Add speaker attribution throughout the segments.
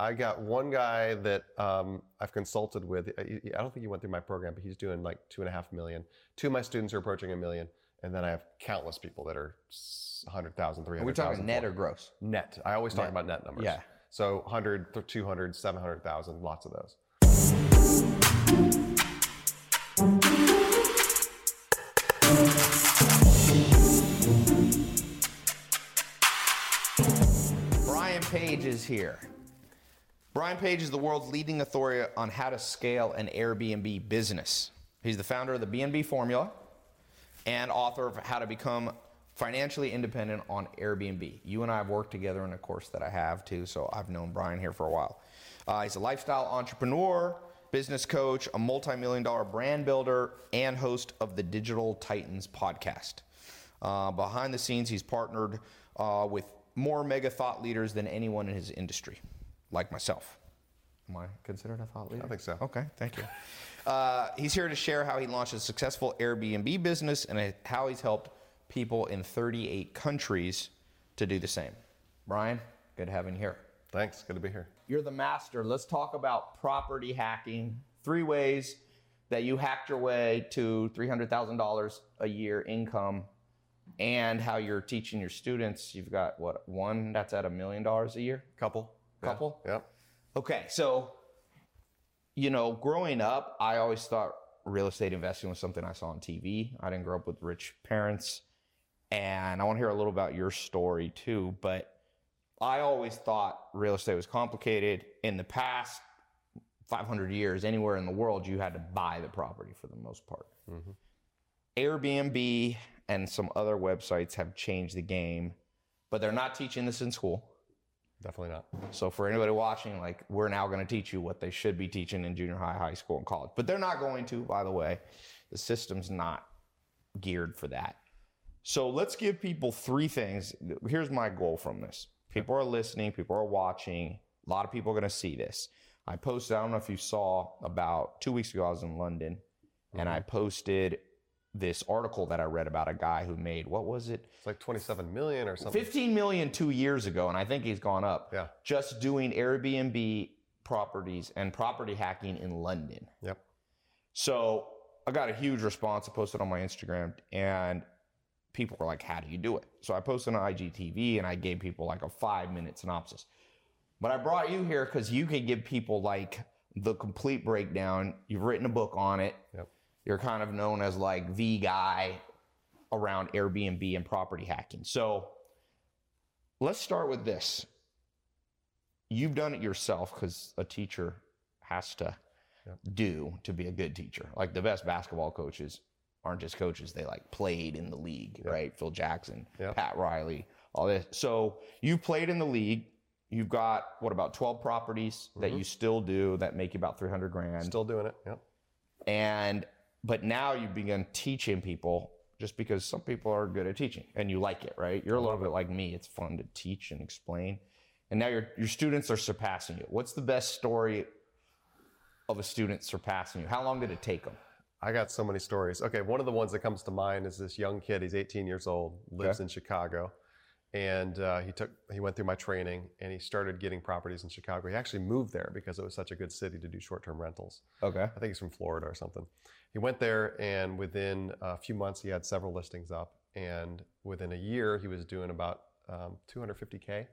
Speaker 1: I got one guy that um, I've consulted with. I I don't think he went through my program, but he's doing like two and a half million. Two of my students are approaching a million, and then I have countless people that are s- 100,000,
Speaker 2: Are we
Speaker 1: 300,000.
Speaker 2: talking net or gross?
Speaker 1: Net. I always talk
Speaker 2: Net.
Speaker 1: about net numbers.
Speaker 2: Yeah.
Speaker 1: So 100, th- 200, 700,000, lots of those.
Speaker 2: Brian Page is here. Brian Page is the world's leading authority on how to scale an Airbnb business. He's the founder of the BNB Formula and author of How to Become Financially Independent on Airbnb. You and I have worked together in a course that I have too, so I've known Brian here for a while. Uh, he's a lifestyle entrepreneur, business coach, a multi million dollar brand builder, and host of the Digital Titans podcast. Uh, behind the scenes, he's partnered uh, with more mega thought leaders than anyone in his industry, like myself. Am I considered a thought leader?
Speaker 1: I think so.
Speaker 2: Okay, thank you. Uh, he's here to share how he launched a successful Airbnb business and how he's helped people in 38 countries to do the same. Brian, good having you here.
Speaker 1: Thanks. Good to be here.
Speaker 2: You're the master. Let's talk about property hacking. Three ways that you hacked your way to $300,000 a year income and how you're teaching your students. You've got what, one that's at a million dollars a year?
Speaker 1: Couple. Yeah.
Speaker 2: Couple?
Speaker 1: Yep.
Speaker 2: Okay, so you know, growing up, I always thought real estate investing was something I saw on TV. I didn't grow up with rich parents, and I want to hear a little about your story too. But I always thought real estate was complicated. In the past 500 years, anywhere in the world, you had to buy the property for the most part. Mm-hmm. Airbnb and some other websites have changed the game, but they're not teaching this in school.
Speaker 1: Definitely not.
Speaker 2: So for anybody watching, like we're now going to teach you what they should be teaching in junior high, high school, and college. But they're not going to, by the way. The system's not geared for that. So let's give people three things. Here's my goal from this. People are listening, people are watching. A lot of people are going to see this. I posted, I don't know if you saw, about two weeks ago, I was in London and I mm-hmm. posted this article that I read about a guy who made, what was it?
Speaker 1: It's like 27 million or something.
Speaker 2: 15 million two years ago, and I think he's gone up.
Speaker 1: Yeah.
Speaker 2: Just doing Airbnb properties and property hacking in London.
Speaker 1: Yep.
Speaker 2: So I got a huge response. I posted on my Instagram, and people were like, How do you do it? So I posted on IGTV and I gave people like a five minute synopsis. But I brought you here because you can give people like the complete breakdown. You've written a book on it.
Speaker 1: Yep.
Speaker 2: You're kind of known as like the guy around Airbnb and property hacking. So let's start with this. You've done it yourself because a teacher has to
Speaker 1: Yep.
Speaker 2: do to be a good teacher. Like the best basketball coaches aren't just coaches, they like played in the league,
Speaker 1: Yep.
Speaker 2: right? Phil Jackson,
Speaker 1: Yep.
Speaker 2: Pat Riley, all this. So you've played in the league. You've got what about 12 properties that mm-hmm. you still do that make you about 300 grand
Speaker 1: Still doing it. Yep.
Speaker 2: and but now you've begun teaching people just because some people are good at teaching and you like it right you're a little bit like me it's fun to teach and explain and now your your students are surpassing you what's the best story of a student surpassing you how long did it take them
Speaker 1: I got so many stories. Okay, one of the ones that comes to mind is this young kid. He's 18 years old, lives
Speaker 2: Okay.
Speaker 1: in Chicago, and uh, he took he went through my training and he started getting properties in Chicago. He actually moved there because it was such a good city to do short-term rentals.
Speaker 2: okay
Speaker 1: I think he's from Florida or something. He went there, and within a few months, he had several listings up, and within a year, he was doing about um, 250k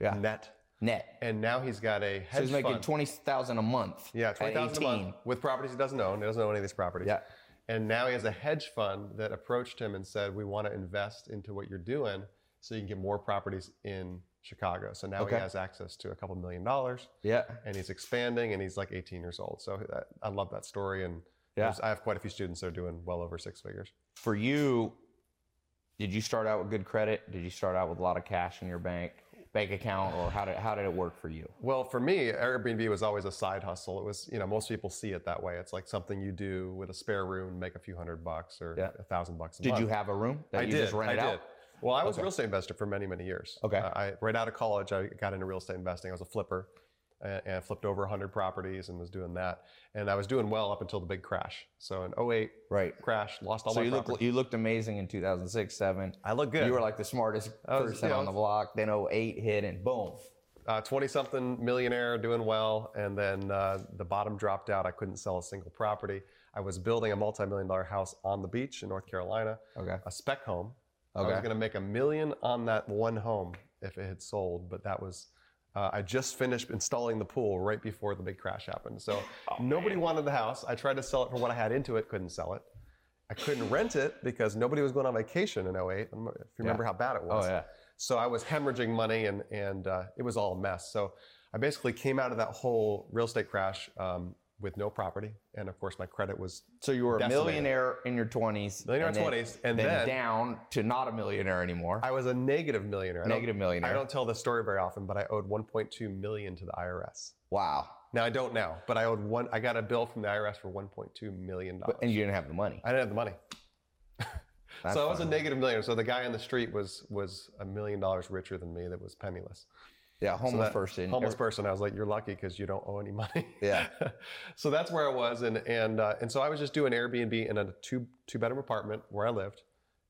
Speaker 2: yeah
Speaker 1: net.
Speaker 2: net
Speaker 1: And now he's got a hedge
Speaker 2: so he's making
Speaker 1: fund.
Speaker 2: 20000 a month
Speaker 1: Yeah, twenty thousand a month with properties he doesn't own. He doesn't own any of these properties.
Speaker 2: Yeah.
Speaker 1: And now he has a hedge fund that approached him and said, "We want to invest into what you're doing, so you can get more properties in Chicago." So now
Speaker 2: Okay.
Speaker 1: he has access to a couple million dollars,
Speaker 2: yeah
Speaker 1: and he's expanding. And he's like 18 years old. So that, I love that story. And
Speaker 2: Yeah.
Speaker 1: there's- I have quite a few students that are doing well over six figures.
Speaker 2: for you did you start out with good credit did you start out with a lot of cash in your bank bank account or how did, how did it work for you
Speaker 1: Well, for me, Airbnb was always a side hustle. It was, you know, most people see it that way. It's like something you do with a spare room, make a few hundred bucks or
Speaker 2: Yeah.
Speaker 1: a thousand bucks a
Speaker 2: Did
Speaker 1: month.
Speaker 2: you have a room that
Speaker 1: I
Speaker 2: you
Speaker 1: did.
Speaker 2: just rented
Speaker 1: I
Speaker 2: out?
Speaker 1: did. Well, I was
Speaker 2: Okay.
Speaker 1: a real estate investor for many, many years.
Speaker 2: Okay.
Speaker 1: Uh, I right out of college, I got into real estate investing. I was a flipper, and, and I flipped over 100 properties and was doing that. And I was doing well up until the big crash. So in 08,
Speaker 2: Right.
Speaker 1: crash, lost all
Speaker 2: So
Speaker 1: my
Speaker 2: you look
Speaker 1: property.
Speaker 2: you looked amazing in 2006, seven.
Speaker 1: I look good.
Speaker 2: You were like the smartest
Speaker 1: was-
Speaker 2: person
Speaker 1: yeah,
Speaker 2: on the block. Then 08 hit and boom.
Speaker 1: Twenty something millionaire, doing well, and then uh, the bottom dropped out. I couldn't sell a single property. I was building a multi-million dollar house on the beach in North Carolina,
Speaker 2: Okay.
Speaker 1: a spec home. I was going to make a million on that one home if it had sold, but that was. Uh, I just finished installing the pool right before the big crash happened. So
Speaker 2: Oh,
Speaker 1: nobody wanted the house. I tried to sell it for what I had into it, couldn't sell it. I couldn't rent it because nobody was going on vacation in 08. If you remember how bad it was.
Speaker 2: Oh yeah.
Speaker 1: So I was hemorrhaging money and, and uh, it was all a mess. So I basically came out of that whole real estate crash um, with no property. And of course, my credit was
Speaker 2: So you were a
Speaker 1: Decimated.
Speaker 2: millionaire in your 20s.
Speaker 1: Millionaire
Speaker 2: and
Speaker 1: in 20s, and
Speaker 2: then,
Speaker 1: then-
Speaker 2: down to not a millionaire anymore.
Speaker 1: I was a negative millionaire. I don't-
Speaker 2: Negative millionaire.
Speaker 1: I don't tell this story very often, but I owed 1.2 million to the IRS.
Speaker 2: wow.
Speaker 1: Now I don't now, but I owed one. I got a bill from the IRS for 1.2 million dollars.
Speaker 2: And you didn't have the money.
Speaker 1: I didn't have the money, so I was a negative millionaire. So the guy on the street was was a million dollars richer than me. That was penniless.
Speaker 2: Yeah, homeless
Speaker 1: that-
Speaker 2: person.
Speaker 1: Homeless person. I was like, you're lucky because you don't owe any money.
Speaker 2: Yeah.
Speaker 1: so that's where I was, and and uh, and so I was just doing Airbnb in a two two bedroom apartment where I lived,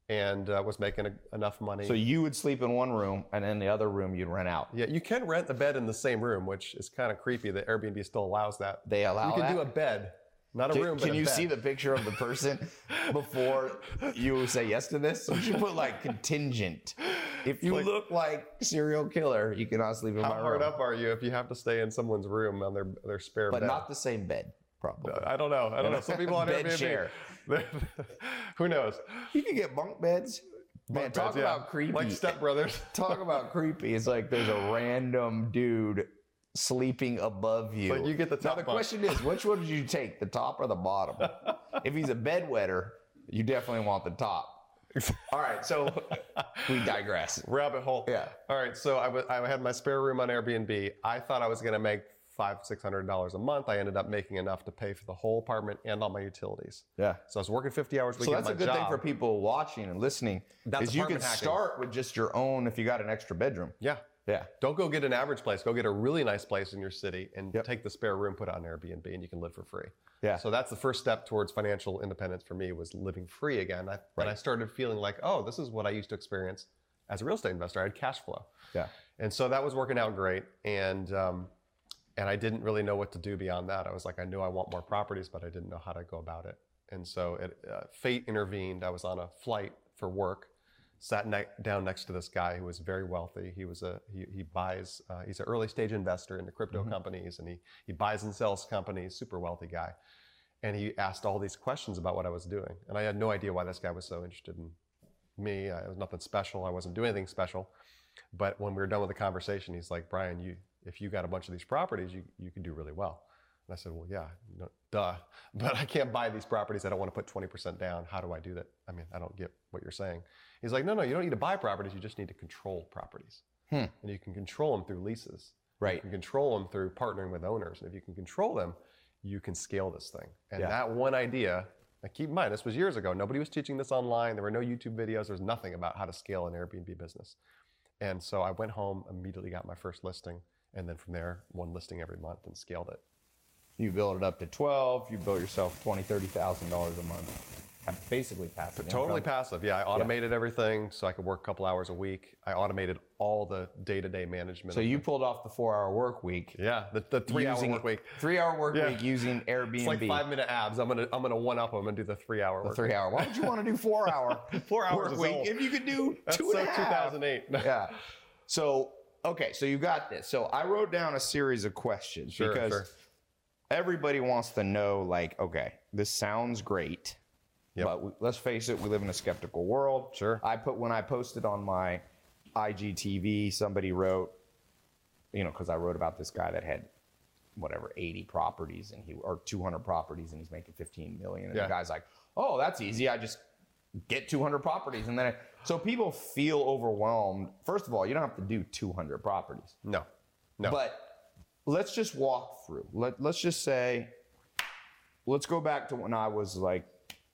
Speaker 1: and uh, was making a, enough money.
Speaker 2: So you would sleep in one room, and then the other room you'd rent out.
Speaker 1: yeah, you can rent a bed in the same room, which is kind of creepy that Airbnb still allows that.
Speaker 2: They allow
Speaker 1: you can
Speaker 2: that.
Speaker 1: do a bed, not a
Speaker 2: Can,
Speaker 1: room, but
Speaker 2: can you
Speaker 1: bed.
Speaker 2: see the picture of the person before you say yes to this? You should put like contingent. If you
Speaker 1: Like-
Speaker 2: look like serial killer, you cannot sleep in
Speaker 1: How
Speaker 2: my
Speaker 1: hard
Speaker 2: room.
Speaker 1: up are you if you have to stay in someone's room on their their spare
Speaker 2: but
Speaker 1: bed?
Speaker 2: not the same bed, probably.
Speaker 1: I don't know. I don't know. Some people on
Speaker 2: Bed
Speaker 1: Airbnb.
Speaker 2: share.
Speaker 1: Who knows?
Speaker 2: You can get bunk beds. Man,
Speaker 1: Bunk
Speaker 2: talk
Speaker 1: yeah.
Speaker 2: about creepy.
Speaker 1: Like stepbrothers.
Speaker 2: talk about creepy. It's like there's a random dude sleeping above you.
Speaker 1: Like you get the top.
Speaker 2: now the
Speaker 1: bunk.
Speaker 2: question is, which one did you take, the top or the bottom? if he's a bedwetter, you definitely want the top. All right, so we digress.
Speaker 1: Rabbit hole.
Speaker 2: Yeah.
Speaker 1: All right. So I had my spare room on Airbnb. I thought I was going to make five, six hundred dollars a month. I ended up making enough to pay for the whole apartment and all my utilities.
Speaker 2: Yeah.
Speaker 1: So I was working 50 hours a week
Speaker 2: So that's a good thing for people watching and listening.
Speaker 1: That's
Speaker 2: is you can
Speaker 1: hacking.
Speaker 2: start with just your own if you got an extra bedroom.
Speaker 1: Yeah.
Speaker 2: Yeah.
Speaker 1: Don't go get an average place. Go get a really nice place in your city and
Speaker 2: Yep.
Speaker 1: take the spare room, put it on Airbnb, and you can live for free.
Speaker 2: Yeah.
Speaker 1: So that's the first step towards financial independence for me was living free again. I,
Speaker 2: Right.
Speaker 1: And I started feeling like, oh, this is what I used to experience as a real estate investor. I had cash flow.
Speaker 2: Yeah.
Speaker 1: And so that was working out great. And um, and I didn't really know what to do beyond that. I was like, I knew I want more properties, but I didn't know how to go about it. And so it, uh, fate intervened. I was on a flight for work, sat ne- down next to this guy who was very wealthy. He was a he, he buys uh, he's an early stage investor into crypto companies, and he he buys and sells companies. Super wealthy guy. And he asked all these questions about what I was doing, and I had no idea why this guy was so interested in me. I, it was nothing special. I wasn't doing anything special. But when we were done with the conversation, he's like, Brian, you if you got a bunch of these properties, you you can do really well. And I said, well, yeah, no, duh. But I can't buy these properties. I don't want to put 20% down. How do I do that? I mean, I don't get what you're saying. He's like, no, no, you don't need to buy properties. You just need to control properties.
Speaker 2: Hmm.
Speaker 1: And you can control them through leases.
Speaker 2: Right.
Speaker 1: You can control them through partnering with owners. And if you can control them, you can scale this thing. And
Speaker 2: Yeah.
Speaker 1: that one idea, now keep in mind, this was years ago. Nobody was teaching this online. There were no YouTube videos. There's nothing about how to scale an Airbnb business. And so I went home, immediately got my first listing, and then from there, one listing every month and scaled it.
Speaker 2: You build it up to 12, you build yourself $20,000, $30,000 a month. Basically passive
Speaker 1: Totally
Speaker 2: income.
Speaker 1: passive. Yeah, I automated everything so I could work a couple hours a week. I automated all the day-to-day management.
Speaker 2: So you
Speaker 1: the-
Speaker 2: pulled off the four hour work week.
Speaker 1: yeah, the, the three-hour work week.
Speaker 2: Three hour work
Speaker 1: Yeah.
Speaker 2: week using Airbnb.
Speaker 1: It's like five-minute abs. I'm gonna I'm gonna one up. them. I'm gonna do the three-hour work.
Speaker 2: three hour. Why would you want to do four hour
Speaker 1: Four hours
Speaker 2: work week if you could do
Speaker 1: That's
Speaker 2: two
Speaker 1: so
Speaker 2: a half?
Speaker 1: 2008.
Speaker 2: yeah. So okay, so you got this. So I wrote down a series of questions
Speaker 1: Sure,
Speaker 2: because
Speaker 1: sure.
Speaker 2: everybody wants to know, like, okay, this sounds great,
Speaker 1: Yep.
Speaker 2: but we, let's face it, we live in a skeptical world.
Speaker 1: Sure.
Speaker 2: I put when I posted on my IGTV, somebody wrote, you know, because I wrote about this guy that had whatever 80 properties and he or 200 properties and he's making 15 million and
Speaker 1: Yeah.
Speaker 2: the guy's like oh that's easy i just get 200 properties and then I, so people feel overwhelmed first of all you don't have to do 200 properties
Speaker 1: No, no.
Speaker 2: but let's just walk through Let, let's just say let's go back to when i was like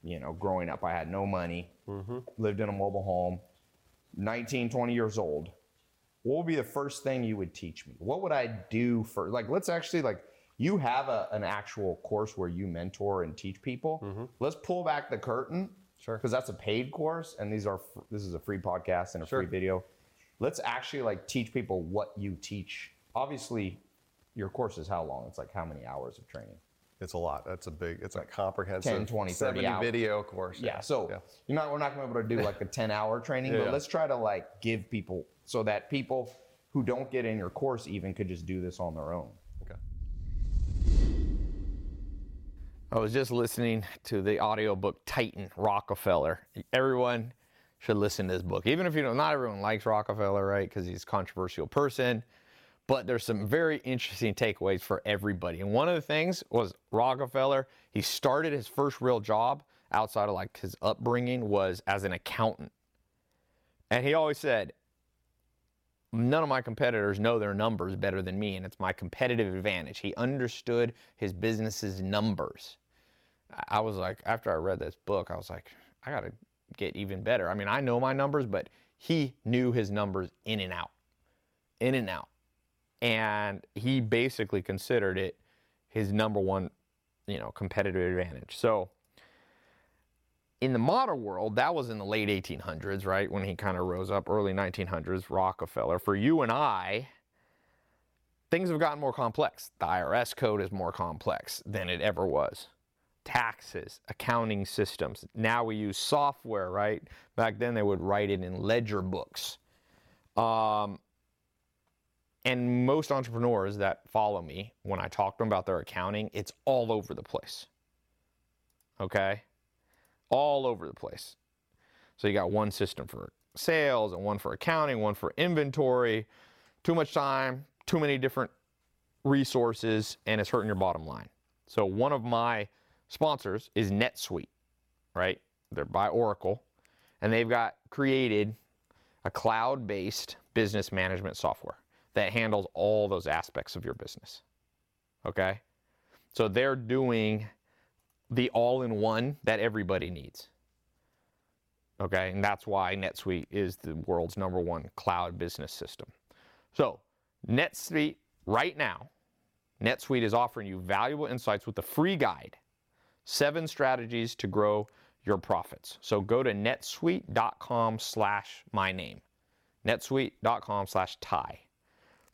Speaker 2: you know growing up i had no money mm-hmm. lived in a mobile home 19 20 years old what would be the first thing you would teach me what would i do for like let's actually like you have a, an actual course where you mentor and teach people mm-hmm. let's pull back the curtain
Speaker 1: Sure.
Speaker 2: because that's a paid course and these are fr- this is a free podcast and a
Speaker 1: Sure.
Speaker 2: free video let's actually like teach people what you teach
Speaker 3: obviously, your course is how long? It's like how many hours of training?
Speaker 1: It's a lot. That's a big. It's a comprehensive
Speaker 3: 10, 20, 30
Speaker 1: 70
Speaker 3: hours.
Speaker 1: video course.
Speaker 3: Yeah. So
Speaker 1: yeah.
Speaker 3: you're not. We're not going to be able to do like a 10 hour training,
Speaker 1: Yeah,
Speaker 3: but let's try to like give people so that people who don't get in your course even could just do this on their own.
Speaker 1: Okay.
Speaker 2: I was just listening to the audiobook Titan Rockefeller. Everyone should listen to this book. Even if you don't, not everyone likes Rockefeller, right? Because he's a controversial person. But there's some very interesting takeaways for everybody. And one of the things was Rockefeller, he started his first real job outside of like his upbringing was as an accountant. And he always said, none of my competitors know their numbers better than me, and it's my competitive advantage. He understood his business's numbers. I- was like, after I read this book, I was like, I got to get even better. I mean, I know my numbers, but he knew his numbers in and out, in and out. And he basically considered it his number one, you know, competitive advantage. So, in the modern world, that was in the late 1800s, right? When he kind of rose up, early 1900s, Rockefeller. For you and I, things have gotten more complex. The IRS code is more complex than it ever was. Taxes, accounting systems. Now we use software, right? Back then they would write it in ledger books. Um, and most entrepreneurs that follow me, when I talk to them about their accounting, it's all over the place. Okay? all over the place. So you got one system for sales and one for accounting, one for inventory. Too much time, too many different resources, and it's hurting your bottom line. So one of my sponsors is NetSuite, right? They're by Oracle, and they've got created a cloud-based business management software that handles all those aspects of your business. Okay? So they're doing the all-in-one that everybody needs. Okay, and that's why NetSuite is the world's number one cloud business system. So, NetSuite right now, NetSuite is offering you valuable insights with a free guide, seven strategies to grow your profits. So go to netsuite.com slash my name. netsuite.com slash Tai.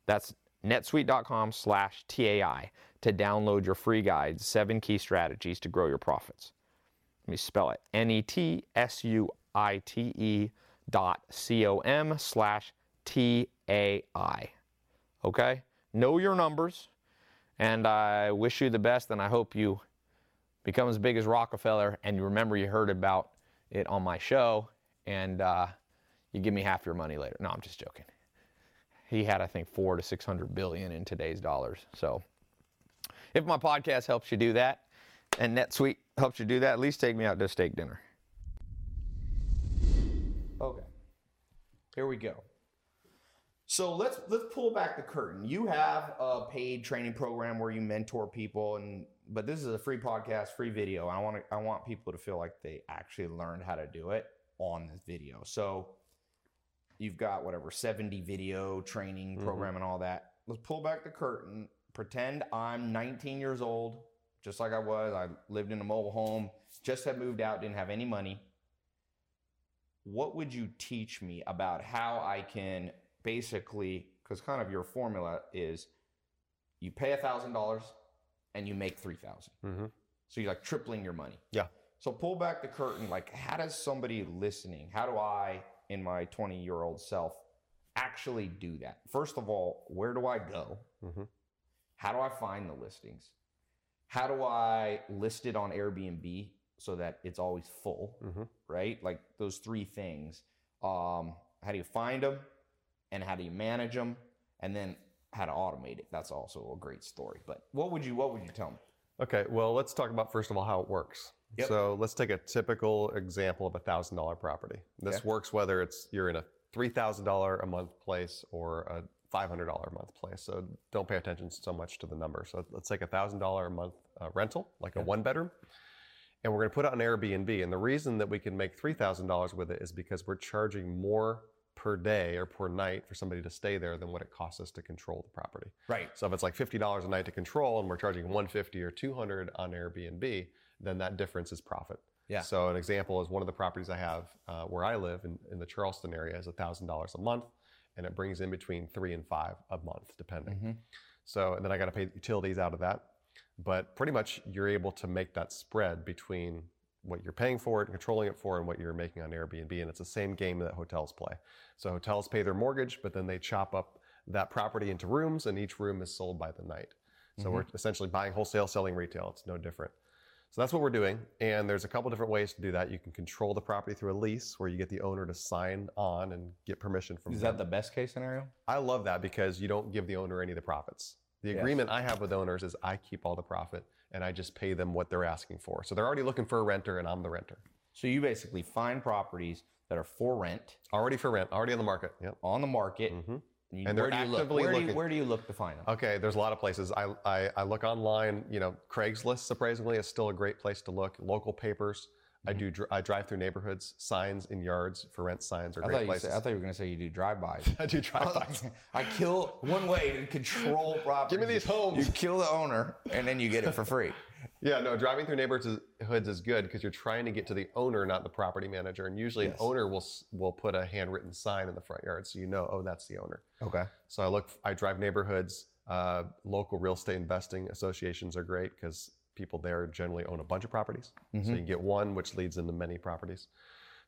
Speaker 2: That's netsuite.com slash TAI to download your free guide, Seven Key Strategies to Grow Your Profits. Let me spell it N E T S U I T E dot C O M slash T A I. Okay? Know your numbers, and I wish you the best, and I hope you become as big as Rockefeller, and you remember you heard about it on my show, and uh, you give me half your money later. No, I'm just joking he had i think four to 600 billion in today's dollars so if my podcast helps you do that and netsuite helps you do that at least take me out to a steak dinner
Speaker 3: Okay. Here we go. So let's let's pull back the curtain. You have a paid training program where you mentor people and but this is a free podcast, free video. I want to I want people to feel like they actually learned how to do it on this video. So you've got whatever 70 video training program and all that. Let's pull back the curtain. Pretend I'm 19 years old, just like I was. I lived in a mobile home, just had moved out, didn't have any money what would you teach me about how I can basically, because kind of your formula is you pay a thousand dollars and you make three thousand.
Speaker 1: Mhm.
Speaker 3: So you're like tripling your money.
Speaker 1: Yeah.
Speaker 3: So pull back the curtain. Like, how does somebody listening, how do I, in my 20 year old self, actually do that? First of all, where do I go?
Speaker 1: Mhm.
Speaker 3: How do I find the listings? How do I list it on Airbnb so that it's always full?
Speaker 1: Mhm.
Speaker 3: Right? Like those three things. Um, how do you find them? And how do you manage them? And then how to automate it. That's also a great story. But what would you what would you tell me?
Speaker 1: Okay, well, let's talk about first of all how it works.
Speaker 3: Yep.
Speaker 1: So let's take a typical example of a thousand dollar property. This
Speaker 3: Okay.
Speaker 1: works whether it's you're in a three thousand dollar a month place or a five hundred dollar a month place. So don't pay attention so much to the number. So let's take a thousand dollar a month uh, rental, like a one bedroom, and we're going to put it on Airbnb. And the reason that we can make three thousand dollars with it is because we're charging more per day or per night for somebody to stay there than what it costs us to control the property.
Speaker 3: Right.
Speaker 1: So if it's like fifty dollars a night to control, and we're charging one fifty or two hundred on Airbnb, then that difference is profit.
Speaker 3: Yeah.
Speaker 1: So an example is one of the properties I have uh, where I live in, in the Charleston area is thousand dollars a month, and it brings in between three and five a month, depending.
Speaker 2: Mhm.
Speaker 1: So, and then I got to pay utilities out of that. But pretty much you're able to make that spread between what you're paying for it and controlling it for and what you're making on Airbnb. And it's the same game that hotels play. So hotels pay their mortgage, but then they chop up that property into rooms and each room is sold by the night. So we're essentially buying wholesale, selling retail. It's no different. So that's what we're doing. And there's a couple different ways to do that. You can control the property through a lease where you get the owner to sign on and get permission from
Speaker 2: Is
Speaker 1: them.
Speaker 2: that the best case scenario?
Speaker 1: I love that because you don't give the owner any of the profits. The
Speaker 2: Yes.
Speaker 1: agreement I have with owners is I keep all the profit and I just pay them what they're asking for. So they're already looking for a renter and I'm the renter.
Speaker 2: So you basically find properties that are for rent
Speaker 1: Already for rent, already on the market. Yep.
Speaker 2: on the market.
Speaker 1: Mhm.
Speaker 2: You-
Speaker 1: And they're
Speaker 2: where do you look?
Speaker 1: actively
Speaker 2: Where do you,
Speaker 1: looking-
Speaker 2: where do you look to find them?
Speaker 1: Okay, there's a lot of places. I, I, I look online. You know, Craigslist surprisingly is still a great place to look. Local papers. I
Speaker 2: Mm-hmm.
Speaker 1: do. dr- I drive through neighborhoods. Signs in yards for rent signs are
Speaker 2: I
Speaker 1: great places.
Speaker 2: said, I thought you were going to say you do drive-bys.
Speaker 1: I do drive bys.
Speaker 2: I kill one way to control property.
Speaker 1: Give me these homes.
Speaker 2: You kill the owner, and then you get it for free.
Speaker 1: Yeah, no, driving through neighborhoods is good because you're trying to get to the owner, not the property manager. And usually,
Speaker 2: Yes.
Speaker 1: an owner will will put a handwritten sign in the front yard, so you know, oh, that's the owner.
Speaker 2: Okay.
Speaker 1: So I look, I drive neighborhoods. Uh, local real estate investing associations are great because people there generally own a bunch of properties. So you can get one, which leads into many properties.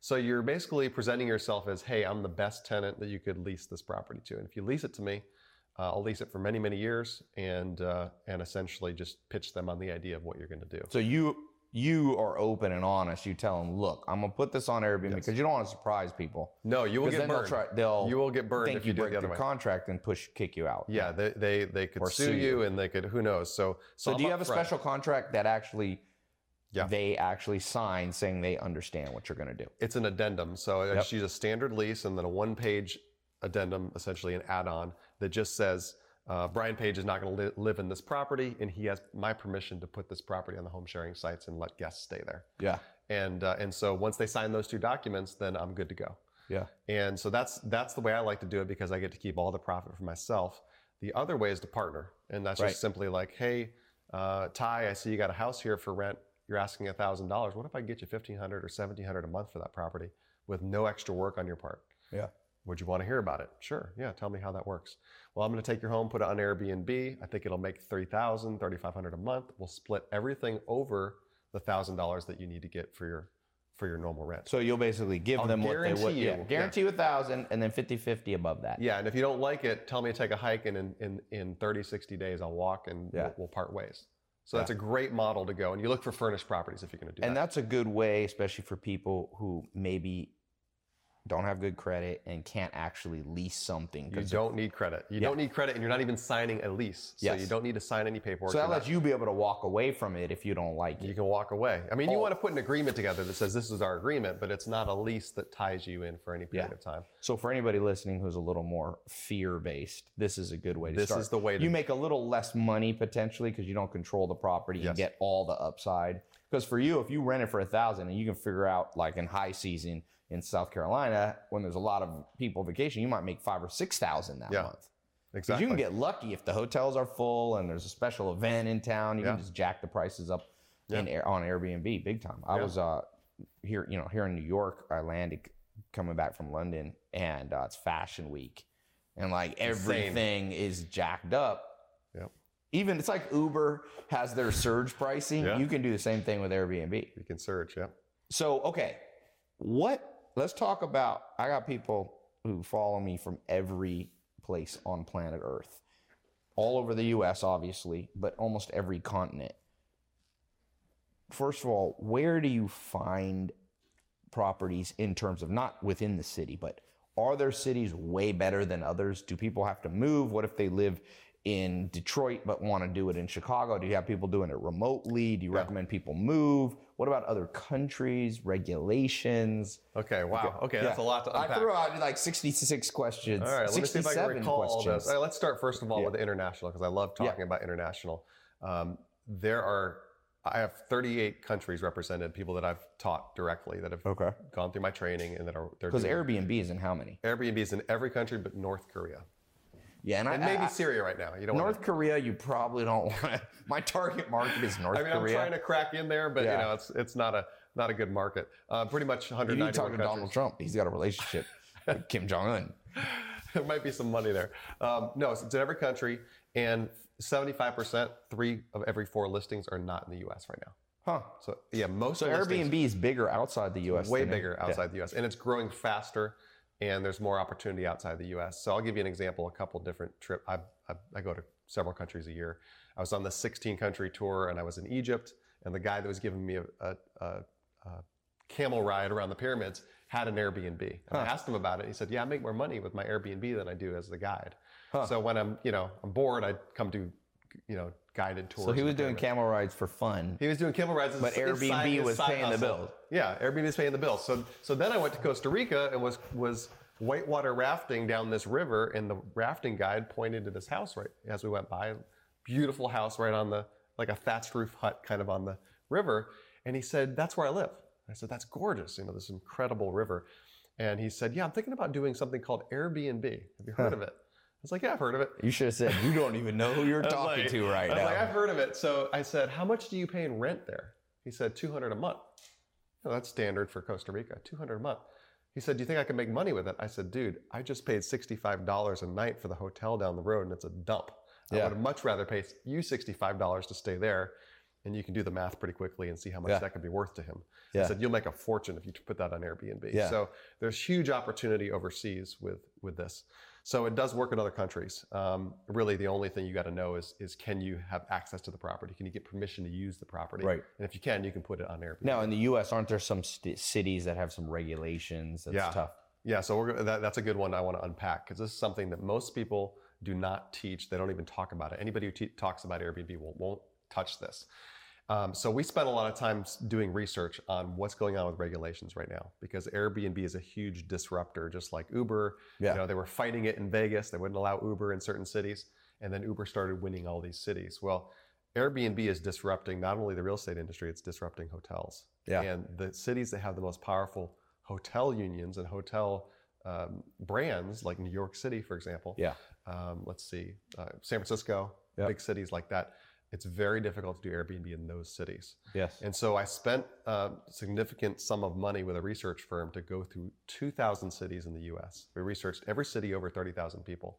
Speaker 1: So you're basically presenting yourself as, hey, I'm the best tenant that you could lease this property to. And if you lease it to me, uh, I'll lease it for many, many years, and uh, and essentially just pitch them on the idea of what you're going to do.
Speaker 2: So you you are open and honest. You tell them, look, I'm gonna put this on Airbnb because you don't want to surprise people.
Speaker 1: No, you will get burned.
Speaker 2: they'll try. They'll
Speaker 1: you will get burned if you, it
Speaker 2: break
Speaker 1: the other
Speaker 2: the
Speaker 1: way.
Speaker 2: contract and push kick you out.
Speaker 1: yeah, they, they they could sue
Speaker 2: sue
Speaker 1: you,
Speaker 2: you.
Speaker 1: and they could who knows. So
Speaker 2: So
Speaker 1: I'm
Speaker 2: do you have a
Speaker 1: upfront.
Speaker 2: special contract that actually
Speaker 1: Yeah.
Speaker 2: they actually sign saying they understand what you're gonna do?
Speaker 1: It's an addendum. So I
Speaker 2: Yep.
Speaker 1: just a standard lease and then a one-page addendum, essentially an add-on that just says uh, Brian Page is not going to live in this property, and he has my permission to put this property on the home sharing sites and let guests stay there.
Speaker 2: Yeah.
Speaker 1: And uh, and so once they sign those two documents, then I'm good to go.
Speaker 2: Yeah.
Speaker 1: And so that's that's the way I like to do it because I get to keep all the profit for myself. The other way is to partner, and that's
Speaker 2: Right.
Speaker 1: just simply like, hey, uh, Tai, I see you got a house here for rent. You're asking thousand dollars. What if I get you fifteen hundred or seventeen hundred a month for that property with no extra work on your part?
Speaker 2: Yeah.
Speaker 1: Would you want to hear about it? Sure. Yeah. Tell me how that works. Well, I'm going to take your home, put it on Airbnb. I think it'll make 3000 3500 a month. We'll split everything over the $1,000 that you need to get for your for your normal rent.
Speaker 2: So you'll basically give
Speaker 1: I'll
Speaker 2: them what they would.
Speaker 1: you,
Speaker 2: Yeah.
Speaker 1: yeah.
Speaker 2: Guarantee you a thousand and then 50-50 above that.
Speaker 1: Yeah, and if you don't like it, tell me to take a hike and in, in, in 30, 60 days I'll walk and
Speaker 2: Yeah.
Speaker 1: we'll, we'll part ways. So that's a great model to go. And you look for furnished properties if you're going to do
Speaker 2: And
Speaker 1: that.
Speaker 2: And that's a good way, especially for people who maybe don't have good credit and can't actually lease something.
Speaker 1: You don't need credit. You
Speaker 2: Yeah.
Speaker 1: don't need credit and you're not even signing a lease. So
Speaker 2: Yes.
Speaker 1: you don't need to sign any paperwork.
Speaker 2: so that lets you be able to walk away from it if you don't like it.
Speaker 1: You can walk away. I mean, you
Speaker 2: Oh.
Speaker 1: want to put an agreement together that says this is our agreement, but it's not a lease that ties you in for any period
Speaker 2: Yeah.
Speaker 1: of time.
Speaker 2: So for anybody listening who's a little more fear based, this is a good way to
Speaker 1: This
Speaker 2: start.
Speaker 1: This is the way to-
Speaker 2: you make a little less money potentially because you don't control the property and
Speaker 1: Yes.
Speaker 2: get all the upside. Because for you, if you rent it for a thousand and you can figure out like in high season in South Carolina when there's a lot of people vacation, you might make five or six thousand that
Speaker 1: Yeah.
Speaker 2: month.
Speaker 1: Exactly.
Speaker 2: you can get lucky if the hotels are full and there's a special event in town. You
Speaker 1: Yeah.
Speaker 2: can just jack the prices up
Speaker 1: Yeah.
Speaker 2: in on Airbnb big time. I was uh, here, you know, here in New York. I landed coming back from London, and uh, it's Fashion Week, and like everything is jacked up.
Speaker 1: Yep.
Speaker 2: Even it's like Uber has their surge pricing.
Speaker 1: Yeah.
Speaker 2: You can do the same thing with Airbnb.
Speaker 1: You can surge, yeah.
Speaker 2: So, okay, what? Let's talk about. I got people who follow me from every place on planet Earth, all over the U.S., obviously, but almost every continent. First of all, where do you find properties in terms of not within the city, but are there cities way better than others? Do people have to move? What if they live in Detroit but want to do it in Chicago? Do you have people doing it remotely? Do you recommend people move? What about other countries, regulations?
Speaker 1: Okay, wow. Okay, that's a lot to unpack.
Speaker 2: I threw out like 66 questions.
Speaker 1: All right, let me see if I can
Speaker 2: 67
Speaker 1: recall all
Speaker 2: questions.
Speaker 1: this. All right, let's start first of all
Speaker 2: Yeah.
Speaker 1: with the international because I love talking about international. Um, there are, I have 38 countries represented, people that I've taught directly that have
Speaker 2: Okay.
Speaker 1: gone through my training and that are they're
Speaker 2: Because Airbnb is in how many?
Speaker 1: Airbnb is in every country but North Korea
Speaker 2: Yeah, and,
Speaker 1: and
Speaker 2: I,
Speaker 1: maybe
Speaker 2: I-
Speaker 1: Syria right now. You don't
Speaker 2: North
Speaker 1: want
Speaker 2: Korea, you probably don't want to. My target market is North Korea.
Speaker 1: I mean, I'm trying to crack in there, but
Speaker 2: Yeah.
Speaker 1: you know, it's it's not a not a good market. Uh, pretty much
Speaker 2: you
Speaker 1: 191
Speaker 2: need to talk to
Speaker 1: countries.
Speaker 2: Donald Trump. He's got a relationship with Kim Jong Un.
Speaker 1: there might be some money there. Um, no, it's, it's in every country, and 75%, three of every four listings are not in the U.S. right now.
Speaker 2: Huh.
Speaker 1: So yeah, most
Speaker 2: So Airbnb is bigger outside the U.S.
Speaker 1: way bigger outside the U.S. and it's growing faster, and there's more opportunity outside the U.S. So I'll give you an example. A couple different trip. I, I, I go to several countries a year. I was on the 16 country tour, and I was in Egypt, and the guy that was giving me a, a, a, a camel ride around the pyramids had an Airbnb. And I asked him about it. He said, "Yeah, I make more money with my Airbnb than I do as the guide. So when I'm, you know, I'm bored, I come do, you know, guided tours.
Speaker 2: So he was doing camel rides for fun.
Speaker 1: He was doing camel rides,
Speaker 2: But
Speaker 1: his
Speaker 2: Airbnb
Speaker 1: his
Speaker 2: was paying the
Speaker 1: hustle.
Speaker 2: bills.
Speaker 1: Yeah, Airbnb was paying the bills. So, so then I went to Costa Rica and was was whitewater rafting down this river, and the rafting guide pointed to this house right as we went by. Beautiful house right on the like a thatched roof hut, kind of on the river, and he said, "That's where I live." I said, "That's gorgeous. You know, this incredible river." And he said, "Yeah, I'm thinking about doing something called Airbnb. Have you heard of it?" Was like, "Yeah, I've heard of it."
Speaker 2: You should have said you don't even know who you're talking
Speaker 1: like-
Speaker 2: to right
Speaker 1: I was
Speaker 2: now.
Speaker 1: like, I've heard of it. So I said, how much do you pay in rent there? He said, 200 a month. "Oh, that's standard for Costa Rica, 200 a month. He said, do you think I can make money with it? I said, dude, I just paid $65 a night for the hotel down the road and it's a dump.
Speaker 2: Yeah.
Speaker 1: I would much rather pay you $65 to stay there. And you can do the math pretty quickly and see how much
Speaker 2: Yeah.
Speaker 1: that could be worth to him.
Speaker 2: Yeah.
Speaker 1: I said, you'll make a fortune if you put that on Airbnb.
Speaker 2: Yeah.
Speaker 1: So there's huge opportunity overseas with, with this. So it does work in other countries. Um, really, the only thing you got to know is, is can you have access to the property? Can you get permission to use the property?
Speaker 2: Right.
Speaker 1: And if you can, you can put it on Airbnb.
Speaker 2: Now in the U.S., aren't there some st- cities that have some regulations? That's
Speaker 1: Yeah.
Speaker 2: tough.
Speaker 1: Yeah, so we're, that, that's a good one I want to unpack because this is something that most people do not teach. They don't even talk about it. Anybody who te- talks about Airbnb will, won't touch this. Um, so we spent a lot of time doing research on what's going on with regulations right now because Airbnb is a huge disruptor, just like Uber.
Speaker 2: Yeah.
Speaker 1: You know, they were fighting it in Vegas. They wouldn't allow Uber in certain cities, and then Uber started winning all these cities. Well, Airbnb is disrupting not only the real estate industry; it's disrupting hotels.
Speaker 2: Yeah.
Speaker 1: And the cities that have the most powerful hotel unions and hotel um, brands, like New York City, for example.
Speaker 2: Yeah.
Speaker 1: Um, let's see, uh, San Francisco,
Speaker 2: Yep.
Speaker 1: big cities like that. It's very difficult to do Airbnb in those cities.
Speaker 2: Yes.
Speaker 1: And so I spent a significant sum of money with a research firm to go through 2,000 cities in the US. We researched every city over 30,000 people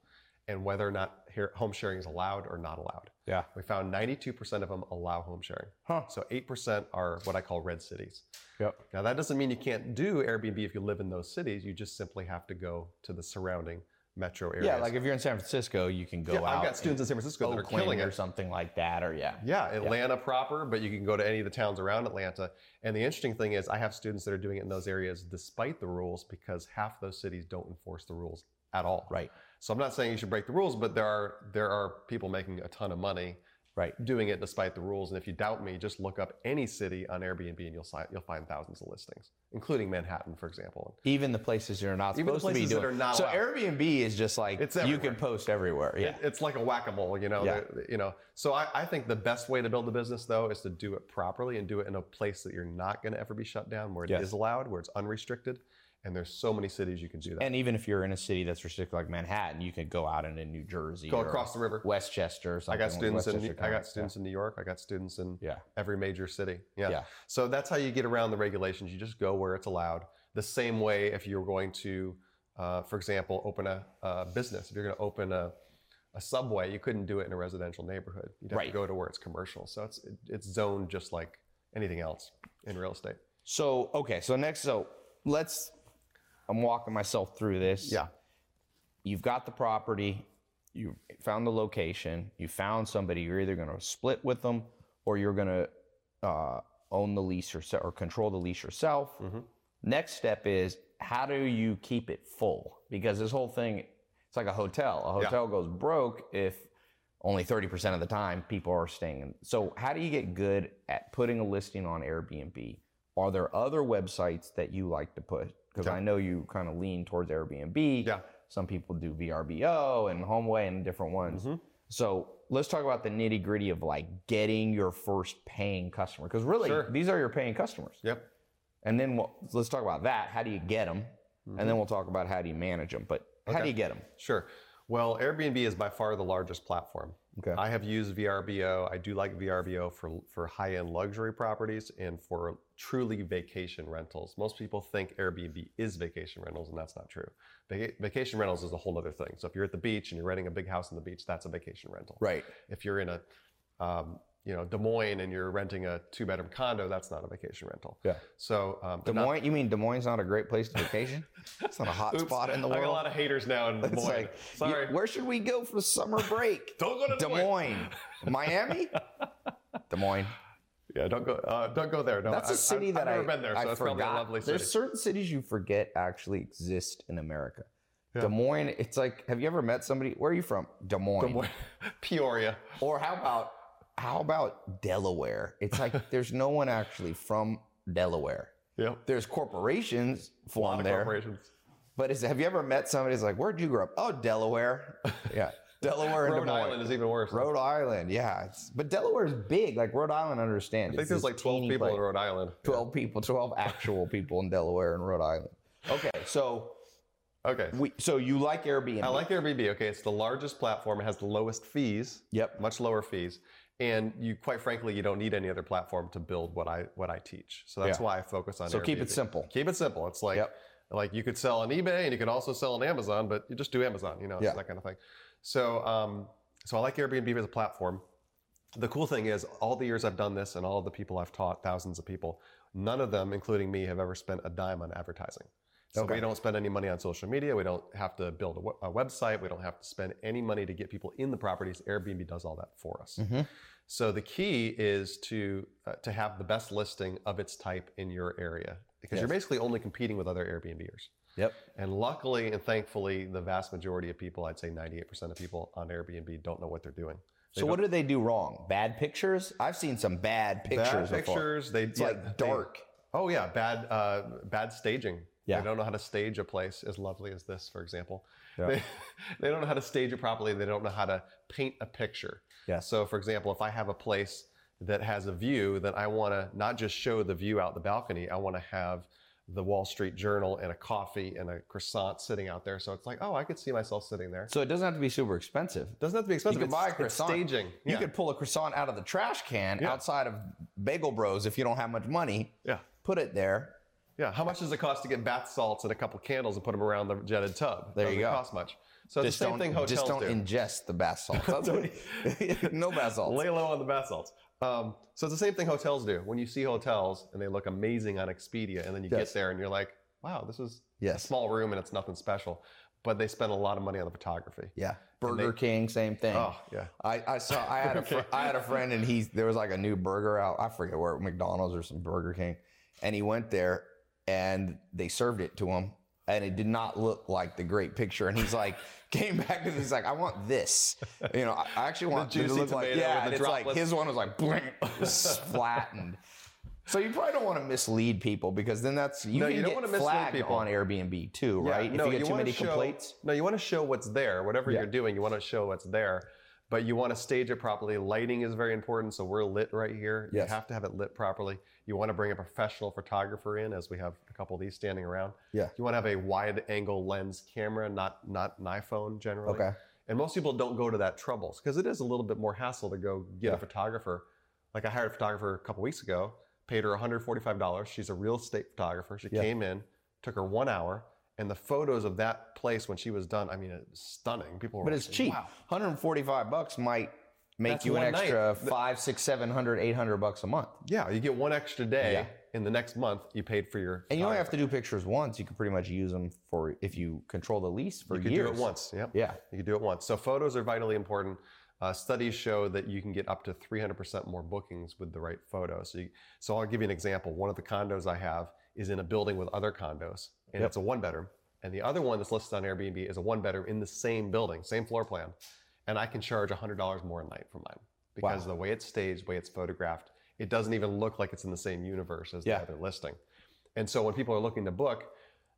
Speaker 1: and whether or not home sharing is allowed or not allowed.
Speaker 2: Yeah.
Speaker 1: We found 92% of them allow home sharing.
Speaker 2: Huh.
Speaker 1: So 8% are what I call red cities.
Speaker 2: Yep.
Speaker 1: Now, that doesn't mean you can't do Airbnb if you live in those cities. You just simply have to go to the surrounding metro areas.
Speaker 2: Yeah, like if you're in San Francisco, you can go
Speaker 1: Yeah,
Speaker 2: out.
Speaker 1: I've got students in San Francisco that are killing
Speaker 2: or
Speaker 1: it.
Speaker 2: something like that, or yeah.
Speaker 1: Yeah, Atlanta proper, but you can go to any of the towns around Atlanta. And the interesting thing is, I have students that are doing it in those areas despite the rules because half those cities don't enforce the rules at all.
Speaker 2: Right.
Speaker 1: So I'm not saying you should break the rules, but there are there are people making a ton of money
Speaker 2: Right.
Speaker 1: doing it despite the rules. And if you doubt me, just look up any city on Airbnb and you'll si- you'll find thousands of listings, including Manhattan, for example.
Speaker 2: Even the places you're not
Speaker 1: Even the
Speaker 2: supposed to be
Speaker 1: places that
Speaker 2: doing.
Speaker 1: are not
Speaker 2: so
Speaker 1: allowed.
Speaker 2: Airbnb is just like
Speaker 1: It's
Speaker 2: you can post everywhere. Yeah.
Speaker 1: It- it's like a whack-a-mole, you know.
Speaker 2: Yeah.
Speaker 1: you know. So I, I think the best way to build a business, though, is to do it properly and do it in a place that you're not going to ever be shut down, where it is
Speaker 2: Yes.
Speaker 1: allowed, where it's unrestricted, and there's so many cities you can do that.
Speaker 2: and even if you're in a city that's restricted like Manhattan, you could go out into New Jersey,
Speaker 1: Go
Speaker 2: or
Speaker 1: across the river.
Speaker 2: Westchester. Or
Speaker 1: I got students in
Speaker 2: Westchester
Speaker 1: I got students in New York. I got students in
Speaker 2: Yeah.
Speaker 1: every major city. Yeah.
Speaker 2: Yeah.
Speaker 1: So that's how you get around the regulations. You just go where it's allowed. The same way if you're going to, uh, for example, open a, a business. If you're going to open a, a subway, you couldn't do it in a residential neighborhood. You'd have
Speaker 2: Right.
Speaker 1: to go to where it's commercial. So it's it, it's zoned just like anything else in real estate.
Speaker 2: So okay, so next, so let's. I'm walking myself through this.
Speaker 1: Yeah.
Speaker 2: You've got the property, you found the location, you found somebody. You're either going to split with them or you're going to uh, own the lease yourself or control the lease yourself.
Speaker 1: Mm-hmm.
Speaker 2: Next step is how do you keep it full? Because this whole thing, it's like a hotel. A
Speaker 1: Yeah.
Speaker 2: hotel goes broke if only 30% of the time people are staying in. So, how do you get good at putting a listing on Airbnb? Are there other websites that you like to put? Because I know you kind of lean towards Airbnb.
Speaker 1: Yeah.
Speaker 2: Some people do VRBO and HomeAway and different ones.
Speaker 1: Mm-hmm.
Speaker 2: So, let's talk about the nitty gritty of like getting your first paying customer. Because really,
Speaker 1: Sure.
Speaker 2: these are your paying customers.
Speaker 1: Yep.
Speaker 2: And then we'll, let's talk about that. How do you get them? And then we'll talk about how do you manage them. But how do
Speaker 1: Mm-hmm.
Speaker 2: You get them?
Speaker 1: Sure. Well, Airbnb is by far the largest platform.
Speaker 2: Okay.
Speaker 1: I have used VRBO. I do like VRBO for for high end luxury properties and for truly vacation rentals. Most people think Airbnb is vacation rentals, and that's not true. Vaca- vacation rentals is a whole other thing. So if you're at the beach and you're renting a big house on the beach, that's a vacation rental.
Speaker 2: Right.
Speaker 1: If you're in a um, you know Des Moines and you're renting a two bedroom condo, that's not a vacation rental.
Speaker 2: Yeah.
Speaker 1: So um,
Speaker 2: Des
Speaker 1: but not-
Speaker 2: Moines, you mean Des Moines is not a great place to vacation? it's not a hot
Speaker 1: Oops,
Speaker 2: spot in the world.
Speaker 1: I got a lot of haters now in Des Moines.
Speaker 2: like,
Speaker 1: Sorry.
Speaker 2: you- where should we go for summer break?
Speaker 1: Don't go to
Speaker 2: Des Moines. Miami? Des Moines.
Speaker 1: Yeah, don't go. Uh, don't go there. No,
Speaker 2: That's
Speaker 1: a
Speaker 2: a city that
Speaker 1: I've
Speaker 2: I,
Speaker 1: never been there, so
Speaker 2: I
Speaker 1: it's
Speaker 2: forgot.
Speaker 1: probably a lovely city.
Speaker 2: There's certain cities you forget actually exist in America.
Speaker 1: Yeah.
Speaker 2: Des Moines, it's like, have you ever met somebody? Where are you from? Des Moines.
Speaker 1: Des Moines. Peoria.
Speaker 2: Or how about how about Delaware? It's like there's no one actually from Delaware.
Speaker 1: Yep.
Speaker 2: There's corporations formed there,
Speaker 1: corporations.
Speaker 2: but is, have you ever met somebody who's like, "Where'd you grow up?" Oh, Delaware. Yeah, Delaware and Des
Speaker 1: Rhode
Speaker 2: Moines.
Speaker 1: Island is even worse.
Speaker 2: Rhode Island, yeah. It's, but Delaware is big. Like Rhode Island, understand.
Speaker 1: I think there's like 12 people in Rhode Island.
Speaker 2: 12 people, 12 actual people in Delaware and Rhode Island. Okay, so
Speaker 1: Okay.
Speaker 2: we, so you like Airbnb?
Speaker 1: I like Airbnb. Okay, it's the largest platform. It has the lowest fees.
Speaker 2: Yep.
Speaker 1: Much lower fees. And you, quite frankly, you don't need any other platform to build what I what I teach. So that's
Speaker 2: Yeah.
Speaker 1: why I focus on.
Speaker 2: So keep it simple.
Speaker 1: Keep it simple. It's like
Speaker 2: Yep.
Speaker 1: like you could sell on eBay and you could also sell on Amazon, but you just do Amazon. You know,
Speaker 2: Yeah.
Speaker 1: that kind of thing. So um, so I like Airbnb as a platform. The cool thing is, all the years I've done this and all the people I've taught, thousands of people, none of them, including me, have ever spent a dime on advertising. So
Speaker 2: Okay.
Speaker 1: we don't spend any money on social media. We don't have to build a, website. We don't have to spend any money to get people in the properties. Airbnb does all that for us.
Speaker 2: Mhm.
Speaker 1: So the key is to uh, to have the best listing of its type in your area because you're basically only competing with other Airbnbers.
Speaker 2: Yep.
Speaker 1: And luckily and thankfully, the vast majority of people, I'd say 98% of people on Airbnb, don't know what they're doing. They
Speaker 2: So what
Speaker 1: don't-
Speaker 2: they do wrong? Bad pictures? I've seen some bad pictures.
Speaker 1: Bad
Speaker 2: before.
Speaker 1: pictures. They
Speaker 2: It's
Speaker 1: yeah,
Speaker 2: like
Speaker 1: they-
Speaker 2: dark.
Speaker 1: oh yeah, bad uh, bad staging.
Speaker 2: Yeah.
Speaker 1: They don't know how to stage a place as lovely as this, for example.
Speaker 2: Yeah.
Speaker 1: They, they don't know how to stage it properly. They don't know how to paint a picture.
Speaker 2: Yeah.
Speaker 1: So, for example, if I have a place that has a view, then I want to not just show the view out the balcony. I want to have the Wall Street Journal and a coffee and a croissant sitting out there. So it's like, oh, I could see myself sitting there.
Speaker 2: So it doesn't have to be super expensive.
Speaker 1: Doesn't have to be expensive.
Speaker 2: You can buy a croissant.
Speaker 1: staging.
Speaker 2: You could pull a croissant out of the trash can
Speaker 1: Yeah.
Speaker 2: outside of Bagel Bros if you don't have much money.
Speaker 1: yeah.
Speaker 2: Put it there.
Speaker 1: Yeah, how much does it cost to get bath salts and a couple candles and put them around the jetted tub?
Speaker 2: There you
Speaker 1: Doesn't
Speaker 2: go.
Speaker 1: cost much. So
Speaker 2: Just
Speaker 1: the same
Speaker 2: don't,
Speaker 1: thing hotels
Speaker 2: just don't
Speaker 1: do.
Speaker 2: ingest the bath salts. No bath salts.
Speaker 1: Lay low on the bath salts. Um, so it's the same thing hotels do. When you see hotels and they look amazing on Expedia, and then you
Speaker 2: Yes.
Speaker 1: get there and you're like, wow, this is a small room and it's nothing special, but they spend a lot of money on the photography.
Speaker 2: Yeah. Burger
Speaker 1: they-
Speaker 2: King, same thing.
Speaker 1: Oh yeah,
Speaker 2: I, I saw I had a fr- I had a friend and he there was like a new burger out I forget where McDonald's or some Burger King and he went there and they served it to him and it did not look like the great picture and he's like came back and he's like I want this you know I, actually want
Speaker 1: The
Speaker 2: it to look like yeah and it's like his one was like blink, flattened so you probably don't want to mislead people because then that's you
Speaker 1: No,
Speaker 2: can
Speaker 1: you don't
Speaker 2: get
Speaker 1: wanna mislead
Speaker 2: flagged
Speaker 1: people.
Speaker 2: on Airbnb too
Speaker 1: Yeah,
Speaker 2: right
Speaker 1: no,
Speaker 2: if you get too many
Speaker 1: show-
Speaker 2: complaints
Speaker 1: No, you want to show what's there. Whatever
Speaker 2: Yeah.
Speaker 1: you're doing, you want to show what's there. But you want to stage it properly. Lighting is very important. So we're lit right here.
Speaker 2: Yes.
Speaker 1: You have to have it lit properly. You want to bring a professional photographer in, as we have a couple of these standing around.
Speaker 2: Yeah.
Speaker 1: You want to have a wide angle lens camera, not not an iPhone generally.
Speaker 2: okay
Speaker 1: And most people don't go to that trouble because it is a little bit more hassle to go get
Speaker 2: Yeah.
Speaker 1: a photographer. Like I hired a photographer a couple weeks ago, paid her $145. She's a real estate photographer. She
Speaker 2: Yeah.
Speaker 1: came in, took her one hour, and the photos of that place when she was done, I mean, it's stunning. People were
Speaker 2: But it's cheap.
Speaker 1: Wow.
Speaker 2: 145 bucks might make
Speaker 1: That's
Speaker 2: you an
Speaker 1: night.
Speaker 2: extra
Speaker 1: The-
Speaker 2: five, six, seven hundred, eight hundred bucks a month.
Speaker 1: Yeah, you get one extra day
Speaker 2: Yeah.
Speaker 1: in the next month you paid for your.
Speaker 2: And you only have to do pictures once. You can pretty much use them for if you control the lease for
Speaker 1: You could
Speaker 2: years.
Speaker 1: do it once. Yep.
Speaker 2: Yeah.
Speaker 1: You can do it once. So photos are vitally important. Uh, studies show that you can get up to 300% more bookings with the right photos. So, you, so I'll give you an example. One of the condos I have is in a building with other condos, and
Speaker 2: Yep.
Speaker 1: it's a one bedroom. And the other one that's listed on Airbnb is a one bedroom in the same building, same floor plan. And I can charge $100 more a night for mine because
Speaker 2: Wow.
Speaker 1: the way it's staged, the way it's photographed, it doesn't even look like it's in the same universe as
Speaker 2: Yeah.
Speaker 1: the other listing. And so when people are looking to book,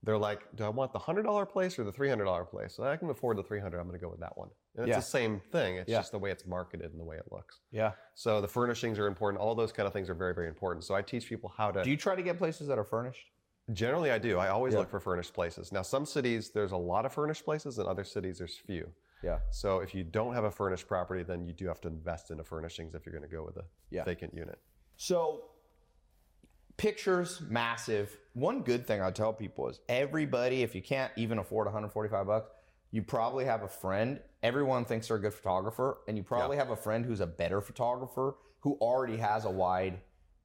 Speaker 1: they're like, do I want the $100 place or the $300 place? So I can afford the 300 I'm going to go with that one. And it's
Speaker 2: Yeah.
Speaker 1: the same thing. It's
Speaker 2: Yeah.
Speaker 1: just the way it's marketed and the way it looks.
Speaker 2: Yeah.
Speaker 1: So the furnishings are important. All those kind of things are very, very important. So I teach people how to.
Speaker 2: Do you try to get places that are furnished?
Speaker 1: Generally, I do. I always
Speaker 2: Yeah.
Speaker 1: look for furnished places. Now, some cities, there's a lot of furnished places, and other cities, there's few.
Speaker 2: Yeah.
Speaker 1: So if you don't have a furnished property, then you do have to invest in the furnishings if you're going to go with a
Speaker 2: Yeah.
Speaker 1: vacant unit.
Speaker 2: So pictures massive. One good thing I tell people is everybody, if you can't even afford 145 bucks, you probably have a friend. Everyone thinks they're a good photographer, and you probably have a friend who's a better photographer who already has a wide,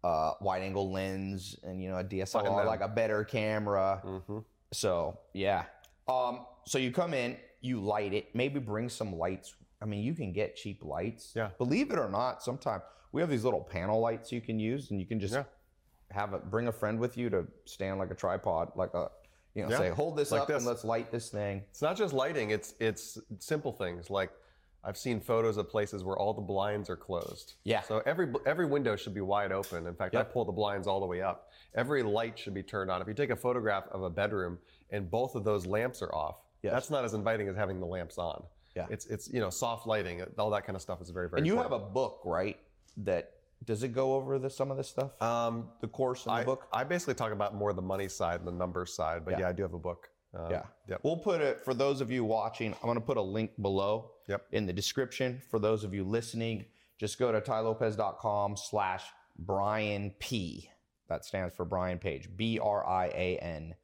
Speaker 2: uh, wide angle lens and you know a DSLR, like a better camera.
Speaker 1: hmm
Speaker 2: So yeah. Um, so you come in, you light it, maybe bring some lights. I mean, you can get cheap lights.
Speaker 1: Yeah.
Speaker 2: Believe it or not, sometimes we have these little panel lights you can use, and you can just
Speaker 1: Yeah.
Speaker 2: have a bring a friend with you to stand like a tripod, like a you know,
Speaker 1: Yeah.
Speaker 2: say hold this
Speaker 1: Like
Speaker 2: up
Speaker 1: this.
Speaker 2: and let's light this thing.
Speaker 1: It's not just lighting; it's it's simple things like I've seen photos of places where all the blinds are closed.
Speaker 2: Yeah.
Speaker 1: So every every window should be wide open. In fact, I pull the blinds all the way up. Every light should be turned on. If you take a photograph of a bedroom and both of those lamps are off,
Speaker 2: Yes.
Speaker 1: that's not as inviting as having the lamps on.
Speaker 2: Yeah.
Speaker 1: It's it's you know soft lighting, all that kind of stuff is very very.
Speaker 2: And you have a book, right? That does it go over the, some of this stuff?
Speaker 1: um,
Speaker 2: the course in the
Speaker 1: I,
Speaker 2: book.
Speaker 1: I basically talk about more the money side and the numbers side, but
Speaker 2: Yeah.
Speaker 1: yeah, I do have a book. Um,
Speaker 2: Yeah.
Speaker 1: Yep.
Speaker 2: We'll put it for those of you watching. I'm going to put a link below
Speaker 1: Yep.
Speaker 2: in the description. For those of you listening, just go to tailopez.com slash Brian P. That stands for Brian Page. B R I A N.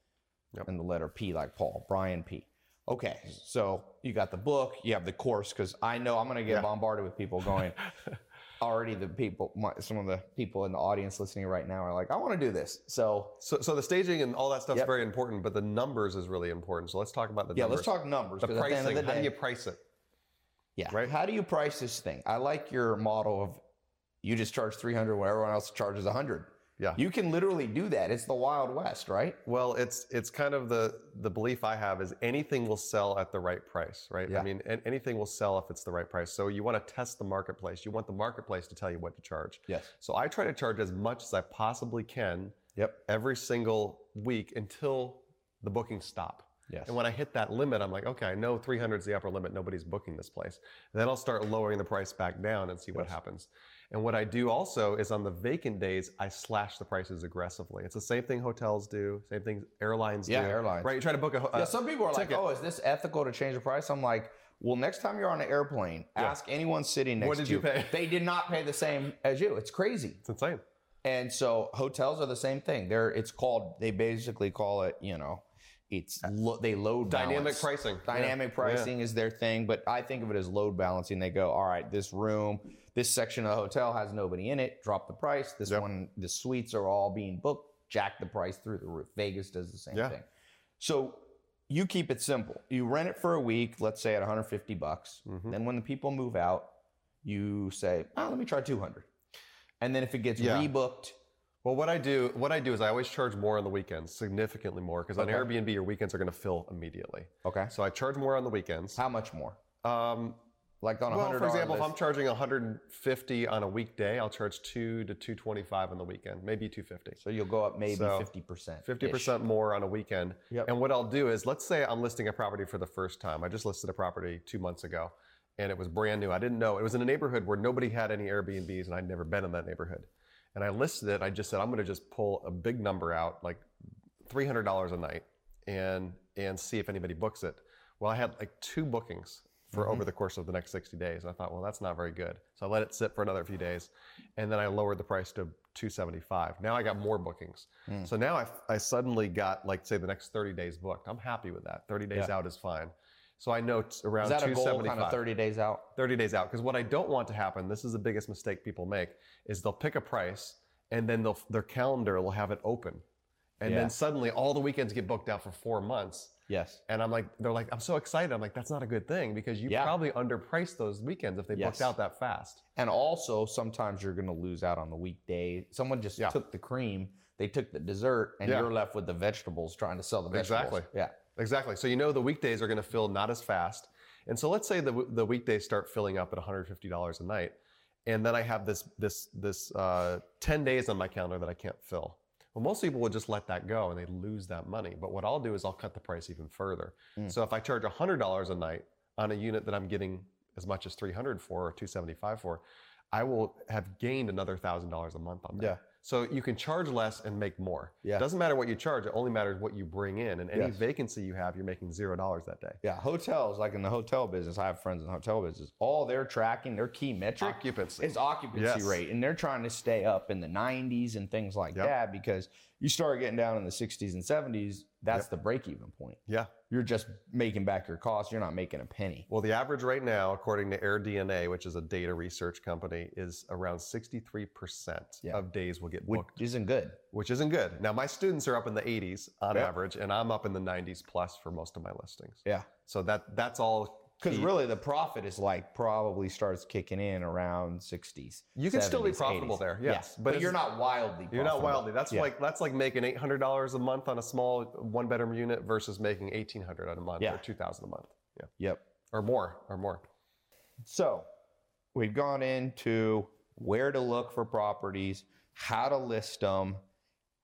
Speaker 1: Yep.
Speaker 2: And the letter P like Paul. Brian P. Okay. So you got the book, you have the course, because I know I'm going to get
Speaker 1: Yeah.
Speaker 2: bombarded with people going, already the people, some of the people in the audience listening right now are like, I want to do this. So
Speaker 1: So, so the staging and all that stuff
Speaker 2: Yep.
Speaker 1: is very important, but the numbers is really important. So let's talk about the
Speaker 2: yeah,
Speaker 1: numbers.
Speaker 2: let's talk numbers.
Speaker 1: the
Speaker 2: 'cause at the end
Speaker 1: pricing.
Speaker 2: of the
Speaker 1: How
Speaker 2: day,
Speaker 1: do you price it?
Speaker 2: Yeah.
Speaker 1: Right?
Speaker 2: How do you price this thing? I like your model of you just charge 300 when everyone else charges 100.
Speaker 1: Yeah.
Speaker 2: You can literally do that. It's the Wild West, right?
Speaker 1: Well, it's it's kind of the the belief I have is anything will sell at the right price, right?
Speaker 2: Yeah.
Speaker 1: I mean, an- anything will sell if it's the right price. So you want to test the marketplace. You want the marketplace to tell you what to charge.
Speaker 2: Yes.
Speaker 1: So I try to charge as much as I possibly can
Speaker 2: Yep.
Speaker 1: every single week until the bookings stop.
Speaker 2: Yes.
Speaker 1: And when I hit that limit, I'm like, okay, I know 300 is the upper limit. Nobody's booking this place. then I'll start lowering the price back down and see what happens. And what I do also is on the vacant days, I slash the prices aggressively. It's the same thing hotels do, same thing airlines
Speaker 2: Yeah,
Speaker 1: do.
Speaker 2: airlines.
Speaker 1: Right? You try to book a. ho-
Speaker 2: yeah,
Speaker 1: uh,
Speaker 2: some people are like, oh, is this ethical to change the price? I'm like, well, next time you're on an airplane, ask anyone sitting next to you.
Speaker 1: What did you pay?
Speaker 2: They did not pay the same as you. It's crazy.
Speaker 1: it's insane.
Speaker 2: And so hotels are the same thing. They're it's called they basically call it, you know, it's lo- they load
Speaker 1: Dynamic
Speaker 2: balance.
Speaker 1: pricing.
Speaker 2: Dynamic
Speaker 1: Yeah.
Speaker 2: pricing is their thing, but I think of it as load balancing. They go, all right, this room, this section of the hotel has nobody in it, drop the price. This
Speaker 1: Yep.
Speaker 2: one, the suites are all being booked, jack the price through the roof. Vegas does the same
Speaker 1: Yeah.
Speaker 2: thing. So you keep it simple. You rent it for a week, let's say at 150 bucks.
Speaker 1: Mhm.
Speaker 2: Then when the people move out, you say, oh, let me try 200. And then if it gets
Speaker 1: Yeah.
Speaker 2: rebooked,
Speaker 1: Well, what I do, what I do is I always charge more on the weekends, significantly more, because on Airbnb your weekends are going to fill immediately.
Speaker 2: okay.
Speaker 1: So I charge more on the weekends.
Speaker 2: How much more?
Speaker 1: Um,
Speaker 2: Like on a
Speaker 1: well, for example, if? I'm charging 150 on a weekday, I'll charge two to 225 on the weekend, maybe 250.
Speaker 2: so you'll go up maybe fifty percent.
Speaker 1: 50% more on a weekend.
Speaker 2: Yep.
Speaker 1: And what I'll do is, let's say I'm listing a property for the first time. I just listed a property two months ago and it was brand new. I didn't know. It was in a neighborhood where nobody had any Airbnbs and I'd never been in that neighborhood. And I listed it. I just said, I'm going to just pull a big number out, like $300 a night and, and see if anybody books it. Well, I had like two bookings for
Speaker 2: Mm-hmm.
Speaker 1: over the course of the next 60 days. And I thought, well, that's not very good. So I let it sit for another few days. And then I lowered the price to 275. Now I got more bookings.
Speaker 2: Mm.
Speaker 1: So now I, I suddenly got like say the next 30 days booked. I'm happy with that. 30 days
Speaker 2: Yeah.
Speaker 1: out is fine. So I know it's around
Speaker 2: Is that a goal?
Speaker 1: 275.
Speaker 2: Kind of thirty days out.
Speaker 1: 30 days out. Because what I don't want to happen, this is the biggest mistake people make, is they'll pick a price and then they'll, their calendar will have it open. And
Speaker 2: Yeah.
Speaker 1: then suddenly all the weekends get booked out for four months.
Speaker 2: Yes.
Speaker 1: And I'm like, they're like, I'm so excited. I'm like, that's not a good thing because you
Speaker 2: Yeah.
Speaker 1: probably underpriced those weekends if they
Speaker 2: Yes.
Speaker 1: booked out that fast.
Speaker 2: And also, sometimes you're going to lose out on the weekday. Someone just
Speaker 1: Yeah.
Speaker 2: took the cream, they took the dessert, and
Speaker 1: Yeah.
Speaker 2: you're left with the vegetables trying to sell the vegetables.
Speaker 1: Exactly.
Speaker 2: Yeah.
Speaker 1: Exactly. So you know the weekdays are going to fill not as fast. And so let's say the, the weekdays start filling up at $150 a night. And then I have this, this, this uh, 10 days on my calendar that I can't fill. Well, most people would just let that go and they lose that money. But what I'll do is I'll cut the price even further.
Speaker 2: Mm.
Speaker 1: So if I charge $100 a night on a unit that I'm getting as much as 300 for or 275 for, I will have gained another $1,000 a month on that.
Speaker 2: Yeah.
Speaker 1: So you can charge less and make more.
Speaker 2: Yeah.
Speaker 1: It doesn't matter what you charge, it only matters what you bring in. And any
Speaker 2: Yes.
Speaker 1: vacancy you have, you're making zero dollars that day.
Speaker 2: Yeah, hotels, like in the hotel business, I have friends in the hotel business. All they're tracking, their key metric
Speaker 1: Occupancy.
Speaker 2: is occupancy
Speaker 1: Yes.
Speaker 2: rate. And they're trying to stay up in the 90s and things like
Speaker 1: Yep.
Speaker 2: that because you start getting down in the 60s and 70s, that's the break even point.
Speaker 1: Yeah.
Speaker 2: You're just making back your costs, you're not making a penny.
Speaker 1: Well, the average right now, according to AirDNA, which is a data research company, is around 63%
Speaker 2: Yeah.
Speaker 1: of days will get booked.
Speaker 2: Which isn't good.
Speaker 1: which isn't good. Now, my students are up in the 80s on
Speaker 2: Yep.
Speaker 1: average, and I'm up in the 90s plus for most of my listings.
Speaker 2: Yeah.
Speaker 1: So that that's all.
Speaker 2: Because really, the profit is like probably starts kicking in around 60s.
Speaker 1: You can still be profitable
Speaker 2: 80s.
Speaker 1: there,
Speaker 2: Yeah,
Speaker 1: yes, but
Speaker 2: but, you're not wildly.
Speaker 1: You're not wildly. That's
Speaker 2: Yeah.
Speaker 1: like that's like making eight hundred dollars a month on a small one bedroom unit versus making eighteen hundred on a month
Speaker 2: Yeah.
Speaker 1: or two thousand a month. Yeah,
Speaker 2: Yep.
Speaker 1: or more, or more.
Speaker 2: So we've gone into where to look for properties, how to list them,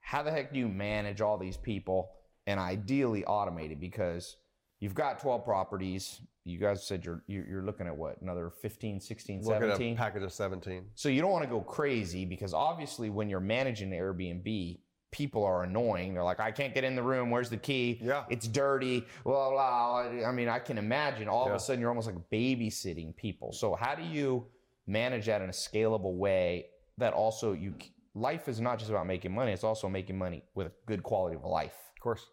Speaker 2: how the heck do you manage all these people, and ideally automate it because you've got 12 properties. You guys said you're you're looking at what another 15, 16,
Speaker 1: Look at a
Speaker 2: 17.
Speaker 1: package of seventeen.
Speaker 2: So you don't want to go crazy because obviously when you're managing Airbnb, people are annoying. They're like, I can't get in the room. Where's the key?
Speaker 1: Yeah.
Speaker 2: It's dirty. Blah, blah. I mean, I can imagine all of a sudden you're almost like babysitting people. So how do you manage that in a scalable way that also you, life is not just about making money. It's also making money with a good quality of life.
Speaker 1: Of course.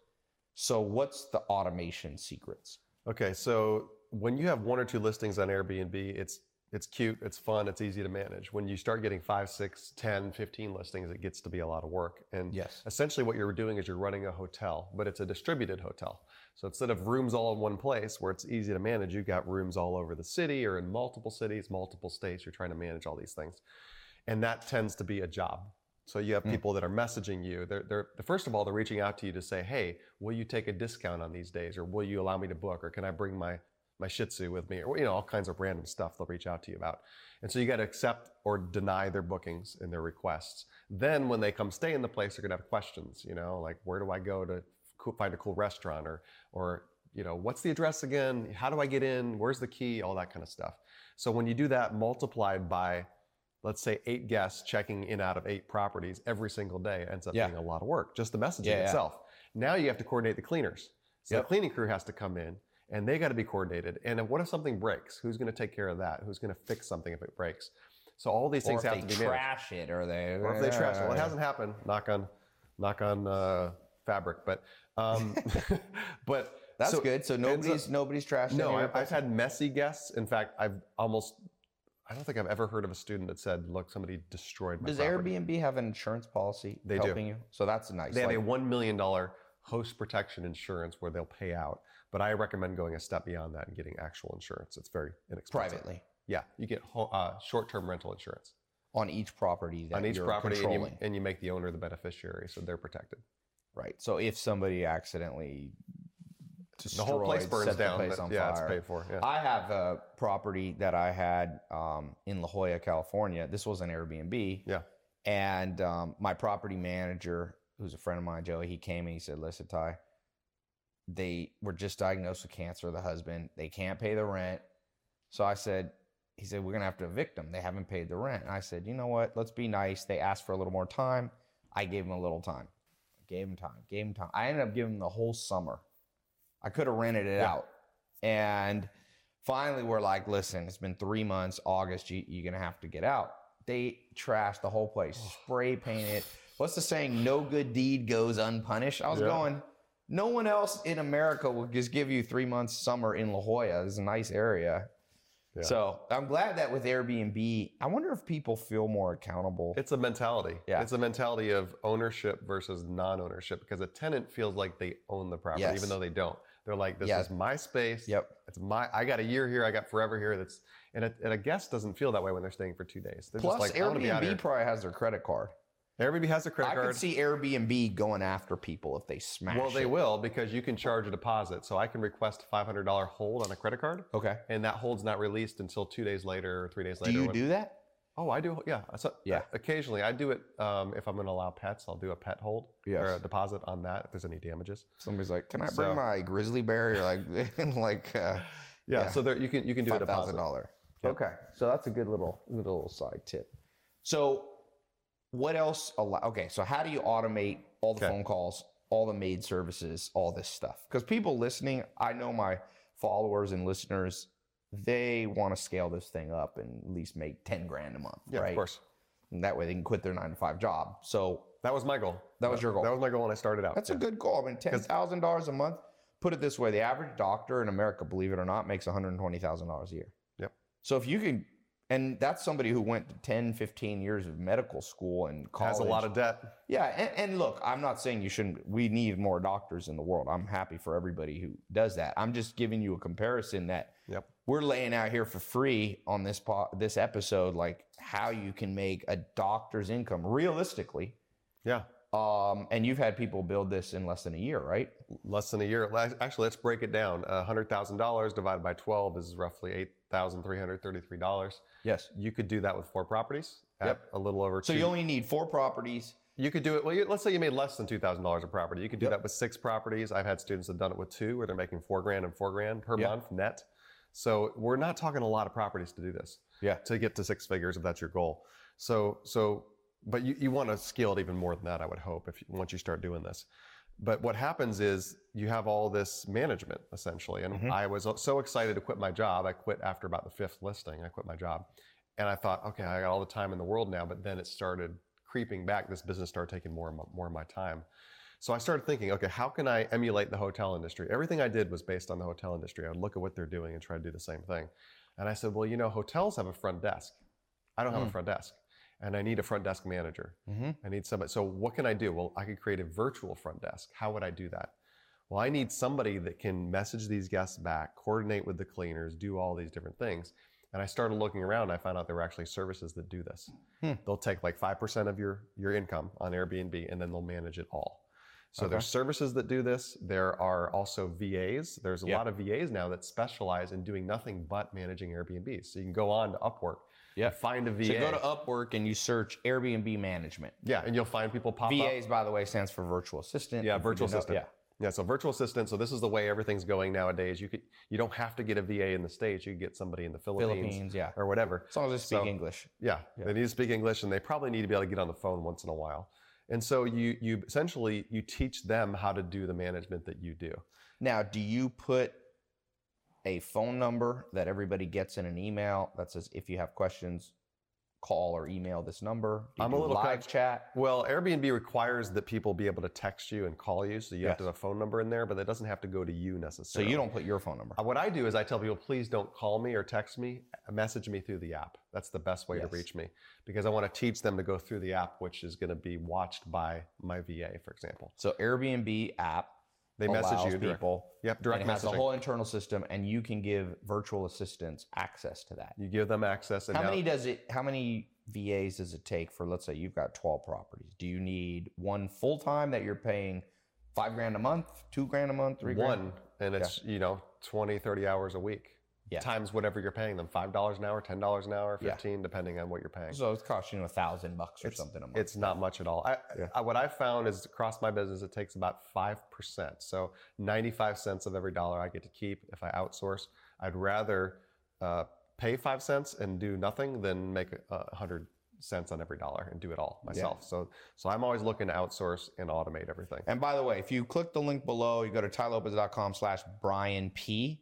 Speaker 2: So what's the automation secrets?
Speaker 1: Okay, so when you have one or two listings on Airbnb, it's it's cute, it's fun, it's easy to manage. When you start getting five, six, 10, 15 listings, it gets to be a lot of work. And
Speaker 2: Yes.
Speaker 1: essentially what you're doing is you're running a hotel, but it's a distributed hotel. So instead of rooms all in one place where it's easy to manage, you've got rooms all over the city or in multiple cities, multiple states. You're trying to manage all these things. And that tends to be a job. So you have
Speaker 2: Mm.
Speaker 1: people that are messaging you. They're, they're, first of all, they're reaching out to you to say, hey, will you take a discount on these days? Or will you allow me to book? Or can I bring my, my Shih Tzu with me? Or, you know, all kinds of random stuff they'll reach out to you about. And so you got to accept or deny their bookings and their requests. Then when they come stay in the place, they're going to have questions, you know, like where do I go to find a cool restaurant? Or, or, you know, what's the address again? How do I get in? Where's the key? All that kind of stuff. So when you do that multiplied by let's say eight guests checking in out of eight properties every single day ends up
Speaker 2: Yeah.
Speaker 1: being a lot of work just the messaging
Speaker 2: Yeah, yeah.
Speaker 1: itself now you have to coordinate the cleaners so
Speaker 2: Yep.
Speaker 1: the cleaning crew has to come in and they got to be coordinated and what if something breaks who's going to take care of that who's going to fix something if it breaks so all these things have to be managed
Speaker 2: trash it or they,
Speaker 1: or if they trash it well it hasn't happened knock on knock on uh, fabric but um, but
Speaker 2: That's
Speaker 1: so-
Speaker 2: good. So
Speaker 1: and so-
Speaker 2: nobody's nobody's trashing.
Speaker 1: no, I've, I've had messy guests. In fact, I've almost, I don't think I've ever heard of a student that said, look, somebody destroyed my
Speaker 2: Does
Speaker 1: property.
Speaker 2: Airbnb have an insurance policy
Speaker 1: They do.
Speaker 2: you? So that's nice.
Speaker 1: They have a $1 million host protection insurance where they'll pay out. But I recommend going a step beyond that and getting actual insurance. It's very inexpensive.
Speaker 2: privately
Speaker 1: Yeah, you get ho- uh, short-term rental insurance
Speaker 2: on each property that
Speaker 1: on each property, and you, and you make the owner the beneficiary, so they're protected.
Speaker 2: right. So if somebody accidentally
Speaker 1: The whole place burns down,
Speaker 2: place
Speaker 1: but yeah, it's paid for. Yeah.
Speaker 2: I have a property that I had um, in La Jolla, California. This was an Airbnb.
Speaker 1: Yeah.
Speaker 2: And um, my property manager, who's a friend of mine, Joey, he came and he said, Listen, Tai, they were just diagnosed with cancer, the husband. They can't pay the rent. So I said, He said, We're going to have to evict them. They haven't paid the rent. And I said, You know what? Let's be nice. They asked for a little more time. I gave them a little time. Gave them time. Gave them time. I ended up giving them the whole summer. I could have rented it
Speaker 1: Yeah.
Speaker 2: out. And finally, we're like, listen, it's been three months. August, you, you're going to have to get out. They trashed the whole place, spray painted. What's the saying? No good deed goes unpunished. I was
Speaker 1: Yeah.
Speaker 2: going, no one else in America will just give you three months summer in La Jolla. It's a nice area.
Speaker 1: Yeah.
Speaker 2: So I'm glad that with Airbnb, I wonder if people feel more accountable.
Speaker 1: It's a mentality.
Speaker 2: Yeah.
Speaker 1: It's a mentality of ownership versus non-ownership because a tenant feels like they own the property,
Speaker 2: Yes.
Speaker 1: even though they don't. They're like, "This
Speaker 2: Yeah.
Speaker 1: is my space.
Speaker 2: Yep.
Speaker 1: It's my. I got a year here. I got forever here. That's and a, and a guest doesn't feel that way when they're staying for two days. They're
Speaker 2: Plus,
Speaker 1: just like, I want to be out here.
Speaker 2: Airbnb probably has their credit card.
Speaker 1: Airbnb has a credit
Speaker 2: I
Speaker 1: card.
Speaker 2: I could see Airbnb going after people if they smash
Speaker 1: well, they
Speaker 2: it.
Speaker 1: will because you can charge a deposit. So I can request a $500 hold on a credit card,
Speaker 2: Okay.
Speaker 1: and that hold's not released until two days later or three days later.
Speaker 2: Do you
Speaker 1: when-
Speaker 2: do that?
Speaker 1: Oh, I do. Yeah. So,
Speaker 2: Yeah.
Speaker 1: Occasionally, I do it um, if I'm going to allow pets. I'll do a pet hold or a deposit on that if there's any damages.
Speaker 2: Somebody's like, "Can I bring
Speaker 1: So-
Speaker 2: my grizzly bear?" You're like, like, uh,
Speaker 1: Yeah.
Speaker 2: Yeah.
Speaker 1: So there, you can you can do a
Speaker 2: five thousand
Speaker 1: deposit.
Speaker 2: dollar.
Speaker 1: Yep.
Speaker 2: Okay, so that's a good little good little side tip. So what else? Allow, okay, so how do you automate all the
Speaker 1: Okay.
Speaker 2: phone calls, all the maid services, all this stuff? Because people listening, I know my followers and listeners, they want to scale this thing up and at least make ten grand a month,
Speaker 1: Yeah,
Speaker 2: right?
Speaker 1: of course.
Speaker 2: And that way they can quit their nine to five job. So
Speaker 1: That was my goal.
Speaker 2: That was your goal.
Speaker 1: That was my goal when I started out.
Speaker 2: That's
Speaker 1: Yeah.
Speaker 2: a good goal. I mean, ten thousand dollars a month. Put it this way: the average doctor in America, believe it or not, makes one hundred twenty thousand dollars a year.
Speaker 1: Yep.
Speaker 2: So if you can, and that's somebody who went to 10, 15 years of medical school and college.
Speaker 1: Has a lot of debt.
Speaker 2: yeah. And, and look, I'm not saying you shouldn't. We need more doctors in the world. I'm happy for everybody who does that. I'm just giving you a comparison that
Speaker 1: Yep.
Speaker 2: we're laying out here for free on this po- this episode, like how you can make a doctor's income realistically.
Speaker 1: Yeah.
Speaker 2: Um, and you've had people build this in less than a year, right?
Speaker 1: Less than a year. Actually, let's break it down. A hundred thousand dollars divided by twelve is roughly eight thousand three hundred thirty-three dollars.
Speaker 2: Yes.
Speaker 1: You could do that with four properties at
Speaker 2: Yep.
Speaker 1: a little over.
Speaker 2: So
Speaker 1: two.
Speaker 2: you only need four properties.
Speaker 1: You could do it. Well, you, let's say you made less than two thousand dollars a property. You could do that with six properties. I've had students that have done it with two, where they're making four grand and four grand per
Speaker 2: Yeah.
Speaker 1: month net. So we're not talking a lot of properties to do this.
Speaker 2: Yeah.
Speaker 1: To get to six figures, if that's your goal. So so, but you, you want to scale it even more than that. I would hope if once you start doing this. But what happens is you have all this management essentially, and
Speaker 2: Mhm.
Speaker 1: I was so excited to quit my job. I quit after about the fifth listing. I quit my job, and I thought, okay, I got all the time in the world now. But then it started creeping back. This business started taking more and more of my time. So I started thinking, okay, how can I emulate the hotel industry? Everything I did was based on the hotel industry. I would look at what they're doing and try to do the same thing. And I said, well, you know, hotels have a front desk. I don't have a
Speaker 2: Mm.
Speaker 1: front desk, and I need a front desk manager.
Speaker 2: Mm-hmm.
Speaker 1: I need somebody. So what can I do? Well, I could create a virtual front desk. How would I do that? Well, I need somebody that can message these guests back, coordinate with the cleaners, do all these different things. And I started looking around. And I found out there were actually services that do this.
Speaker 2: Hmm.
Speaker 1: They'll take like five percent of your your income on Airbnb, and then they'll manage it all. So
Speaker 2: Okay.
Speaker 1: there's services that do this. There are also VAs. There's a
Speaker 2: Yeah.
Speaker 1: lot of VAs now that specialize in doing nothing but managing Airbnbs. So you can go on to Upwork,
Speaker 2: Yeah.
Speaker 1: find a VA.
Speaker 2: So go to Upwork and you search Airbnb management.
Speaker 1: yeah, and you'll find people pop up.
Speaker 2: VAs, by the way, stands for virtual assistant.
Speaker 1: Yeah, virtual assistant. Yeah, Yeah, so virtual assistant. So this is the way everything's going nowadays. You could you don't have to get a VA in the states. You can get somebody in the Philippines,
Speaker 2: Philippines, yeah.
Speaker 1: or whatever.
Speaker 2: As long as they speak
Speaker 1: So-
Speaker 2: English.
Speaker 1: Yeah,
Speaker 2: Yeah.
Speaker 1: they need to speak English, and they probably need to be able to get on the phone once in a while. And so you you essentially you teach them how to do the management that you do.
Speaker 2: Now, do you put a phone number that everybody gets in an email that says if you have questions, call or email this number?
Speaker 1: I'm a little
Speaker 2: live
Speaker 1: con-
Speaker 2: chat.
Speaker 1: Well, Airbnb requires that people be able to text you and call you, so you have to have a phone number in there, but that doesn't have to go to you necessarily.
Speaker 2: So you don't put your phone number.
Speaker 1: Uh, What I do is I tell people, please don't call me or text me. Message me through the app. That's the best way
Speaker 2: Yes.
Speaker 1: to reach me because I want to teach them to go through the app, which is going to be watched by my VA, for example.
Speaker 2: So Airbnb app
Speaker 1: They message you.
Speaker 2: People.
Speaker 1: yep,
Speaker 2: And
Speaker 1: direct
Speaker 2: it has a whole internal system, and you can give virtual assistants access to that.
Speaker 1: you give them access. And
Speaker 2: How
Speaker 1: now,
Speaker 2: many does it? How many VAs does it take for? Let's say you've got twelve properties. Do you need one full time that you're paying five grand a month, two grand a month, three grand?
Speaker 1: one, and it's you know 20, 30 hours a week.
Speaker 2: Yeah.
Speaker 1: Times whatever you're paying them, five dollars an hour, ten dollars an hour,
Speaker 2: Yeah.
Speaker 1: fifteen, depending on what you're paying.
Speaker 2: So it's costing you a thousand bucks or something a month.
Speaker 1: It's not much at all. I,
Speaker 2: Yeah.
Speaker 1: I, what I found is across my business, it takes about 5%. So 95 cents of every dollar I get to keep if I outsource. I'd rather uh, pay five cents and do nothing than make a, hundred cents on every dollar and do it all myself. So, so I'm always looking to outsource and automate everything.
Speaker 2: And by the way, if you click the link below, you go to tailopez.com slash Brian P.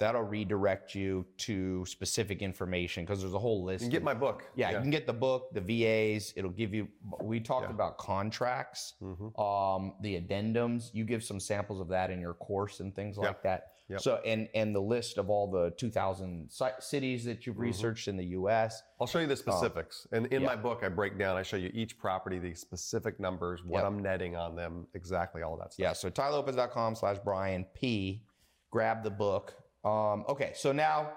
Speaker 2: That'll redirect you to specific information because there's a whole list.
Speaker 1: You can get my book.
Speaker 2: yeah, you can get the book, the VAs. It'll give you. We talked
Speaker 1: Yeah.
Speaker 2: about contracts,
Speaker 1: Mhm.
Speaker 2: um, the addendums. You give some samples of that in your course and things like that.
Speaker 1: Yep.
Speaker 2: So and and the list of all the 2,000 ci- cities that you've
Speaker 1: Mhm.
Speaker 2: researched in the U.S.
Speaker 1: I'll show you the specifics. and in
Speaker 2: yeah.
Speaker 1: my book, I break down, I show you each property, the specific numbers, what
Speaker 2: Yep.
Speaker 1: I'm netting on them, exactly all that stuff.
Speaker 2: Yeah, so tailopez.com slash Brian P. Grab the book. Um, okay, so now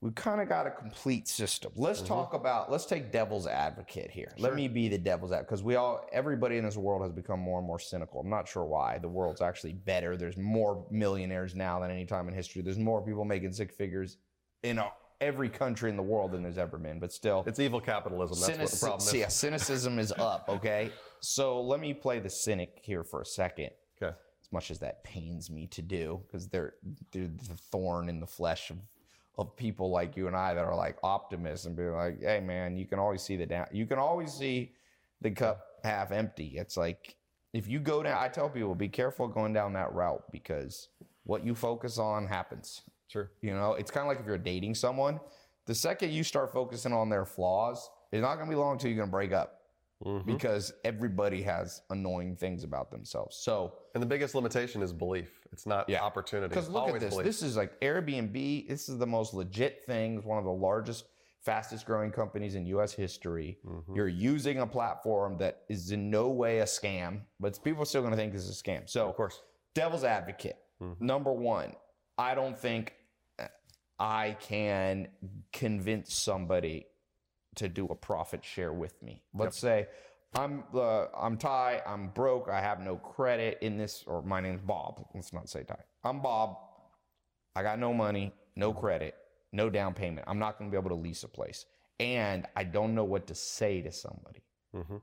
Speaker 2: we kind of got a complete system. Let's talk about, let's take devil's advocate here. Let me be the devil's advocate because we all, everybody in this world has become more and more cynical. I'm not sure why. The world's actually better. There's more millionaires now than any time in history. There's more people making six figures in a, every country in the world than there's ever been. But still,
Speaker 1: It's evil capitalism. That's what the problem is.
Speaker 2: Yeah, cynicism is up. Okay, so let me play the cynic here for a second.
Speaker 1: Okay.
Speaker 2: Much as that pains me to do, because they're they're the thorn in the flesh of of people like you and I that are like optimists and be like, hey man, you can always see the down you can always see the cup half empty. It's like if you go down I tell people be careful going down that route because what you focus on happens.
Speaker 1: Sure.
Speaker 2: You know, it's kind of like if you're dating someone, the second you start focusing on their flaws, it's not gonna be long until you're gonna break up
Speaker 1: Mhm.
Speaker 2: because everybody has annoying things about themselves. So
Speaker 1: And the biggest limitation is belief. It's not
Speaker 2: Yeah.
Speaker 1: opportunity.
Speaker 2: Because look
Speaker 1: Always
Speaker 2: at this.
Speaker 1: belief.
Speaker 2: This is like Airbnb. This is the most legit thing. It's one of the largest, fastest growing companies in US history.
Speaker 1: Mhm.
Speaker 2: You're using a platform that is in no way a scam, but people are still going to think this is a scam. So,
Speaker 1: Of course.
Speaker 2: devil's advocate.
Speaker 1: Mhm.
Speaker 2: Number one, I don't think I can convince somebody to do a profit share with me. Let's say I'm uh, I'm Tai. I'm broke. I have no credit in this. Or my name's Bob. Let's not say Tai. I'm Bob. I got no money, no credit, no down payment. I'm not going to be able to lease a place, and I don't know what to say to somebody
Speaker 1: hmm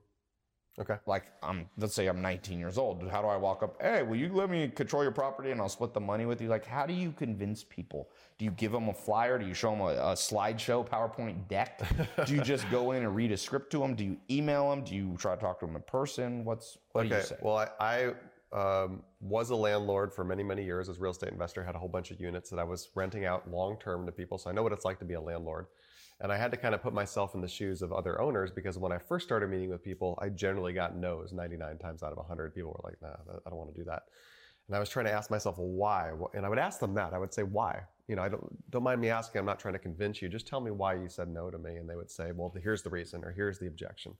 Speaker 1: Okay.
Speaker 2: like I'm let's say I'm 19 years old. How do I walk up? Hey, will you let me control your property and I'll split the money with you? Like, how do you convince people? Do you give them a flyer? Do you show them a, a slideshow, PowerPoint deck? do you just go in and read a script to them? Do you email them? Do you try to talk to them in person? What's what do you
Speaker 1: Okay.
Speaker 2: say?
Speaker 1: Well, I, I um, was a landlord for many, many years as a real estate investor. Had a whole bunch of units that I was renting out long term to people, so I know what it's like to be a landlord. And I had to kind of put myself in the shoes of other owners because when I first started meeting with people, I generally got no's 99 times out of 100. People were like, "Nah, I don't want to do that." And I was trying to ask myself, well, why? And I would ask them that. I would say, why? You know, I don't don't mind me asking. I'm not trying to convince you. Just tell me why you said no to me. And they would say, well, here's the reason, or here's the objection.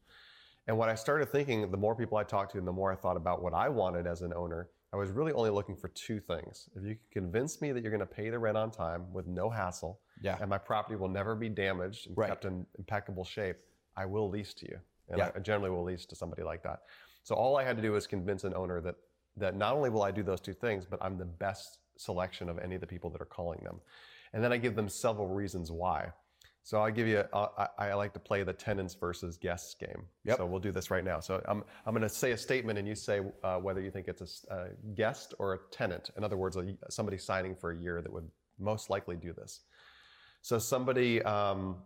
Speaker 1: And when I started thinking, the more people I talked to, and the more I thought about what I wanted as an owner, I was really only looking for two things. If you can convince me that you're going to pay the rent on time with no hassle,
Speaker 2: yeah.
Speaker 1: and my property will never be damaged and
Speaker 2: Right.
Speaker 1: kept in impeccable shape, I will lease to you. And
Speaker 2: Yeah.
Speaker 1: I generally will lease to somebody like that. So all I had to do was convince an owner that that not only will I do those two things, but I'm the best selection of any of the people that are calling them. And then I give them several reasons why. So I give you, I, I like to play the tenants versus guests game.
Speaker 2: Yep.
Speaker 1: So we'll do this right now. So I'm, I'm going to say a statement and you say uh, whether you think it's a guest or a tenant. In other words, a, somebody signing for a year that would most likely do this. So somebody, um,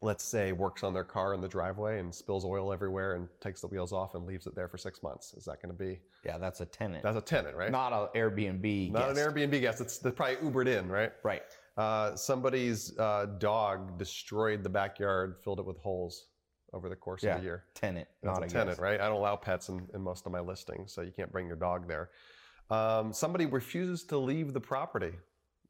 Speaker 1: let's say, works on their car in the driveway and spills oil everywhere and takes the wheels off and leaves it there for six months. Is that going to be?
Speaker 2: Yeah, that's a tenant.
Speaker 1: That's a tenant, right?
Speaker 2: not an Airbnb.
Speaker 1: Not
Speaker 2: guest.
Speaker 1: an Airbnb guest. It's they're probably Ubered in, right?
Speaker 2: Right.
Speaker 1: Uh, somebody's uh, dog destroyed the backyard, filled it with holes over the course
Speaker 2: Yeah.
Speaker 1: of a year.
Speaker 2: Tenant,
Speaker 1: That's
Speaker 2: not
Speaker 1: a tenant,
Speaker 2: guest.
Speaker 1: right? I don't allow pets in, in most of my listings, so you can't bring your dog there. Um, somebody refuses to leave the property.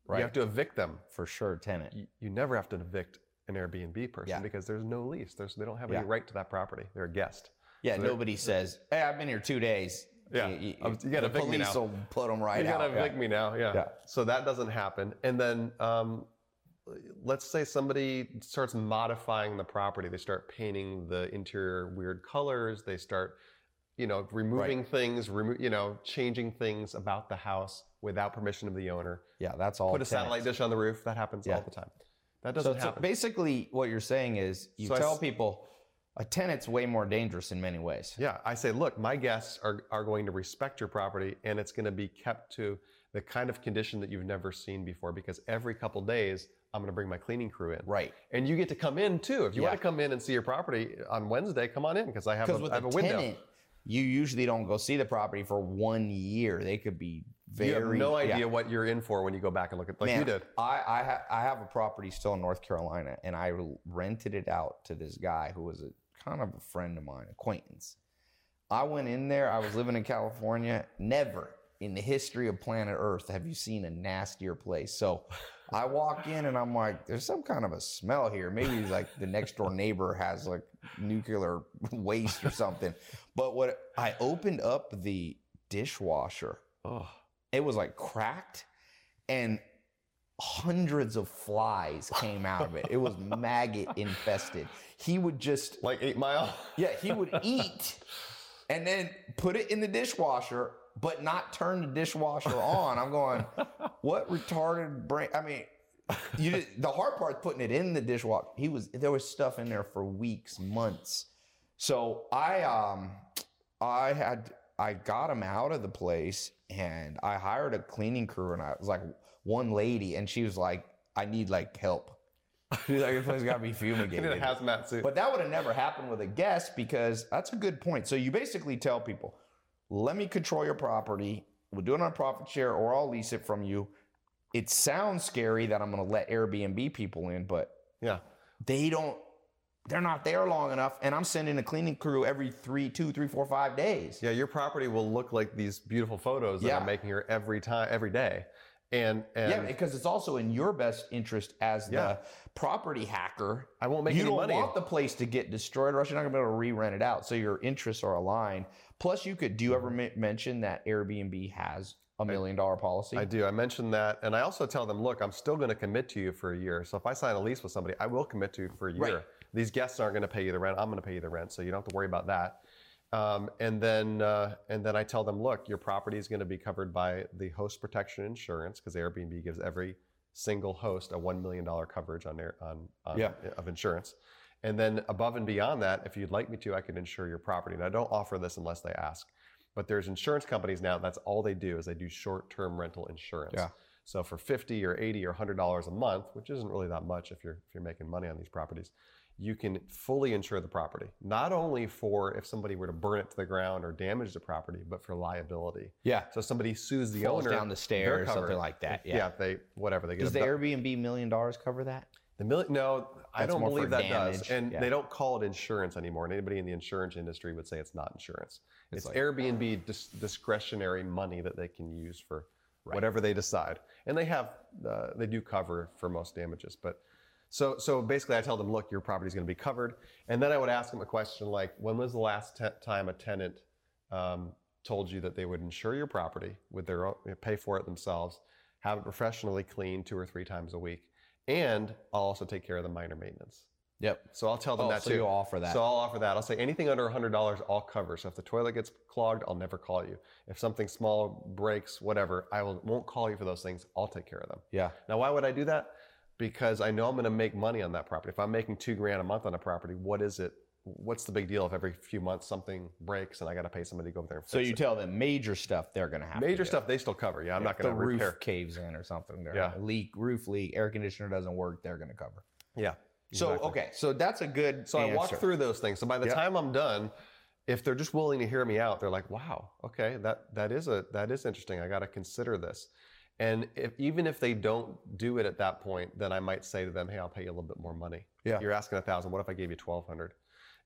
Speaker 2: Right.
Speaker 1: You have to evict them.
Speaker 2: For sure, tenant.
Speaker 1: You, you never have to evict an Airbnb person
Speaker 2: Yeah.
Speaker 1: because there's no lease. There's, they don't have
Speaker 2: Yeah.
Speaker 1: any right to that property. They're a guest.
Speaker 2: Yeah,
Speaker 1: So
Speaker 2: nobody says, "Hey, I've been here two days."
Speaker 1: Yeah,
Speaker 2: you,
Speaker 1: I'm- you gotta
Speaker 2: the
Speaker 1: evict me now.
Speaker 2: will put them right
Speaker 1: you
Speaker 2: out.
Speaker 1: gotta
Speaker 2: Yeah.
Speaker 1: evict me now, yeah.
Speaker 2: Yeah.
Speaker 1: So that doesn't happen. And then um, let's say somebody starts modifying the property. They start painting the interior weird colors. They start, you know, removing things, remo- you know, changing things about the house without permission of the owner.
Speaker 2: Yeah, that's all.
Speaker 1: Put a
Speaker 2: tenants.
Speaker 1: satellite dish on the roof. That happens
Speaker 2: Yeah.
Speaker 1: all the time. That doesn't
Speaker 2: it's-
Speaker 1: happen.
Speaker 2: So basically, what you're saying is you
Speaker 1: So
Speaker 2: tell
Speaker 1: s-
Speaker 2: people a tenant's way more dangerous in many ways.
Speaker 1: Yeah, I say, look, my guests are, are going to respect your property and it's going to be kept to the kind of condition that you've never seen before because every couple days I'm going to bring my cleaning crew in.
Speaker 2: Right.
Speaker 1: And you get to come in too. If you
Speaker 2: Yeah.
Speaker 1: want to come in and see your property on Wednesday, come on in because I have, a, I have
Speaker 2: a
Speaker 1: a window.
Speaker 2: tenant, you usually don't go see the property for one year. They could be very.
Speaker 1: you have no
Speaker 2: yeah.
Speaker 1: idea what you're in for when you go back and look at like
Speaker 2: Man,
Speaker 1: you did.
Speaker 2: I I, ha- I have a property still in North Carolina, and I rented it out to this guy who was a kind of a friend of mine, acquaintance. I went in there. I was living in California. Never in the history of planet Earth have you seen a nastier place. So I walk in and I'm like, there's some kind of a smell here. Maybe like the next door neighbor has like nuclear waste or something. But what I opened up the dishwasher
Speaker 1: Oh,
Speaker 2: it was like cracked and hundreds of flies came out of it. It was maggot infested. He would just,
Speaker 1: like Eight Mile.
Speaker 2: yeah, he would eat and then put it in the dishwasher, but not turn the dishwasher on. I'm going, what retarded brain? I mean, you did, the hard part is putting it in the dishwasher. He was there was stuff in there for weeks, months. So I um I had I got him out of the place and I hired a cleaning crew and I was like one lady and she was like I need like help. He's like, this place got to be
Speaker 1: In a
Speaker 2: fumigated.
Speaker 1: hazmat suit.
Speaker 2: But that would have never happened with a guest because that's a good point. So you basically tell people, let me control your property. We'll do it on a profit share or I'll lease it from you. It sounds scary that I'm going to let Airbnb people in, but
Speaker 1: yeah.
Speaker 2: they don't, they're not there long enough. And I'm sending a cleaning crew every three, two, three, four, five days.
Speaker 1: Yeah, your property will look like these beautiful photos that
Speaker 2: Yeah.
Speaker 1: I'm making here every time, every day. And and
Speaker 2: Yeah, because it's also in your best interest as
Speaker 1: Yeah.
Speaker 2: the property hacker.
Speaker 1: I won't make
Speaker 2: you
Speaker 1: any
Speaker 2: don't
Speaker 1: money.
Speaker 2: want the place to get destroyed, or else you're not gonna be able to re-rent it out. So your interests are aligned. Plus, you could. Do you
Speaker 1: Mm-hmm.
Speaker 2: ever men- mention that Airbnb has a million dollar policy?
Speaker 1: I do. I mentioned that, and I also tell them, look, I'm still going to commit to you for a year. So if I sign a lease with somebody, I will commit to you for a year.
Speaker 2: Right.
Speaker 1: These guests aren't going to pay you the rent. I'm going to pay you the rent, so you don't have to worry about that. Um, and then uh, and then I tell them, look, your property is going to be covered by the host protection insurance because Airbnb gives every single host a one million dollar coverage on their on, on
Speaker 2: Yeah.
Speaker 1: of insurance. And then above and beyond that, if you'd like me to, I can insure your property. And I don't offer this unless they ask. But there's insurance companies now. That's all they do is they do short-term rental insurance.
Speaker 2: Yeah.
Speaker 1: So for fifty or eighty or hundred dollars a month, which isn't really that much if you're if you're making money on these properties, you can fully insure the property. Not only for if somebody were to burn it to the ground or damage the property, but for liability.
Speaker 2: yeah.
Speaker 1: So somebody sues the
Speaker 2: Falls
Speaker 1: owner
Speaker 2: down the stairs, something like that,
Speaker 1: If-
Speaker 2: yeah.
Speaker 1: they whatever they get.
Speaker 2: Does the Airbnb million dollars cover that?
Speaker 1: the million? No, I don't believe that
Speaker 2: damage,
Speaker 1: does. And
Speaker 2: yeah.
Speaker 1: they don't call it insurance anymore. And anybody in the insurance industry would say it's not insurance. It's,
Speaker 2: like-
Speaker 1: Airbnb dis- discretionary money that they can use for whatever they decide. And they have uh, they do cover for most damages, but. So, so basically, I tell them, look, your property is going to be covered, and then I would ask them a question like, when was the last te- time a tenant um, told you that they would insure your property with their own, pay for it themselves, have it professionally cleaned two or three times a week, and I'll also take care of the minor maintenance.
Speaker 2: Yep.
Speaker 1: So I'll tell them
Speaker 2: Oh,
Speaker 1: that
Speaker 2: so
Speaker 1: too.
Speaker 2: you'll offer that.
Speaker 1: So I'll offer that. I'll say anything under $100, I'll cover. So if the toilet gets clogged, I'll never call you. If something small breaks, whatever, I will, won't call you for those things. I'll take care of them.
Speaker 2: Yeah.
Speaker 1: Now, why would I do that? Because I know I'm going to make money on that property. If I'm making two grand a month on a property, what is it? What's the big deal if every few months something breaks and I got to pay somebody to go over there and fix
Speaker 2: So you
Speaker 1: it?
Speaker 2: tell them major stuff they're gonna have. to
Speaker 1: Major
Speaker 2: do.
Speaker 1: stuff they still cover. Yeah, I'm not going to the
Speaker 2: roof
Speaker 1: repair.
Speaker 2: caves in or something. They're
Speaker 1: Yeah.
Speaker 2: leak, roof leak, air conditioner doesn't work. They're gonna cover.
Speaker 1: Yeah.
Speaker 2: So
Speaker 1: exactly.
Speaker 2: okay, so that's a good.
Speaker 1: So I walk
Speaker 2: answer.
Speaker 1: through those things. So by the
Speaker 2: Yep.
Speaker 1: time I'm done, if they're just willing to hear me out, they're like, "Wow, okay, that that is a that is interesting. I got to consider this." And if, even if they don't do it at that point, then I might say to them, "Hey, I'll pay you a little bit more money.
Speaker 2: Yeah.
Speaker 1: You're asking a thousand. What if I gave you twelve hundred?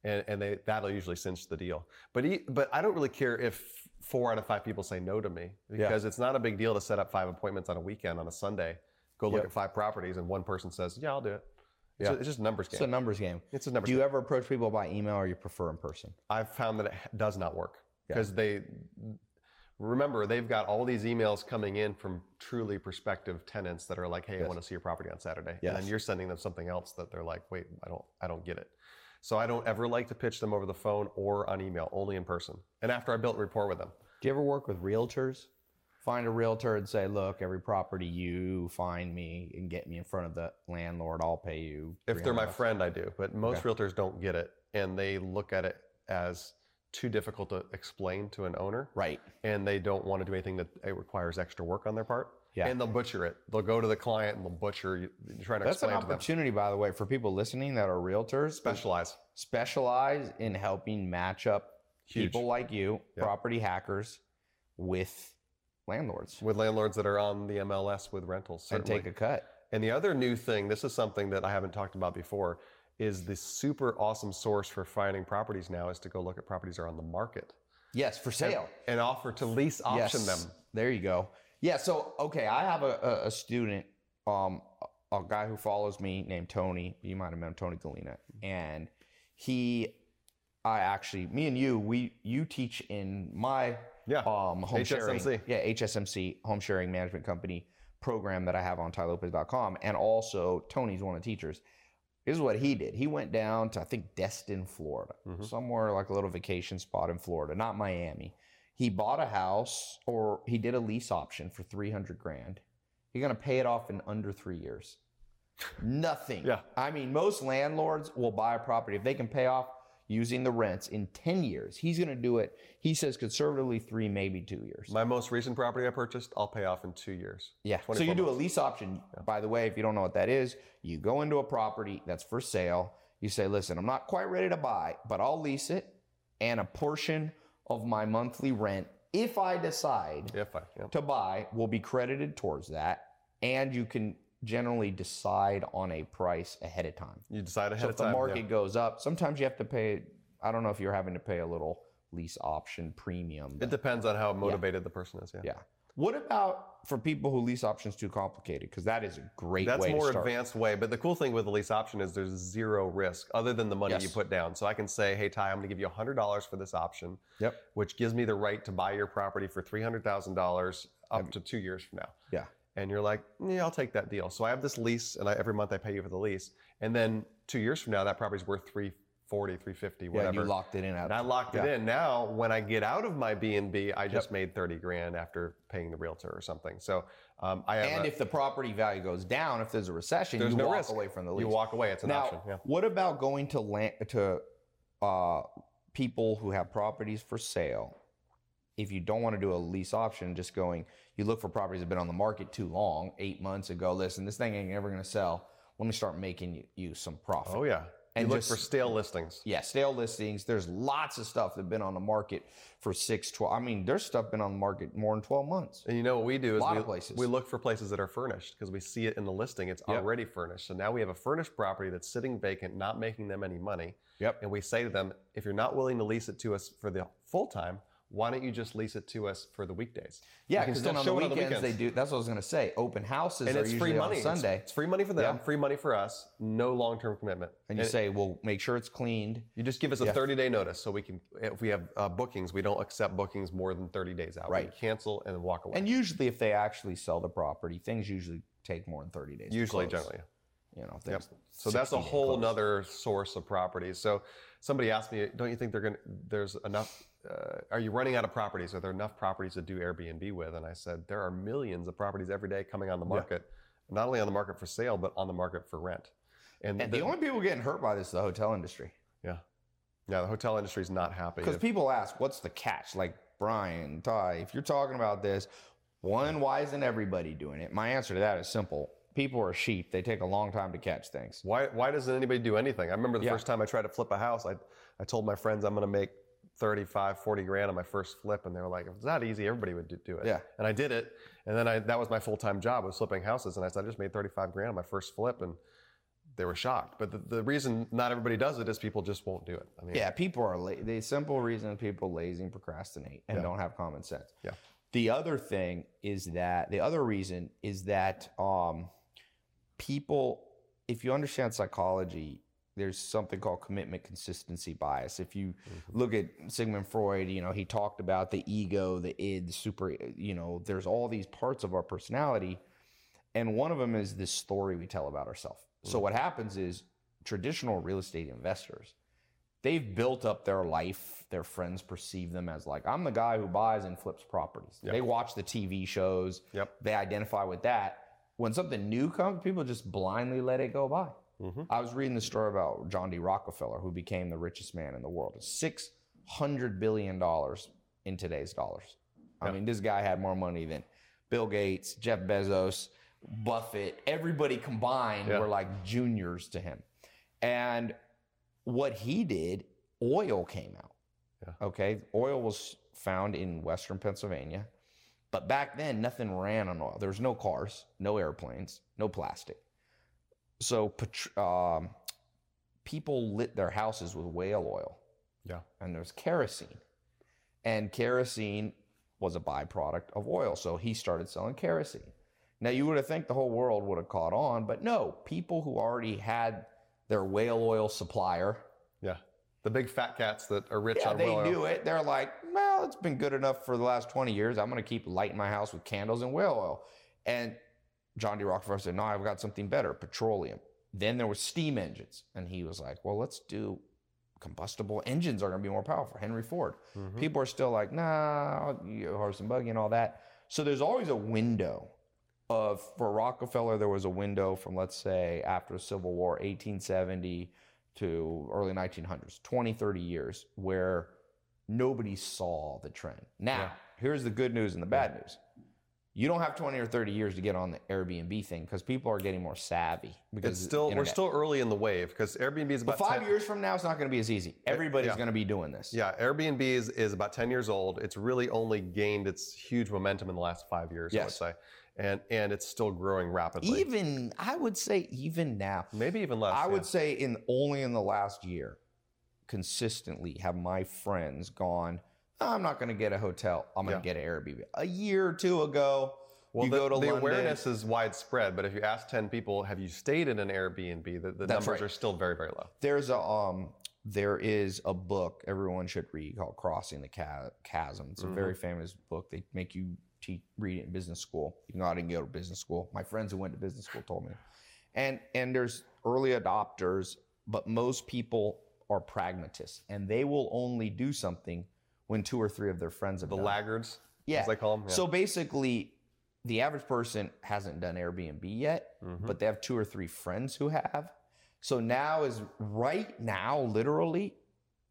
Speaker 1: And and they that'll usually cinch the deal. But e- but I don't really care if four out of five people say no to me because it's not a big deal to set up five appointments on a weekend on a Sunday, go look
Speaker 2: Yep.
Speaker 1: at five properties, and one person says, "Yeah, I'll do it." It's,
Speaker 2: Yeah.
Speaker 1: a, it's just a numbers game.
Speaker 2: It's a numbers game.
Speaker 1: it's a numbers
Speaker 2: Do
Speaker 1: game.
Speaker 2: you ever approach people by email or you prefer in person?
Speaker 1: I've found that it does not work
Speaker 2: Yeah.
Speaker 1: because they remember they've got all these emails coming in from truly prospective tenants that are like, "Hey, I want to see your property on Saturday," and then you're sending them something else that they're like, "Wait, I don't, I don't get it." So I don't ever like to pitch them over the phone or on email, only in person. And after I built rapport with them,
Speaker 2: Do you ever work with realtors? Find a realtor and say, "Look, every property you find me and get me in front of the landlord, I'll pay you."
Speaker 1: if they're my friend, I do. But most realtors don't get it, and they look at it as too difficult to explain to an owner.
Speaker 2: right?
Speaker 1: and they don't want to do anything that it requires extra work on their part.
Speaker 2: Yeah.
Speaker 1: And they'll butcher it. They'll go to the client and they'll butcher you, trying to
Speaker 2: That's an
Speaker 1: explain to them.
Speaker 2: opportunity, by the way, for people listening that are realtors.
Speaker 1: Specialize.
Speaker 2: specialize in helping match up
Speaker 1: Huge.
Speaker 2: people like you,
Speaker 1: Yep.
Speaker 2: property hackers, with landlords
Speaker 1: With landlords that are on the MLS with rentals.
Speaker 2: and take a cut.
Speaker 1: And the other new thing, this is something that I haven't talked about before, is the super awesome source for finding properties now is to go look at properties that are on the market
Speaker 2: Yes, for sale.
Speaker 1: and offer to lease option
Speaker 2: Yes.
Speaker 1: them.
Speaker 2: There you go. Yeah. So okay, I have a, a, student, um, a guy who follows me named Tony. You might have met him, Tony Galina, and he, I actually, me and you, we you teach in my
Speaker 1: Yeah.
Speaker 2: um home sharing,
Speaker 1: HSMC.
Speaker 2: yeah, HSMC home sharing management company program that I have on tailopez.com, and also Tony's one of the teachers. This is what he did. He went down to I think Destin, Florida,
Speaker 1: Mhm.
Speaker 2: somewhere like a little vacation spot in Florida, not Miami. He bought a house or he did a lease option for 300 grand. You're going to pay it off in under 3 years. Nothing.
Speaker 1: Yeah.
Speaker 2: I mean, most landlords will buy a property if they can pay off using the rents in 10 years. He's going to do it, he says conservatively three, maybe two years.
Speaker 1: My most recent property I purchased, I'll pay off in two years.
Speaker 2: Yeah. So
Speaker 1: 24
Speaker 2: you do a lease option. By the way, if you don't know what that is, you go into a property that's for sale. You say, listen, I'm not quite ready to buy, but I'll lease it. And a portion of my monthly rent, if I decide
Speaker 1: If I, yeah.
Speaker 2: to buy, will be credited towards that. And you can generally decide on a price ahead of time.
Speaker 1: You decide ahead
Speaker 2: So
Speaker 1: of time.
Speaker 2: if the
Speaker 1: time. yeah.
Speaker 2: market goes up, sometimes you have to pay, I don't know if you're having to pay a little lease option premium.
Speaker 1: It depends on how motivated the person is. Yeah.
Speaker 2: Yeah. What about for people who lease options too complicated? Because that is a great
Speaker 1: That's
Speaker 2: way
Speaker 1: more
Speaker 2: to start.
Speaker 1: advanced way. But the cool thing with the lease option is there's zero risk other than the money you put down. So I can say, hey, Tai, I'm going to give you $100 for this option,
Speaker 2: Yep.
Speaker 1: which gives me the right to buy your property for $300,000 up to two years from now.
Speaker 2: Yeah.
Speaker 1: And you're like, yeah, I'll take that deal. So I have this lease, and I, every month I pay you for the lease. And then two years from now, that property's worth 340, 350,
Speaker 2: Yeah,
Speaker 1: whatever.
Speaker 2: you locked it in at
Speaker 1: and I locked it in. Now, when I get out of my B and B, I just made 30 grand after paying the realtor or something. So um, I have
Speaker 2: And
Speaker 1: a-
Speaker 2: if the property value goes down, if there's a recession,
Speaker 1: there's
Speaker 2: you
Speaker 1: no
Speaker 2: walk
Speaker 1: risk.
Speaker 2: away from the lease.
Speaker 1: You walk away. It's an
Speaker 2: now,
Speaker 1: option. Yeah.
Speaker 2: what about going to land to uh, people who have properties for sale? If you don't want to do a lease option, just going, you look for properties that have been on the market too long, eight months ago. Listen, this thing ain't ever going to sell. Let me start making you, you some profit.
Speaker 1: Oh yeah.
Speaker 2: And
Speaker 1: you look
Speaker 2: just-
Speaker 1: for stale listings.
Speaker 2: Yeah, stale listings. There's lots of stuff that have been on the market for six, 12. I mean, there's stuff been on the market more than 12 months.
Speaker 1: And you know what we do is
Speaker 2: Lot
Speaker 1: we,
Speaker 2: of places.
Speaker 1: we look for places that are furnished because we see it in the listing. It's
Speaker 2: Yep.
Speaker 1: already furnished. So now we have a furnished property that's sitting vacant, not making them any money.
Speaker 2: Yep.
Speaker 1: And we say to them, if you're not willing to lease it to us for the full time, why don't you just lease it to us for the weekdays?
Speaker 2: Yeah, because
Speaker 1: still
Speaker 2: then on the,
Speaker 1: show it
Speaker 2: weekends, they do. That's what I was going to say. Open houses
Speaker 1: And it's free money.
Speaker 2: on
Speaker 1: It's-
Speaker 2: Sunday.
Speaker 1: It's, free money for them,
Speaker 2: Yeah.
Speaker 1: free money for us, no long term commitment.
Speaker 2: and you say, well, make sure it's cleaned.
Speaker 1: You just give us a
Speaker 2: Yeah.
Speaker 1: 30 day notice so we can, if we have uh, bookings, we don't accept bookings more than 30 days out.
Speaker 2: Right.
Speaker 1: We cancel and walk away.
Speaker 2: And usually, if they actually sell the property, things usually take more than 30 days. to
Speaker 1: Usually, generally.
Speaker 2: You know,
Speaker 1: Yep. So that's a whole
Speaker 2: close.
Speaker 1: nother source of properties. So somebody asked me, don't you think they're going to, there's enough, uh, are you running out of properties? Are there enough properties to do Airbnb with? And I said, there are millions of properties every day coming on the market, not only on the market for sale, but on the market for rent.
Speaker 2: And the, only people getting hurt by this is the hotel industry.
Speaker 1: yeah. Yeah, the hotel industry is not happy.
Speaker 2: Because people ask, what's the catch? Like, Brian, Tai, if you're talking about this, one, why isn't everybody doing it? My answer to that is simple. People are sheep. They take a long time to catch things.
Speaker 1: Why, why doesn't anybody do anything? I remember the
Speaker 2: Yeah.
Speaker 1: first time I tried to flip a house, I, I told my friends I'm going to make 35, 40 grand on my first flip. And they were like, if it's not easy, everybody would do, it.
Speaker 2: Yeah.
Speaker 1: And I did it. And then I, that was my full-time job was flipping houses. And I said, I just made 35 grand on my first flip. And they were shocked. But the, the reason not everybody does it is people just won't do it. I mean,
Speaker 2: Yeah, people are la- the simple reason people lazy and procrastinate and don't have common sense.
Speaker 1: Yeah.
Speaker 2: The other thing is that the other reason is that um, people, if you understand psychology, there's something called commitment consistency bias. If you mm-hmm. look at Sigmund Freud, you know, he talked about the ego, the id, the super, you know, there's all these parts of our personality. And one of them is this story we tell about ourselves. So mm-hmm. what happens is traditional real estate investors, they've built up their life. Their friends perceive them as like, I'm the guy who buys and flips properties. They watch the TV shows.
Speaker 1: Yep.
Speaker 2: They identify with that. When something new comes, people just blindly let it go by. Mm-hmm. I was reading the story about John D. Rockefeller, who became the richest man in the world. Six hundred billion dollars in today's dollars. I mean, this guy had more money than Bill Gates, Jeff Bezos, Buffett, everybody combined
Speaker 1: Yeah.
Speaker 2: were like juniors to him. And what he did, oil came out.
Speaker 1: Yeah.
Speaker 2: Okay. Oil was found in Western Pennsylvania. But back then, nothing ran on oil. There was no cars, no airplanes, no plastic. So um, people lit their houses with whale oil
Speaker 1: Yeah.
Speaker 2: and there's kerosene. And kerosene was a byproduct of oil. So he started selling kerosene. Now you would have think the whole world would have caught on, but no, people who already had their whale oil supplier,
Speaker 1: Yeah. The big fat cats that are rich
Speaker 2: yeah,
Speaker 1: on
Speaker 2: they
Speaker 1: whale oil.
Speaker 2: do it. They're like, well, it's been good enough for the last 20 years. I'm going to keep lighting my house with candles and whale oil. And John D. Rockefeller said, no, I've got something better, petroleum. Then there was steam engines. And he was like, well, let's do combustible engines are going to be more powerful. Henry Ford.
Speaker 1: Mm-hmm.
Speaker 2: People are still like, nah, you know, horse and buggy and all that. So there's always a window of, for Rockefeller, there was a window from, let's say, after the Civil War, 1870 to early 1900s, 20, 30 years, where nobody saw the trend. Now,
Speaker 1: Yeah.
Speaker 2: here's the good news and the bad news. You don't have 20 or 30 years to get on the Airbnb thing because people are getting more savvy. Because
Speaker 1: It's still we're still early in the wave because Airbnb is
Speaker 2: But five
Speaker 1: 10
Speaker 2: years from now, it's not going to be as easy. Everybody's
Speaker 1: yeah.
Speaker 2: going to be doing this.
Speaker 1: Yeah, Airbnb is, is about 10 years old. It's really only gained its huge momentum in the last five years,
Speaker 2: Yes.
Speaker 1: I would say. And and it's still growing rapidly.
Speaker 2: Even I would say even now,
Speaker 1: Maybe even less.
Speaker 2: I
Speaker 1: yeah.
Speaker 2: would say in only in the last year, consistently have my friends gone. I'm not going to get a hotel. I'm going to get an Airbnb. A year or two ago,
Speaker 1: Well,
Speaker 2: you
Speaker 1: the,
Speaker 2: go to
Speaker 1: the
Speaker 2: London.
Speaker 1: awareness is widespread, but if you ask 10 people, have you stayed in an Airbnb, the, the numbers
Speaker 2: right.
Speaker 1: are still very, very low.
Speaker 2: There's a um, there is a book everyone should read called Crossing the Chasm. It's a
Speaker 1: Mm-hmm.
Speaker 2: very famous book. They make you te- read it in business school. Even though I didn't go to business school, my friends who went to business school told me. And and there's early adopters, but most people are pragmatists, and they will only do something when two or three of their friends have
Speaker 1: The
Speaker 2: done it.
Speaker 1: laggards,
Speaker 2: Yeah.
Speaker 1: as they call them.
Speaker 2: So basically, the average person hasn't done Airbnb yet,
Speaker 1: Mm-hmm.
Speaker 2: but they have two or three friends who have. So now is right now, literally,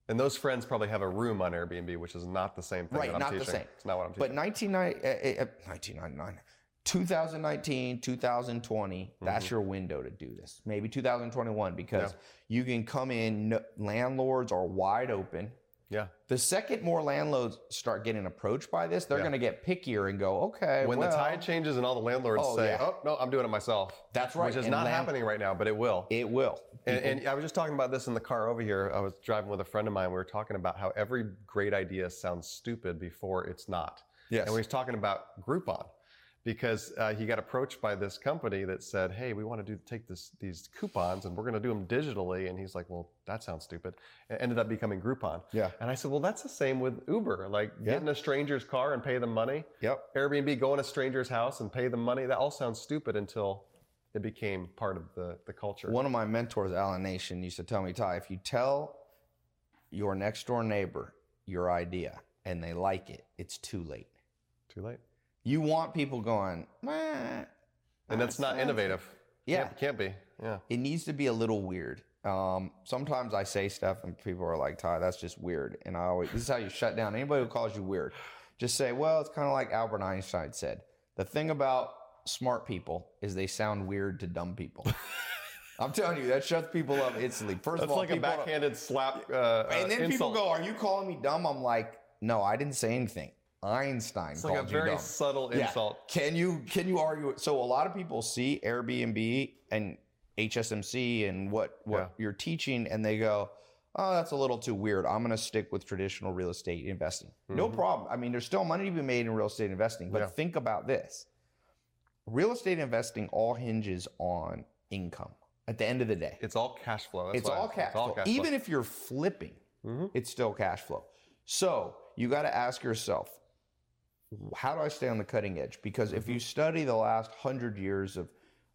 Speaker 1: and those friends probably have a room on Airbnb, which is not the same thing
Speaker 2: Right,
Speaker 1: that I'm
Speaker 2: not the
Speaker 1: teaching.
Speaker 2: same.
Speaker 1: It's not what I'm
Speaker 2: but
Speaker 1: teaching.
Speaker 2: 1990 uh, uh, 1999, 2019, 2020, that's
Speaker 1: Mm-hmm.
Speaker 2: your window to do this. Maybe 2021, because you can come in, no, landlords are wide open.
Speaker 1: Yeah.
Speaker 2: The second more landlords start getting approached by this, they're
Speaker 1: Yeah.
Speaker 2: going to get pickier and go, okay,
Speaker 1: When
Speaker 2: well,
Speaker 1: the tide changes and all the landlords
Speaker 2: Oh,
Speaker 1: say,
Speaker 2: yeah.
Speaker 1: oh, no, I'm doing it myself.
Speaker 2: That's right,
Speaker 1: Which is
Speaker 2: and
Speaker 1: not
Speaker 2: land-
Speaker 1: happening right now, but it will.
Speaker 2: it will.
Speaker 1: And, and I was just talking about this in the car over here. I was driving with a friend of mine. We were talking about how every great idea sounds stupid before it's not.
Speaker 2: Yes.
Speaker 1: And we was talking about Groupon because uh, he got approached by this company that said, "Hey, we want to do take this these coupons and we're going to do them digitally." And he's like, "Well, that sounds stupid." It ended up becoming Groupon.
Speaker 2: Yeah.
Speaker 1: And I said, "Well, that's the same with Uber. Like
Speaker 2: Yeah.
Speaker 1: get in a stranger's car and pay them money.
Speaker 2: Yep.
Speaker 1: Airbnb, go in a stranger's house and pay them money. That all sounds stupid until it became part of the the culture."
Speaker 2: One of my mentors, Allan Nation, used to tell me, Tai, if you tell your next door neighbor your idea and they like it, it's too late.
Speaker 1: Too late.
Speaker 2: You want people going, "Meh."
Speaker 1: And that's not innovative.
Speaker 2: Yeah.
Speaker 1: Can't, can't be. Yeah.
Speaker 2: It needs to be a little weird. Um, sometimes I say stuff and people are like, Tai, that's just weird. And I always, this is how you shut down anybody who calls you weird. Just say, well, it's kind of like Albert Einstein said. The thing about smart people is they sound weird to dumb people. I'm telling you, that shuts people up instantly. First
Speaker 1: That's
Speaker 2: of all, it's
Speaker 1: like a backhanded slap. Uh,
Speaker 2: And then
Speaker 1: uh,
Speaker 2: people go, "Are you calling me dumb?" I'm like, "No, I didn't say anything. Einstein
Speaker 1: It's
Speaker 2: called
Speaker 1: like a
Speaker 2: you
Speaker 1: very
Speaker 2: dumb."
Speaker 1: subtle
Speaker 2: Yeah.
Speaker 1: insult.
Speaker 2: Can you can you argue? So a lot of people see Airbnb and HSMC and what what
Speaker 1: Yeah.
Speaker 2: you're teaching, and they go, "Oh, that's a little too weird. I'm going to stick with traditional real estate investing." No problem. I mean, there's still money to be made in real estate investing, but
Speaker 1: Mm-hmm. Yeah.
Speaker 2: think about this: real estate investing all hinges on income. At the end of the day,
Speaker 1: It's all cash flow. That's
Speaker 2: it's
Speaker 1: why-
Speaker 2: all cash flow. Even if you're flipping,
Speaker 1: Mhm.
Speaker 2: it's still cash flow. So you got to ask yourself, how do I stay on the cutting edge? Because if you mm-hmm. study the last hundred years of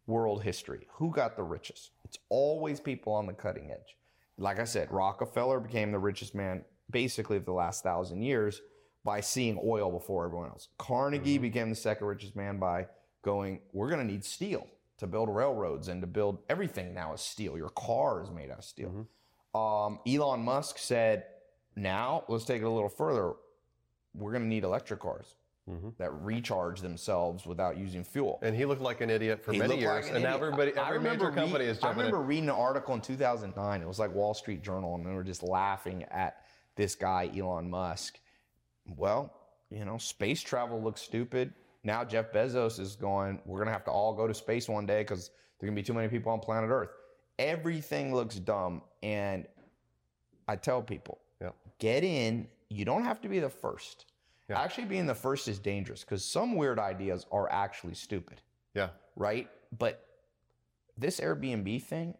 Speaker 2: world history, who got the richest? It's always people on the cutting edge. Like I said, Rockefeller became the richest man basically of the last thousand years by seeing oil before everyone else. Carnegie mm-hmm. became the second richest man by going, we're going to need steel to build railroads and to build everything now is steel. Your car is made out of steel. Mm-hmm. Um, Elon Musk said, now let's take it a little further. We're going to need electric cars
Speaker 1: Mhm.
Speaker 2: that recharge themselves without using fuel.
Speaker 1: And he looked like an idiot for
Speaker 2: He
Speaker 1: many years,
Speaker 2: like an
Speaker 1: and now
Speaker 2: idiot.
Speaker 1: everybody,
Speaker 2: I
Speaker 1: every
Speaker 2: remember
Speaker 1: major company
Speaker 2: read-
Speaker 1: is jumping
Speaker 2: I remember
Speaker 1: in.
Speaker 2: reading an article in 2009. It was like Wall Street Journal, and they were just laughing at this guy, Elon Musk. Well, you know, space travel looks stupid. Now Jeff Bezos is going, we're going to have to all go to space one day because there are going to be too many people on planet Earth. Everything looks dumb. And I tell people,
Speaker 1: Yeah.
Speaker 2: get in. You don't have to be the first.
Speaker 1: Yeah.
Speaker 2: Actually, being the first is dangerous because some weird ideas are actually stupid
Speaker 1: Yeah.
Speaker 2: right? But this Airbnb thing,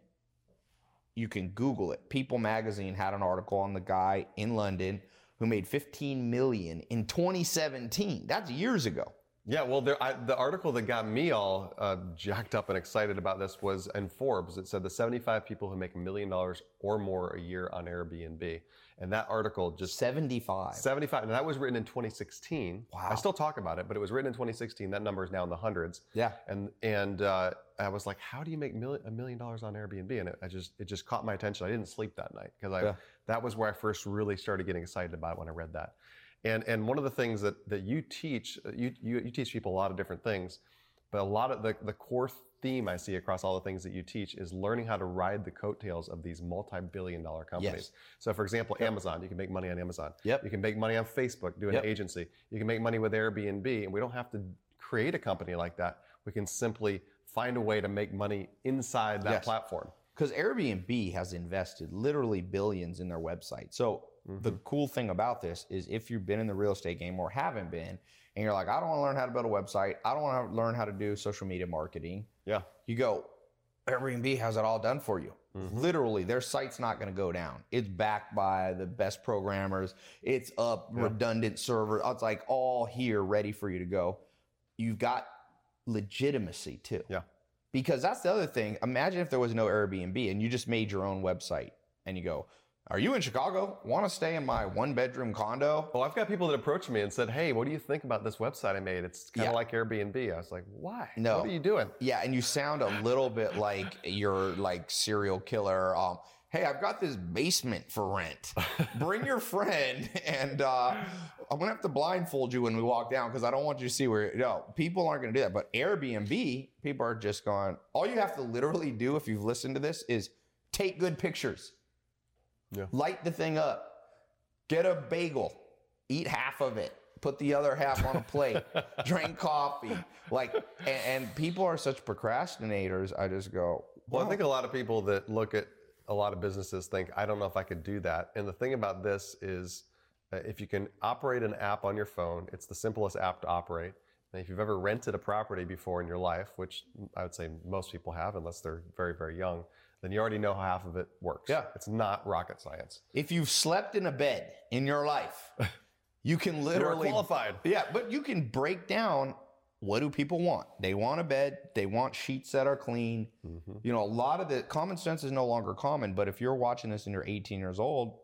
Speaker 2: you can Google it. People magazine had an article on the guy in London who made 15 million in 2017. That's years ago.
Speaker 1: Yeah, well, there, I, the article that got me all uh, jacked up and excited about this was in Forbes. It said the 75 people who make a million dollars or more a year on Airbnb. And that article just
Speaker 2: 75.
Speaker 1: 75, and that was written in 2016.
Speaker 2: Wow.
Speaker 1: I still talk about it, but it was written in 2016. That number is now in the hundreds.
Speaker 2: Yeah.
Speaker 1: And and uh, I was like, how do you make a million dollars on Airbnb? And it, I just it just caught my attention. I didn't sleep that night because I
Speaker 2: Yeah.
Speaker 1: that was where I first really started getting excited about it when I read that. And and one of the things that that you teach uh, you you, you teach people a lot of different things, but a lot of the the core theme I see across all the things that you teach is learning how to ride the coattails of these multi-billion dollar companies. Yes. So for example, Amazon, you can make money on Amazon.
Speaker 2: Yep.
Speaker 1: You can make money on Facebook doing
Speaker 2: Yep.
Speaker 1: an agency. You can make money with Airbnb, and we don't have to create a company like that. We can simply find a way to make money inside that
Speaker 2: Yes.
Speaker 1: platform.
Speaker 2: Because Airbnb has invested literally billions in their website. So mm-hmm. the cool thing about this is if you've been in the real estate game or haven't been, and you're like, I don't want to learn how to build a website, I don't want to learn how to do social media marketing.
Speaker 1: Yeah.
Speaker 2: You go, Airbnb has it all done for you. Mm-hmm. Literally, their site's not going to go down. It's backed by the best programmers. It's up, redundant server. It's like all here, ready for you to go. You've got legitimacy too.
Speaker 1: Yeah.
Speaker 2: Because that's the other thing. Imagine if there was no Airbnb and you just made your own website and you go, Are you in Chicago? Want to stay in my one bedroom condo?
Speaker 1: Well, I've got people that approached me and said, "Hey, what do you think about this website I made? It's kind of
Speaker 2: Yeah.
Speaker 1: like Airbnb." I was like, "Why?
Speaker 2: No.
Speaker 1: What are you doing?"
Speaker 2: Yeah, and you sound a little bit like you're like serial killer. Um, hey, I've got this basement for rent. Bring your friend, and uh, I'm gonna have to blindfold you when we walk down because I don't want you to see where. No, people aren't gonna do that. But Airbnb, people are just going. All you have to literally do if you've listened to this is take good pictures.
Speaker 1: Yeah.
Speaker 2: Light the thing up. Get a bagel. Eat half of it. Put the other half on a plate. drink coffee. Like, and, and people are such procrastinators. I just go,
Speaker 1: Well, I think a lot of people that look at a lot of businesses think, I don't know if I could do that. And the thing about this is, uh, if you can operate an app on your phone, it's the simplest app to operate. And if you've ever rented a property before in your life, which I would say most people have, unless they're very, very young, then you already know how half of it works.
Speaker 2: Yeah.
Speaker 1: It's not rocket science.
Speaker 2: if you've slept in a bed in your life, you can literally
Speaker 1: qualified.
Speaker 2: Yeah, but you can break down what do people want? They want a bed, they want sheets that are clean.
Speaker 1: Mm-hmm.
Speaker 2: You know, a lot of the common sense is no longer common, but if you're watching this and you're 18 years old,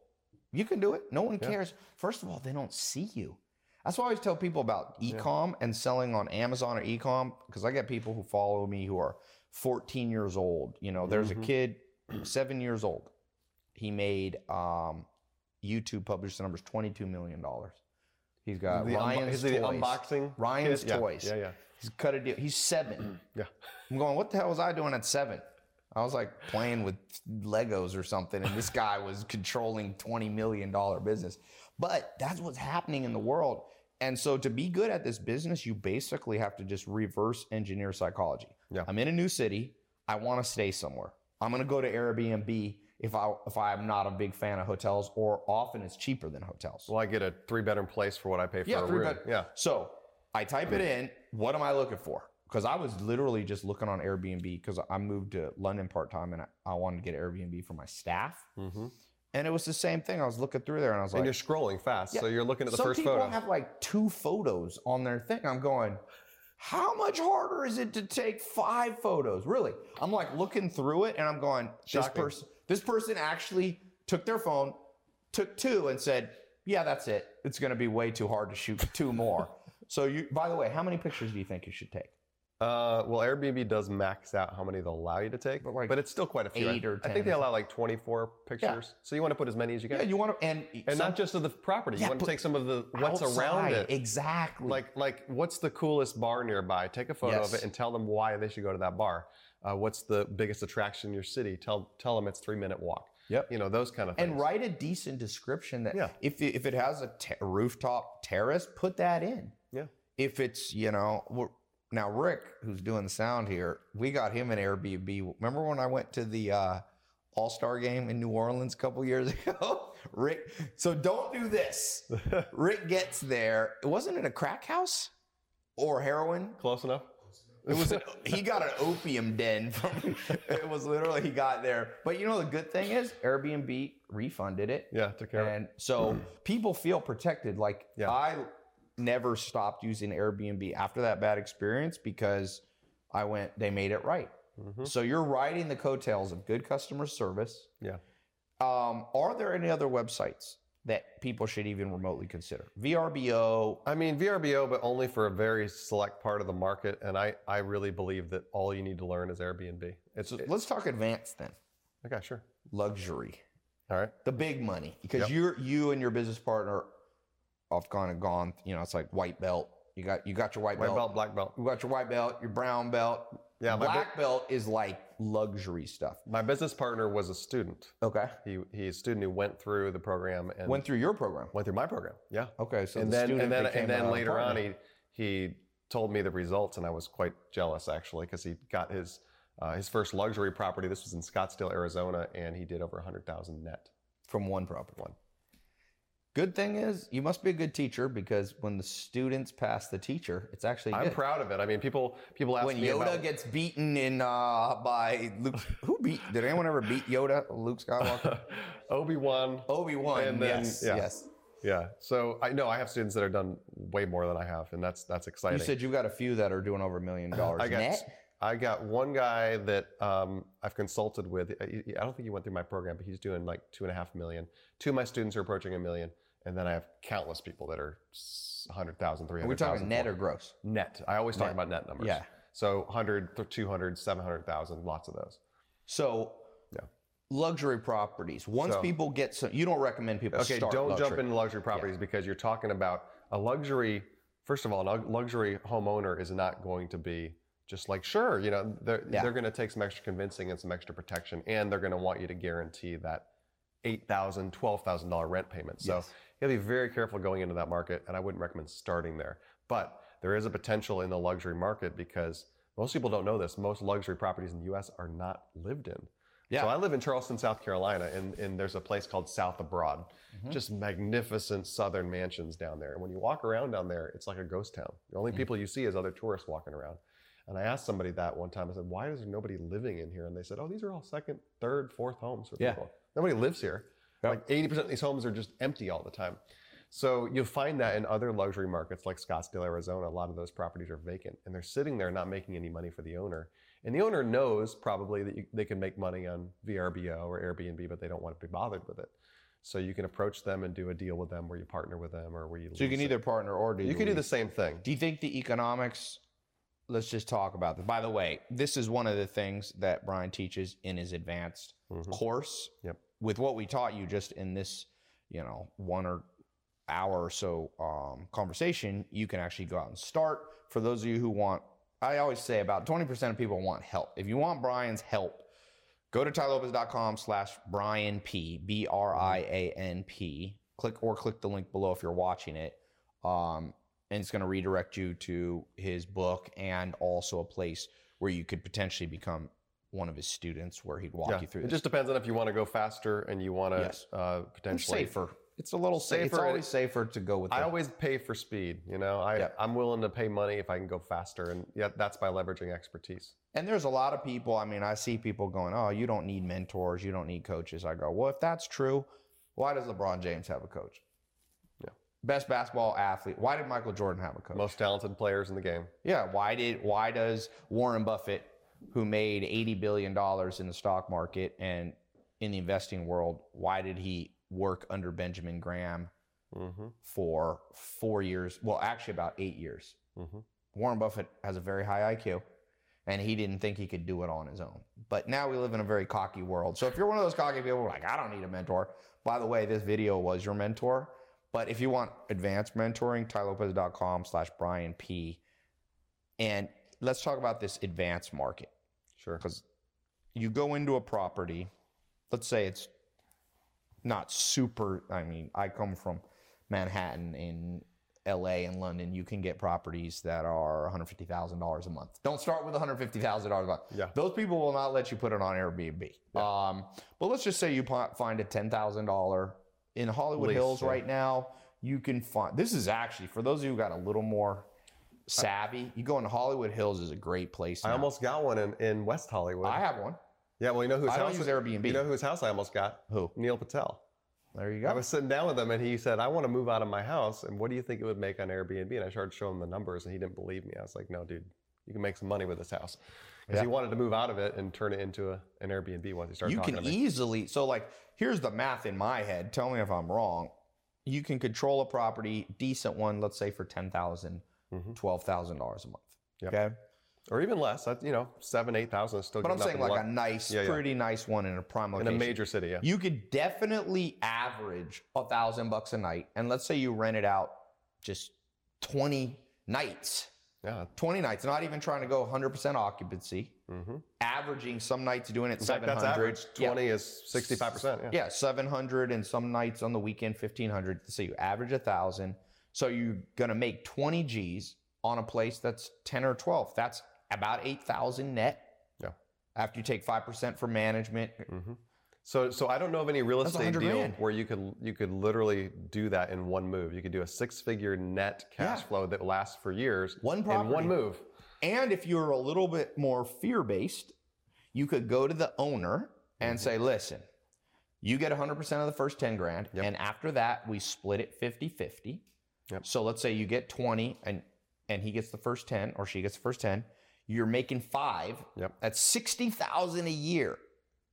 Speaker 2: you can do it. No one cares. First of all, they don't see you. That's why I always tell people about ecom and selling on Amazon or ecom because I get people who follow me who are 14 years old. You know, there's
Speaker 1: Mm-hmm.
Speaker 2: a kid, seven years old. He made um, YouTube published the numbers 22 million dollars. He's got
Speaker 1: The unbo-
Speaker 2: Ryan's
Speaker 1: the
Speaker 2: toys.
Speaker 1: unboxing
Speaker 2: Ryan's
Speaker 1: kid? Yeah,
Speaker 2: toys.
Speaker 1: yeah, yeah.
Speaker 2: He's cut a deal. He's seven.
Speaker 1: Yeah.
Speaker 2: I'm going. What the hell was I doing at seven? I was like playing with Legos or something, and this guy was controlling twenty million dollar business. But that's what's happening in the world. And so to be good at this business, you basically have to just reverse engineer psychology.
Speaker 1: Yeah.
Speaker 2: I'm in a new city. I want to stay somewhere. I'm going to go to Airbnb if I if I'm not a big fan of hotels, or often it's cheaper than hotels.
Speaker 1: Well, I get a three bedroom place for what I pay for
Speaker 2: Yeah,
Speaker 1: a
Speaker 2: three
Speaker 1: room.
Speaker 2: bed.
Speaker 1: Yeah.
Speaker 2: So I type it in. What am I looking for? Because I was literally just looking on Airbnb because I moved to London part time and I, I wanted to get Airbnb for my staff.
Speaker 1: hmm
Speaker 2: And it was the same thing. I was looking through there and I was like, And
Speaker 1: you're scrolling fast,
Speaker 2: Yeah.
Speaker 1: so you're looking at the
Speaker 2: some
Speaker 1: first
Speaker 2: people
Speaker 1: photo.
Speaker 2: have like two photos on their thing. I'm going, how much harder is it to take five photos? Really? I'm like looking through it and I'm going, this person, this person actually took their phone, took two, and said, yeah, that's it. It's going to be way too hard to shoot two more. so you, by the way, how many pictures do you think you should take?
Speaker 1: Uh, well, Airbnb does max out how many they'll allow you to take,
Speaker 2: But like
Speaker 1: but it's still quite a few.
Speaker 2: eight
Speaker 1: I,
Speaker 2: or
Speaker 1: I
Speaker 2: 10
Speaker 1: think they allow like 24 pictures. Yeah. So you want to put as many as you can.
Speaker 2: Yeah, you want to, and
Speaker 1: and
Speaker 2: some-
Speaker 1: not just of the property.
Speaker 2: Yeah,
Speaker 1: you want to take some of the what's around it.
Speaker 2: Exactly.
Speaker 1: Like like what's the coolest bar nearby? Take a photo of it and tell them why they should go to that bar. Uh, what's the biggest attraction in your city? Tell tell them it's three minute walk.
Speaker 2: Yep.
Speaker 1: You know those kind of things.
Speaker 2: and write a decent description that
Speaker 1: Yeah.
Speaker 2: if it, if it has a te- rooftop terrace, put that in.
Speaker 1: Yeah.
Speaker 2: If it's you know we're, now Rick, who's doing the sound here, we got him an Airbnb. Remember when I went to the uh, All Star game in New Orleans a couple years ago? Rick, so don't do this. Rick gets there. It wasn't in a crack house or heroin?
Speaker 1: Close enough.
Speaker 2: It was an, he got an opium den from it was literally he got there. But you know the good thing is Airbnb refunded it.
Speaker 1: Yeah, took care of it.
Speaker 2: And so people feel protected. Like
Speaker 1: Yeah.
Speaker 2: I never stopped using Airbnb after that bad experience because I went they made it right.
Speaker 1: Mhm.
Speaker 2: So you're riding the coattails of good customer service.
Speaker 1: Yeah.
Speaker 2: Um, are there any other websites that people should even remotely consider? VRBO.
Speaker 1: I mean, VRBO, but only for a very select part of the market. And I, I really believe that all you need to learn is Airbnb. It's
Speaker 2: So let's talk advanced then.
Speaker 1: okay, sure.
Speaker 2: Luxury.
Speaker 1: All right.
Speaker 2: the big money because
Speaker 1: Yep.
Speaker 2: you're you and your business partner have kind of gone you know it's like white belt you got you got your white,
Speaker 1: White
Speaker 2: belt.
Speaker 1: belt, black belt.
Speaker 2: you got your white belt your brown belt
Speaker 1: Yeah,
Speaker 2: black belt is like luxury stuff
Speaker 1: my business partner was a student.
Speaker 2: okay
Speaker 1: He he's a student who went through the program and
Speaker 2: went through your program
Speaker 1: went through my program. Yeah.
Speaker 2: okay so
Speaker 1: and
Speaker 2: the
Speaker 1: then and then and then later on he he told me the results and I was quite jealous actually because he got his uh, his first luxury property. This was in Scottsdale, Arizona, and he did over a hundred thousand net.
Speaker 2: from one property
Speaker 1: One.
Speaker 2: Good thing is you must be a good teacher because when the students pass the teacher it's actually
Speaker 1: I'm
Speaker 2: good.
Speaker 1: proud of it. I mean, people people ask
Speaker 2: when
Speaker 1: me
Speaker 2: Yoda
Speaker 1: about
Speaker 2: gets beaten in uh, by Luke, who beat? Did anyone ever beat Yoda? Luke Skywalker,
Speaker 1: Obi Wan.
Speaker 2: Obi Wan. Yes,
Speaker 1: yeah.
Speaker 2: yes.
Speaker 1: Yeah. So I know I have students that are done way more than I have, and that's that's exciting.
Speaker 2: You said you've got a few that are doing over a million dollars
Speaker 1: I got
Speaker 2: net.
Speaker 1: I got one guy that um, I've consulted with. I I don't think he went through my program, but he's doing like two and a half million. Two of my students are approaching a million, and then I have countless people that are s- 100,000,
Speaker 2: Are we
Speaker 1: 300,000.
Speaker 2: talking net or gross?
Speaker 1: net? I always talk
Speaker 2: Net.
Speaker 1: about net numbers.
Speaker 2: Yeah.
Speaker 1: So 100, th- 200, 700,000, lots of those.
Speaker 2: So,
Speaker 1: Yeah.
Speaker 2: luxury properties. Once
Speaker 1: So-
Speaker 2: people get some, you don't recommend people
Speaker 1: Okay, don't
Speaker 2: luxury.
Speaker 1: jump into luxury properties because you're talking about a luxury. First of all, a luxury homeowner is not going to be just like sure, you know, they're
Speaker 2: Yeah.
Speaker 1: they're going to take some extra convincing and some extra protection, and they're going to want you to guarantee that eight thousand, twelve thousand dollar rent payment. So
Speaker 2: Yes.
Speaker 1: Got to be very careful going into that market, and I wouldn't recommend starting there. But there is a potential in the luxury market because most people don't know this. Most luxury properties in the U.S. are not lived in.
Speaker 2: Yeah.
Speaker 1: So I live in Charleston, South Carolina, and, and there's a place called South of Broad.
Speaker 2: Mm-hmm.
Speaker 1: Just magnificent southern mansions down there. And when you walk around down there, it's like a ghost town. The only people you see is other tourists walking around. And I asked somebody that one time. I said, "Why is there nobody living in here?" And they said, "Oh, these are all second, third, fourth homes for
Speaker 2: Yeah.
Speaker 1: people. Nobody lives here.
Speaker 2: Yep.
Speaker 1: Like 80% of these homes are just empty all the time." So you'll find that in other luxury markets like Scottsdale, Arizona, a lot of those properties are vacant and they're sitting there not making any money for the owner. And the owner knows probably that you, they can make money on VRBO or Airbnb, but they don't want to be bothered with it. So you can approach them and do a deal with them where you partner with them or where you.
Speaker 2: So you can
Speaker 1: lease it.
Speaker 2: either partner or do.
Speaker 1: You
Speaker 2: the
Speaker 1: can do the same thing.
Speaker 2: Do you think the economics? Let's just talk about this. By the way, this is one of the things that Brian teaches in his advanced
Speaker 1: Mhm.
Speaker 2: course.
Speaker 1: Yep.
Speaker 2: With what we taught you just in this, you know, one or hour or so um, conversation, you can actually go out and start. For those of you who want, I always say about 20% of people want help. If you want Brian's help, go to tailopez.com slash Brian P, B R I A N P. Click or click the link below if you're watching it. Um, and it's going to redirect you to his book and also a place where you could potentially become one of his students where he'd walk
Speaker 1: Yeah.
Speaker 2: you through
Speaker 1: It
Speaker 2: this.
Speaker 1: just depends on if you want to go faster and you want to
Speaker 2: Yes.
Speaker 1: uh,
Speaker 2: It's
Speaker 1: potentially.
Speaker 2: safer. It's a little safer. It's always safer to go with
Speaker 1: I always pay for speed. You know, I
Speaker 2: Yeah.
Speaker 1: I'm willing to pay money if I can go faster, and yeah, that's by leveraging expertise.
Speaker 2: And there's a lot of people, I mean, I see people going, oh, you don't need mentors, you don't need coaches. I go, well, if that's true, why does LeBron James have a coach?
Speaker 1: Yeah.
Speaker 2: Best basketball athlete. Why did Michael Jordan have a coach?
Speaker 1: Most talented players in the game.
Speaker 2: Yeah. Why did why does Warren Buffett, who made eighty billion dollars in the stock market and in the investing world, why did he work under Benjamin Graham
Speaker 1: hmm
Speaker 2: for four years? Well, actually about eight years.
Speaker 1: hmm
Speaker 2: Warren Buffett has a very high IQ, and he didn't think he could do it on his own. But now we live in a very cocky world. So if you're one of those cocky people like, I don't need a mentor. By the way, this video was your mentor. But if you want advanced mentoring, tailopez.com slash Brian P. And let's talk about this advanced market.
Speaker 1: Sure.
Speaker 2: Because you go into a property, let's say it's not super. I mean, I come from Manhattan in LA and London. You can get properties that are $150,000 a month. Don't start with $150,000 a month.
Speaker 1: Yeah.
Speaker 2: Those people will not let you put it on Airbnb. Um, but let's just say you find a $10,000 in Hollywood
Speaker 1: Lease,
Speaker 2: Hills
Speaker 1: yeah.
Speaker 2: right now. You can find this is actually for those of you who got a little more savvy. You go into Hollywood Hills is a great place.
Speaker 1: I
Speaker 2: now.
Speaker 1: almost got one in, in West Hollywood.
Speaker 2: I have one.
Speaker 1: yeah, well, you know whose
Speaker 2: I don't
Speaker 1: house?
Speaker 2: use Airbnb.
Speaker 1: You know whose house I almost got?
Speaker 2: Who?
Speaker 1: Neil Patel.
Speaker 2: There you go.
Speaker 1: I was sitting down with him, and he said, "I want to move out of my house, and what do you think it would make on Airbnb?" And I started showing him the numbers, and he didn't believe me. I was like, "No, dude, you can make some money with this house," because
Speaker 2: Yeah.
Speaker 1: he wanted to move out of it and turn it into a, an Airbnb once he started
Speaker 2: You can easily so like here's the math in my head. Tell me if I'm wrong. you can control a property, decent one, let's say for $10,000,
Speaker 1: Mhm.
Speaker 2: $12,000 a month.
Speaker 1: Yep.
Speaker 2: Okay.
Speaker 1: or even less. That, you know, seven, eight thousand is still.
Speaker 2: But I'm saying like
Speaker 1: one-
Speaker 2: a nice,
Speaker 1: Yeah, yeah.
Speaker 2: pretty nice one in a prime
Speaker 1: in a major city. Yeah.
Speaker 2: You could definitely average a thousand bucks a night. And let's say you rent it out just 20 nights.
Speaker 1: Yeah.
Speaker 2: 20 nights, not even trying to go 100% occupancy,
Speaker 1: hmm
Speaker 2: averaging some nights doing it
Speaker 1: In fact,
Speaker 2: 700.
Speaker 1: that's average.
Speaker 2: Yeah.
Speaker 1: Twenty is sixty-five percent. Yeah.
Speaker 2: Yeah, 700 and some nights on the weekend 1500. So you average a 1000. So you're going to make 20 G's on a place that's 10 or 12. That's about 8,000 net.
Speaker 1: Yeah.
Speaker 2: After you take 5% for management.
Speaker 1: hmm So, so I don't know of any real estate deal
Speaker 2: grand.
Speaker 1: where you could you could literally do that in one move. You could do a six-figure net cash
Speaker 2: Yeah.
Speaker 1: flow that lasts for years
Speaker 2: One
Speaker 1: in one move.
Speaker 2: And if you're a little bit more fear based, you could go to the owner and say, listen, you get 100% of the first 10 grand.
Speaker 1: Yep.
Speaker 2: And after that, we split it 50 50.
Speaker 1: Yep.
Speaker 2: So let's say you get 20 and, and he gets the first 10 or she gets the first 10. You're making five.
Speaker 1: Yep.
Speaker 2: That's 60,000 a year.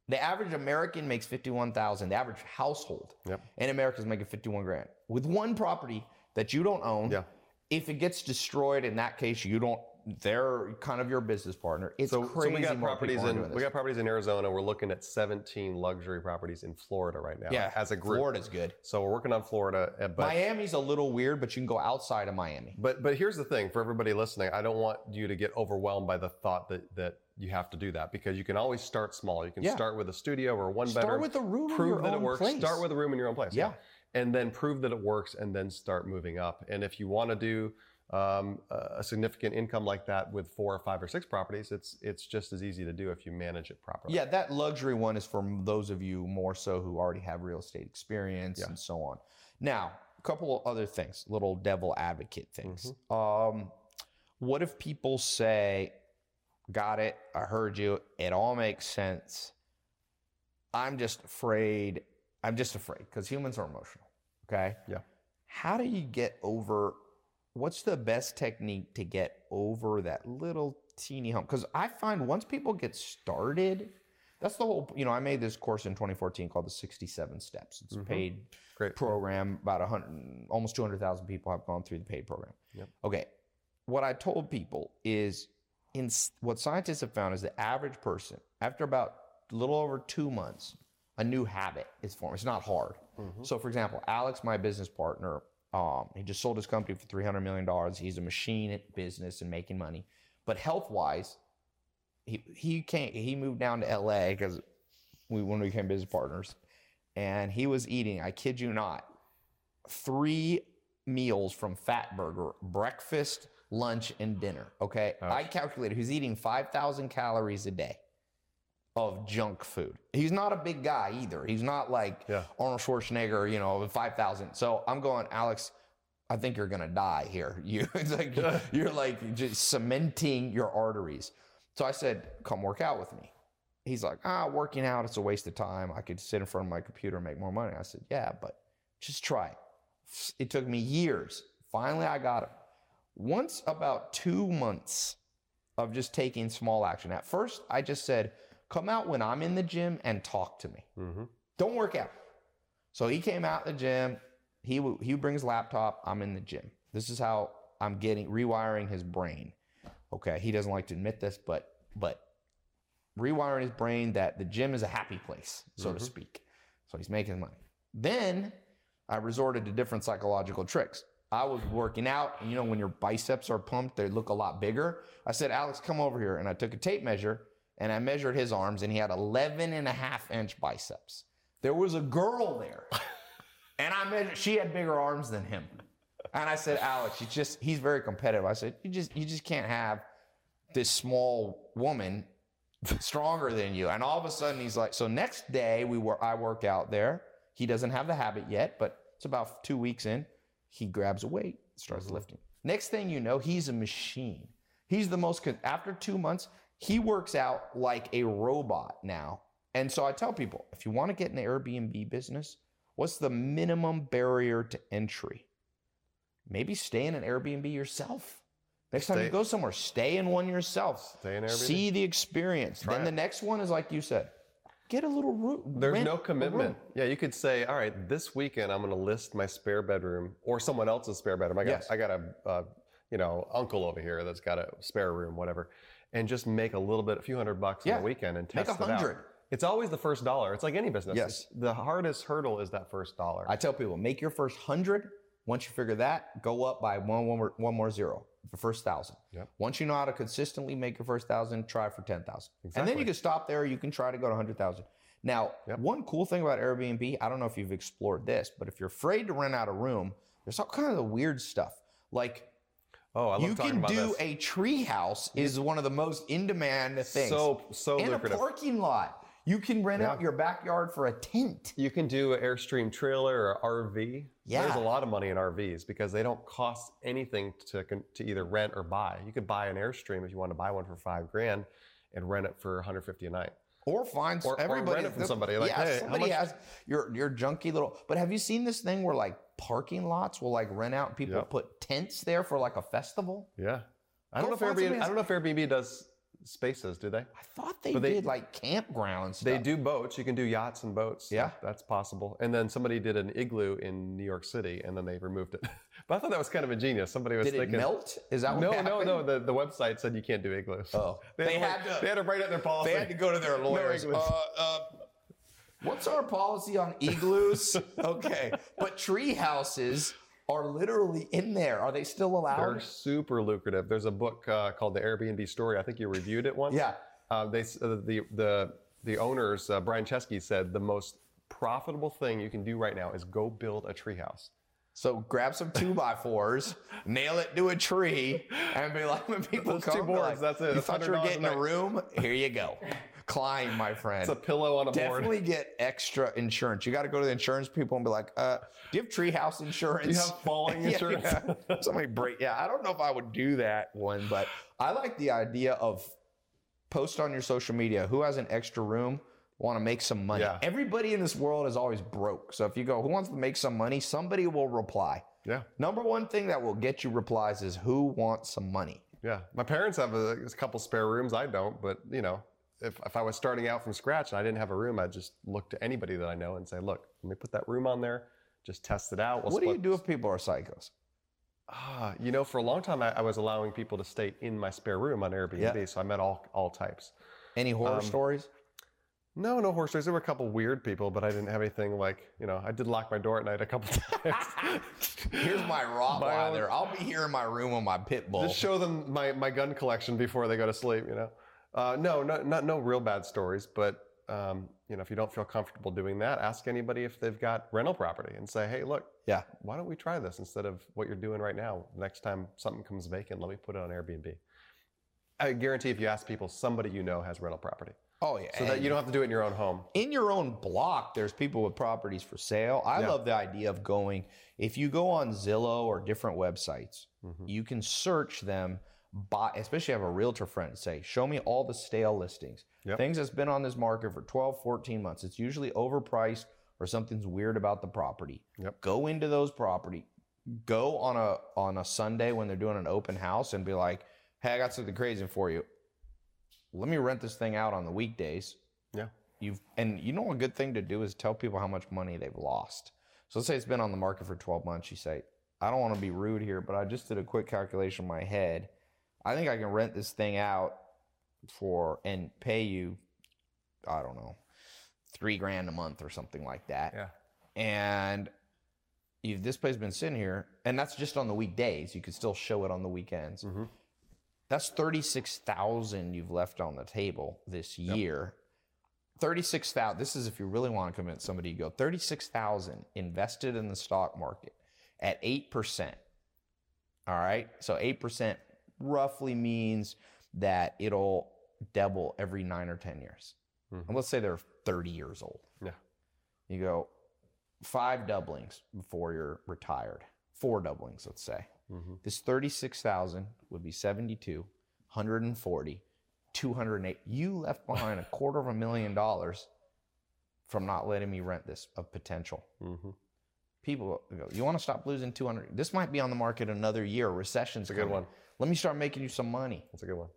Speaker 2: The average American makes 51,000. The average household
Speaker 1: Yep.
Speaker 2: in America is making 51 grand. With one property that you don't own,
Speaker 1: Yeah.
Speaker 2: if it gets destroyed, in that case, you don't. They're kind of your business partner. It's
Speaker 1: So,
Speaker 2: crazy.
Speaker 1: so we got properties in we got properties in Arizona. We're looking at 17 luxury properties in Florida right now.
Speaker 2: yeah,
Speaker 1: as a group.
Speaker 2: Florida's good.
Speaker 1: So we're working on Florida, uh, but
Speaker 2: Miami's a little weird, but you can go outside of Miami.
Speaker 1: But but here's the thing for everybody listening, I don't want you to get overwhelmed by the thought that that you have to do that because you can always start small. You can
Speaker 2: Yeah.
Speaker 1: start with a studio or one
Speaker 2: Start
Speaker 1: bedroom.
Speaker 2: Start with a room in
Speaker 1: prove
Speaker 2: your
Speaker 1: that it works.
Speaker 2: place.
Speaker 1: Start with a room in your own place.
Speaker 2: Yeah.
Speaker 1: And then prove that it works and then start moving up. And if you want to do um, a significant income like that with four or five or six properties, it's it's just as easy to do if you manage it properly.
Speaker 2: Yeah, that luxury one is for those of you more so who already have real estate experience
Speaker 1: Yeah.
Speaker 2: and so on. Now, a couple of other things, little devil advocate things.
Speaker 1: Mm-hmm.
Speaker 2: Um, what if people say, "Got it, I heard you, it all makes sense." I'm just afraid. I'm just afraid because humans are emotional. Okay.
Speaker 1: Yeah.
Speaker 2: How do you get over? What's the best technique to get over that little teeny hump? Because I find once people get started, that's the whole. You know, I made this course in 2014 called the 67 Steps. It's a
Speaker 1: Mhm.
Speaker 2: paid
Speaker 1: Great.
Speaker 2: program. About hundred, almost 200,000 people have gone through the paid program.
Speaker 1: Yep.
Speaker 2: Okay. What I told people is, in what scientists have found is the average person after about a little over two months, a new habit is formed. It's not hard.
Speaker 1: Mhm.
Speaker 2: So, for example, Alex, my business partner, um, he just sold his company for three hundred million dollars. He's a machine at business and making money, but health wise, he he can't. He moved down to L.A. because we when we became business partners, and he was eating. I kid you not, three meals from Fatburger: breakfast, lunch, and dinner. Okay, I calculated he's eating five thousand calories a day of junk food. He's not a big guy either. He's not like
Speaker 1: Yeah.
Speaker 2: Arnold Schwarzenegger, you know, 5,000. So I'm going, Alex, I think you're going to die here. You, it's like, you're like just cementing your arteries. So I said, come work out with me. He's like, ah, working out, it's a waste of time. I could sit in front of my computer and make more money. I said, yeah, but just try it. It took me years. Finally, I got him. Once about two months of just taking small action. At first, I just said, come out when I'm in the gym and talk to me.
Speaker 1: Mhm.
Speaker 2: Don't work out. So he came out the gym. He he brings laptop. I'm in the gym. This is how I'm getting rewiring his brain. Okay, he doesn't like to admit this, but but rewiring his brain that the gym is a happy place, so to speak. So he's making money. Then I resorted to different psychological tricks. I was working out, and you know when your biceps are pumped, they look a lot bigger. I said, Alex, come over here, and I took a tape measure and I measured his arms, and he had 11 and a half inch biceps. There was a girl there. And I measured, she had bigger arms than him. And I said, Alex, you just, he's very competitive. I said, you just, you just can't have this small woman stronger than you. And all of a sudden he's like, so next day we were, I work out there. He doesn't have the habit yet, but it's about two weeks in. He grabs a weight, starts mm-hmm. lifting. Next thing you know, he's a machine. He's the most, after two months, he works out like a robot now. And so I tell people, if you want to get in the Airbnb business, what's the minimum barrier to entry? Maybe stay in an Airbnb yourself. Next time you go somewhere, stay in one yourself.
Speaker 1: Stay in Airbnb.
Speaker 2: See the experience.
Speaker 1: Try
Speaker 2: then
Speaker 1: it.
Speaker 2: the next one is like you said, get a little room.
Speaker 1: There's no commitment. Yeah, you could say, all right, this weekend I'm going to list my spare bedroom or someone else's spare bedroom. I got,
Speaker 2: Yes.
Speaker 1: I got a, uh, you know, uncle over here that's got a spare room, whatever, and just make a little bit, a few hundred bucks
Speaker 2: Yeah.
Speaker 1: on the weekend and
Speaker 2: Make
Speaker 1: test
Speaker 2: a
Speaker 1: it out.
Speaker 2: hundred.
Speaker 1: It's always the first dollar. It's like any business.
Speaker 2: Yes.
Speaker 1: The hardest hurdle is that first dollar.
Speaker 2: I tell people, make your first hundred. Once you figure that, go up by one, one, more, one more zero. The first thousand.
Speaker 1: Yep.
Speaker 2: Once you know how to consistently make your first thousand, try for ten thousand, exactly. and then you can stop there. You can try to go to hundred thousand. Now,
Speaker 1: Yep.
Speaker 2: one cool thing about Airbnb, I don't know if you've explored this, but if you're afraid to rent out a room, there's all kinds of weird stuff. Like
Speaker 1: oh, I love
Speaker 2: you
Speaker 1: talking
Speaker 2: can do
Speaker 1: this.
Speaker 2: a tree house is one of the most in demand things.
Speaker 1: So, so
Speaker 2: and
Speaker 1: lucrative.
Speaker 2: a parking lot. You can rent out your backyard for a tent.
Speaker 1: You can do an Airstream trailer or RV.
Speaker 2: Yeah.
Speaker 1: There's a lot of money in RVs because they don't cost anything to, to either rent or buy. You could buy an Airstream if you want to buy one for five grand and rent it for 150 a night.
Speaker 2: Or find
Speaker 1: Or- or rent it from somebody, like,
Speaker 2: yeah,
Speaker 1: hey, how
Speaker 2: somebody
Speaker 1: much-
Speaker 2: has your your junky little. But have you seen this thing where like parking lots will like rent out? People
Speaker 1: Yep.
Speaker 2: put tents there for like a festival.
Speaker 1: Yeah. I
Speaker 2: Go
Speaker 1: don't know if Airbnb,
Speaker 2: somebody
Speaker 1: I don't know if Airbnb does spaces, do they?
Speaker 2: I thought they,
Speaker 1: But they-
Speaker 2: did like campgrounds.
Speaker 1: They do boats. You can do yachts and boats.
Speaker 2: Yeah.
Speaker 1: That's possible. And then somebody did an igloo in New York City and then they removed it. but I thought that was kind of ingenious. Somebody was
Speaker 2: Did it
Speaker 1: thinking.
Speaker 2: melt? Is that what
Speaker 1: No,
Speaker 2: happened?
Speaker 1: no, no. The, the website said you can't do igloos.
Speaker 2: Oh.
Speaker 1: they,
Speaker 2: They
Speaker 1: had, to,
Speaker 2: had
Speaker 1: write-
Speaker 2: to-
Speaker 1: They had to write it in their policy.
Speaker 2: They had to go to their lawyers.
Speaker 1: igloos.
Speaker 2: uh, uh, what's our policy on igloos? okay, but tree houses are literally in there. Are they still allowed?
Speaker 1: They're super lucrative. There's a book uh, called The Airbnb Story. I think you reviewed it once.
Speaker 2: Yeah.
Speaker 1: Uh, they uh, the the the owners uh, Brian Chesky said the most profitable thing you can do right now is go build a treehouse.
Speaker 2: So grab some two by fours, nail it to a tree, and be like, when people
Speaker 1: Those
Speaker 2: come,
Speaker 1: two boards,
Speaker 2: like,
Speaker 1: that's it.
Speaker 2: You
Speaker 1: That's
Speaker 2: thought you were getting
Speaker 1: a
Speaker 2: room? Here you go. Climb, my friend.
Speaker 1: It's a pillow on a board.
Speaker 2: Definitely get extra insurance. You got to go to the insurance people and be like, uh, "Do you have treehouse insurance?
Speaker 1: Do you have falling
Speaker 2: Yeah,
Speaker 1: insurance?
Speaker 2: yeah. Somebody break. Yeah, I don't know if I would do that one, but I like the idea of post on your social media who has an extra room, want to make some money.
Speaker 1: Yeah.
Speaker 2: Everybody in this world is always broke. So if you go, who wants to make some money? Somebody will reply.
Speaker 1: Yeah,
Speaker 2: Number one thing that will get you replies is who wants some money.
Speaker 1: yeah. My parents have a, a couple spare rooms. I don't, but you know, if, if I was starting out from scratch and I didn't have a room, I'd just look to anybody that I know and say, "Look, let me put that room on there. Just test it out." We'll
Speaker 2: what do you do if people are psychos?
Speaker 1: Ah, you know, for a long time, I, I was allowing people to stay in my spare room on Airbnb,
Speaker 2: Yeah.
Speaker 1: so I met all all types.
Speaker 2: Any horror
Speaker 1: Um,
Speaker 2: stories?
Speaker 1: No, no horror stories. There were a couple weird people, but I didn't have anything like you know. I did lock my door at night a couple times.
Speaker 2: Here's my Rottweiler. I'll be here in my room with my pit bull.
Speaker 1: Just show them my, my gun collection before they go to sleep. You know, uh, no, no, not no real bad stories, but um, you know, if you don't feel comfortable doing that, ask anybody if they've got rental property and say, hey, look,
Speaker 2: yeah.
Speaker 1: why don't we try this instead of what you're doing right now? Next time something comes vacant, let me put it on Airbnb. I guarantee if you ask people, somebody you know has rental property.
Speaker 2: Oh yeah.
Speaker 1: So that you don't have to do it in your own home.
Speaker 2: in your own block, there's people with properties for sale. I
Speaker 1: Yeah.
Speaker 2: love the idea of going. If you go on Zillow or different websites,
Speaker 1: Mhm.
Speaker 2: you can search them by, especially have a realtor friend say, show me all the stale listings.
Speaker 1: Yep.
Speaker 2: Things that's been on this market for 12, 14 months. It's usually overpriced or something's weird about the property.
Speaker 1: Yep.
Speaker 2: Go into those property. Go on a on a Sunday when they're doing an open house and be like, hey, I got something crazy for you. Let me rent this thing out on the weekdays
Speaker 1: Yeah.
Speaker 2: you've and you know a good thing to do is tell people how much money they've lost. So let's say it's been on the market for 12 months. You say, I don't want to be rude here, but I just did a quick calculation in my head. I think I can rent this thing out for and pay you, I don't know, three grand a month or something like that.
Speaker 1: Yeah.
Speaker 2: And if this place has been sitting here, and that's just on the weekdays, you could still show it on the weekends.
Speaker 1: Mhm.
Speaker 2: That's thirty six thousand you've left on the table this year. Six thousand. This is if you really want to convince somebody. to go thirty six thousand invested in the stock market at eight percent. All right, so eight percent roughly means that it'll double every nine or ten years.
Speaker 1: Mhm.
Speaker 2: And let's say they're thirty years old.
Speaker 1: Yeah.
Speaker 2: You go five doublings before you're retired. Four doublings, let's say.
Speaker 1: Mhm.
Speaker 2: This 36,000 would be 72, 140, 208. You left behind a quarter of a million dollars from not letting me rent this of potential.
Speaker 1: Mhm.
Speaker 2: People go, you want to stop losing 200? This might be on the market another year. Recession's
Speaker 1: It's a good
Speaker 2: coming.
Speaker 1: one.
Speaker 2: Let me start making you some money.
Speaker 1: That's a good one.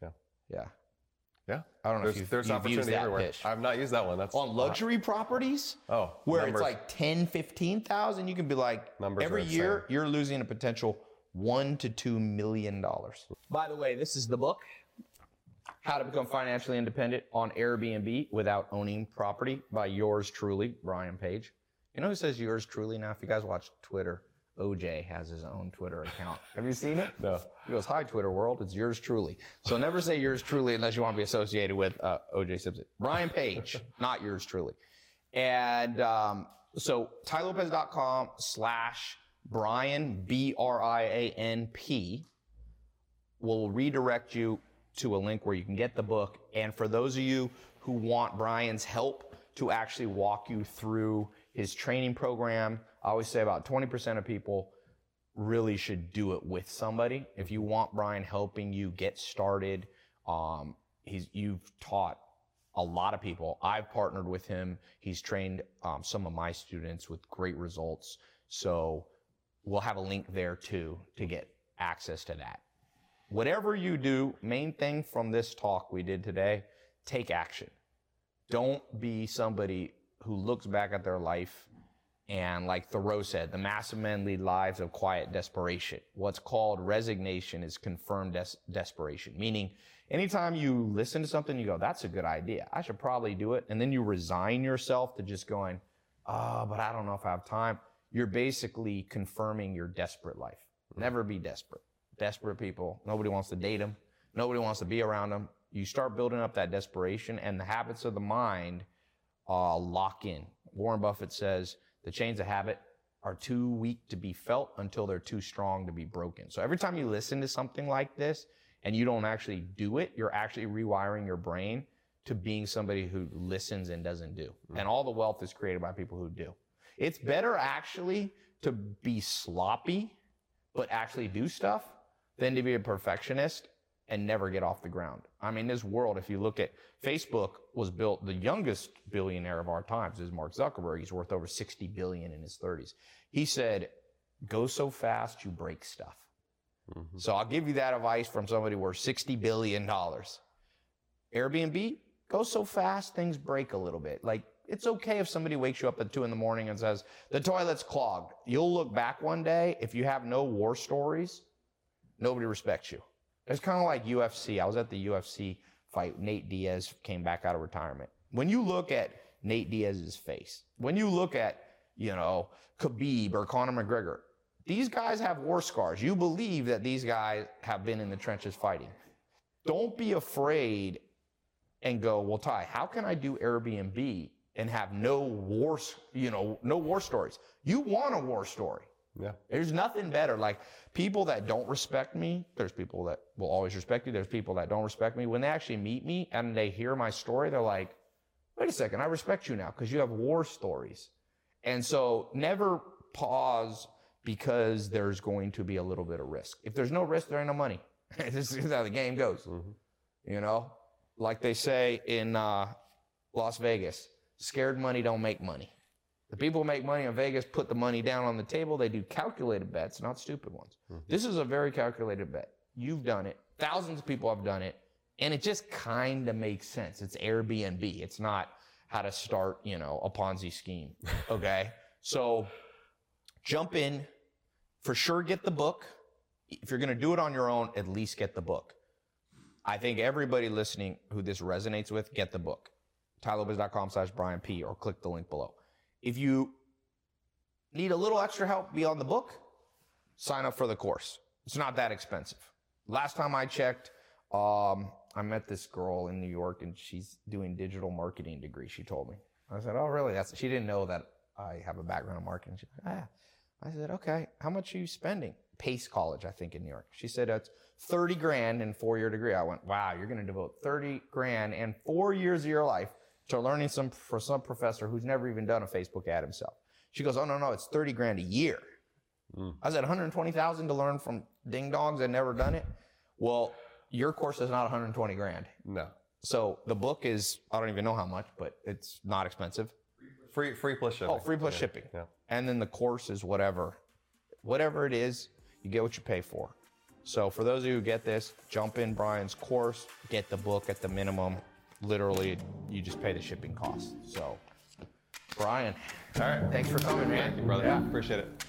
Speaker 2: Yeah.
Speaker 1: Yeah. Yeah.
Speaker 2: I don't know if
Speaker 1: there's,
Speaker 2: you've-
Speaker 1: there's
Speaker 2: you've
Speaker 1: opportunity
Speaker 2: used that
Speaker 1: everywhere.
Speaker 2: pitch.
Speaker 1: I've not used that one. That's
Speaker 2: on uh, luxury properties
Speaker 1: Oh,
Speaker 2: where
Speaker 1: numbers.
Speaker 2: it's like 10 15,000 you can be like
Speaker 1: Numbers
Speaker 2: every year you're losing a potential 1 to 2 million dollars. By the way, this is the book How to Become Financially Independent on Airbnb Without Owning Property by yours truly, Brian Page. You know who says yours truly now? If you guys watch Twitter, OJ has his own Twitter account. Have you seen it?
Speaker 1: No.
Speaker 2: He goes, "Hi, Twitter world. It's yours truly." So never say yours truly unless you want to be associated with uh, OJ Simpson. Brian Page, not yours truly. And um, so tailopez.com slash Brian B R I A N P will redirect you to a link where you can get the book. And for those of you who want Brian's help to actually walk you through his training program, I always say about 20% of people really should do it with somebody. If you want Brian helping you get started, um, he's you've taught a lot of people. I've partnered with him. He's trained um, some of my students with great results. So we'll have a link there too to get access to that. Whatever you do, main thing from this talk we did today, take action. Don't be somebody who looks back at their life and like Thoreau said, the massive men lead lives of quiet desperation. What's called resignation is confirmed des- desperation, meaning anytime you listen to something, you go, that's a good idea. I should probably do it. And then you resign yourself to just going, oh, but I don't know if I have time. You're basically confirming your desperate life. Never be desperate. Desperate people, nobody wants to date them. Nobody wants to be around them. You start building up that desperation and the habits of the mind uh, lock in. Warren Buffett says the chains of habit are too weak to be felt until they're too strong to be broken. So every time you listen to something like this and you don't actually do it, you're actually rewiring your brain to being somebody who listens and doesn't do. And all the wealth is created by people who do. It's better actually to be sloppy, but actually do stuff than to be a perfectionist and never get off the ground. I mean, this world, if you look at Facebook was built, the youngest billionaire of our times is Mark Zuckerberg. He's worth over 60 billion in his 30s. He said, go so fast you break stuff. Mm-hmm. So I'll give you that advice from somebody worth 60 billion dollars. Airbnb, go so fast things break a little bit. Like it's okay if somebody wakes you up at two in the morning and says, the toilet's clogged. You'll look back one day, if you have no war stories, nobody respects you. It's kind of like UFC. I was at the UFC fight. Nate Diaz came back out of retirement. When you look at Nate Diaz's face, when you look at, you know, Khabib or Conor McGregor, these guys have war scars. You believe that these guys have been in the trenches fighting. Don't be afraid and go, well, Tai, how can I do Airbnb and have no war, you know, no war stories? You want a war story.
Speaker 1: Yeah.
Speaker 2: There's nothing better. Like people that don't respect me, there's people that will always respect you. There's people that don't respect me. When they actually meet me and they hear my story, they're like, wait a second, I respect you now because you have war stories. And so never pause because there's going to be a little bit of risk. If there's no risk, there ain't no money. this is how the game goes. You know, like they say in uh, Las Vegas, scared money don't make money. The people who make money in Vegas put the money down on the table. They do calculated bets, not stupid ones. Mm-hmm. This is a very calculated bet. You've done it. Thousands of people have done it. And it just kind of makes sense. It's Airbnb. It's not how to start, you know, a Ponzi scheme. Okay. so jump in. For sure, get the book. If you're going to do it on your own, at least get the book. I think everybody listening who this resonates with, get the book. tailopez.com slash Brian P or click the link below. If you need a little extra help beyond the book, sign up for the course. It's not that expensive. Last time I checked, um, I met this girl in New York and she's doing digital marketing degree. She told me. I said, "Oh, really?" That's she didn't know that I have a background in marketing. She "Ah." I said, "Okay. How much are you spending?" Pace College, I think, in New York. She said, "It's thirty grand and four year degree." I went, "Wow, you're going to devote thirty grand and four years of your life to learning some for some professor who's never even done a Facebook ad himself." She goes, "Oh no, no, it's thirty grand a year." Hmm. I said, 120,000 to learn from ding dongs that never done it. Well, your course is not 120 grand.
Speaker 1: No.
Speaker 2: So the book is, I don't even know how much, but it's not expensive.
Speaker 1: Free free plus shipping.
Speaker 2: Oh, free plus
Speaker 1: Yeah,
Speaker 2: shipping.
Speaker 1: Yeah.
Speaker 2: And then the course is whatever. Whatever it is, you get what you pay for. So for those of you who get this, jump in Brian's course, get the book at the minimum. Literally, you just pay the shipping costs. So, Brian,
Speaker 1: All right.
Speaker 2: thanks for coming, man.
Speaker 1: Thank you, brother.
Speaker 2: Yeah.
Speaker 1: Appreciate it.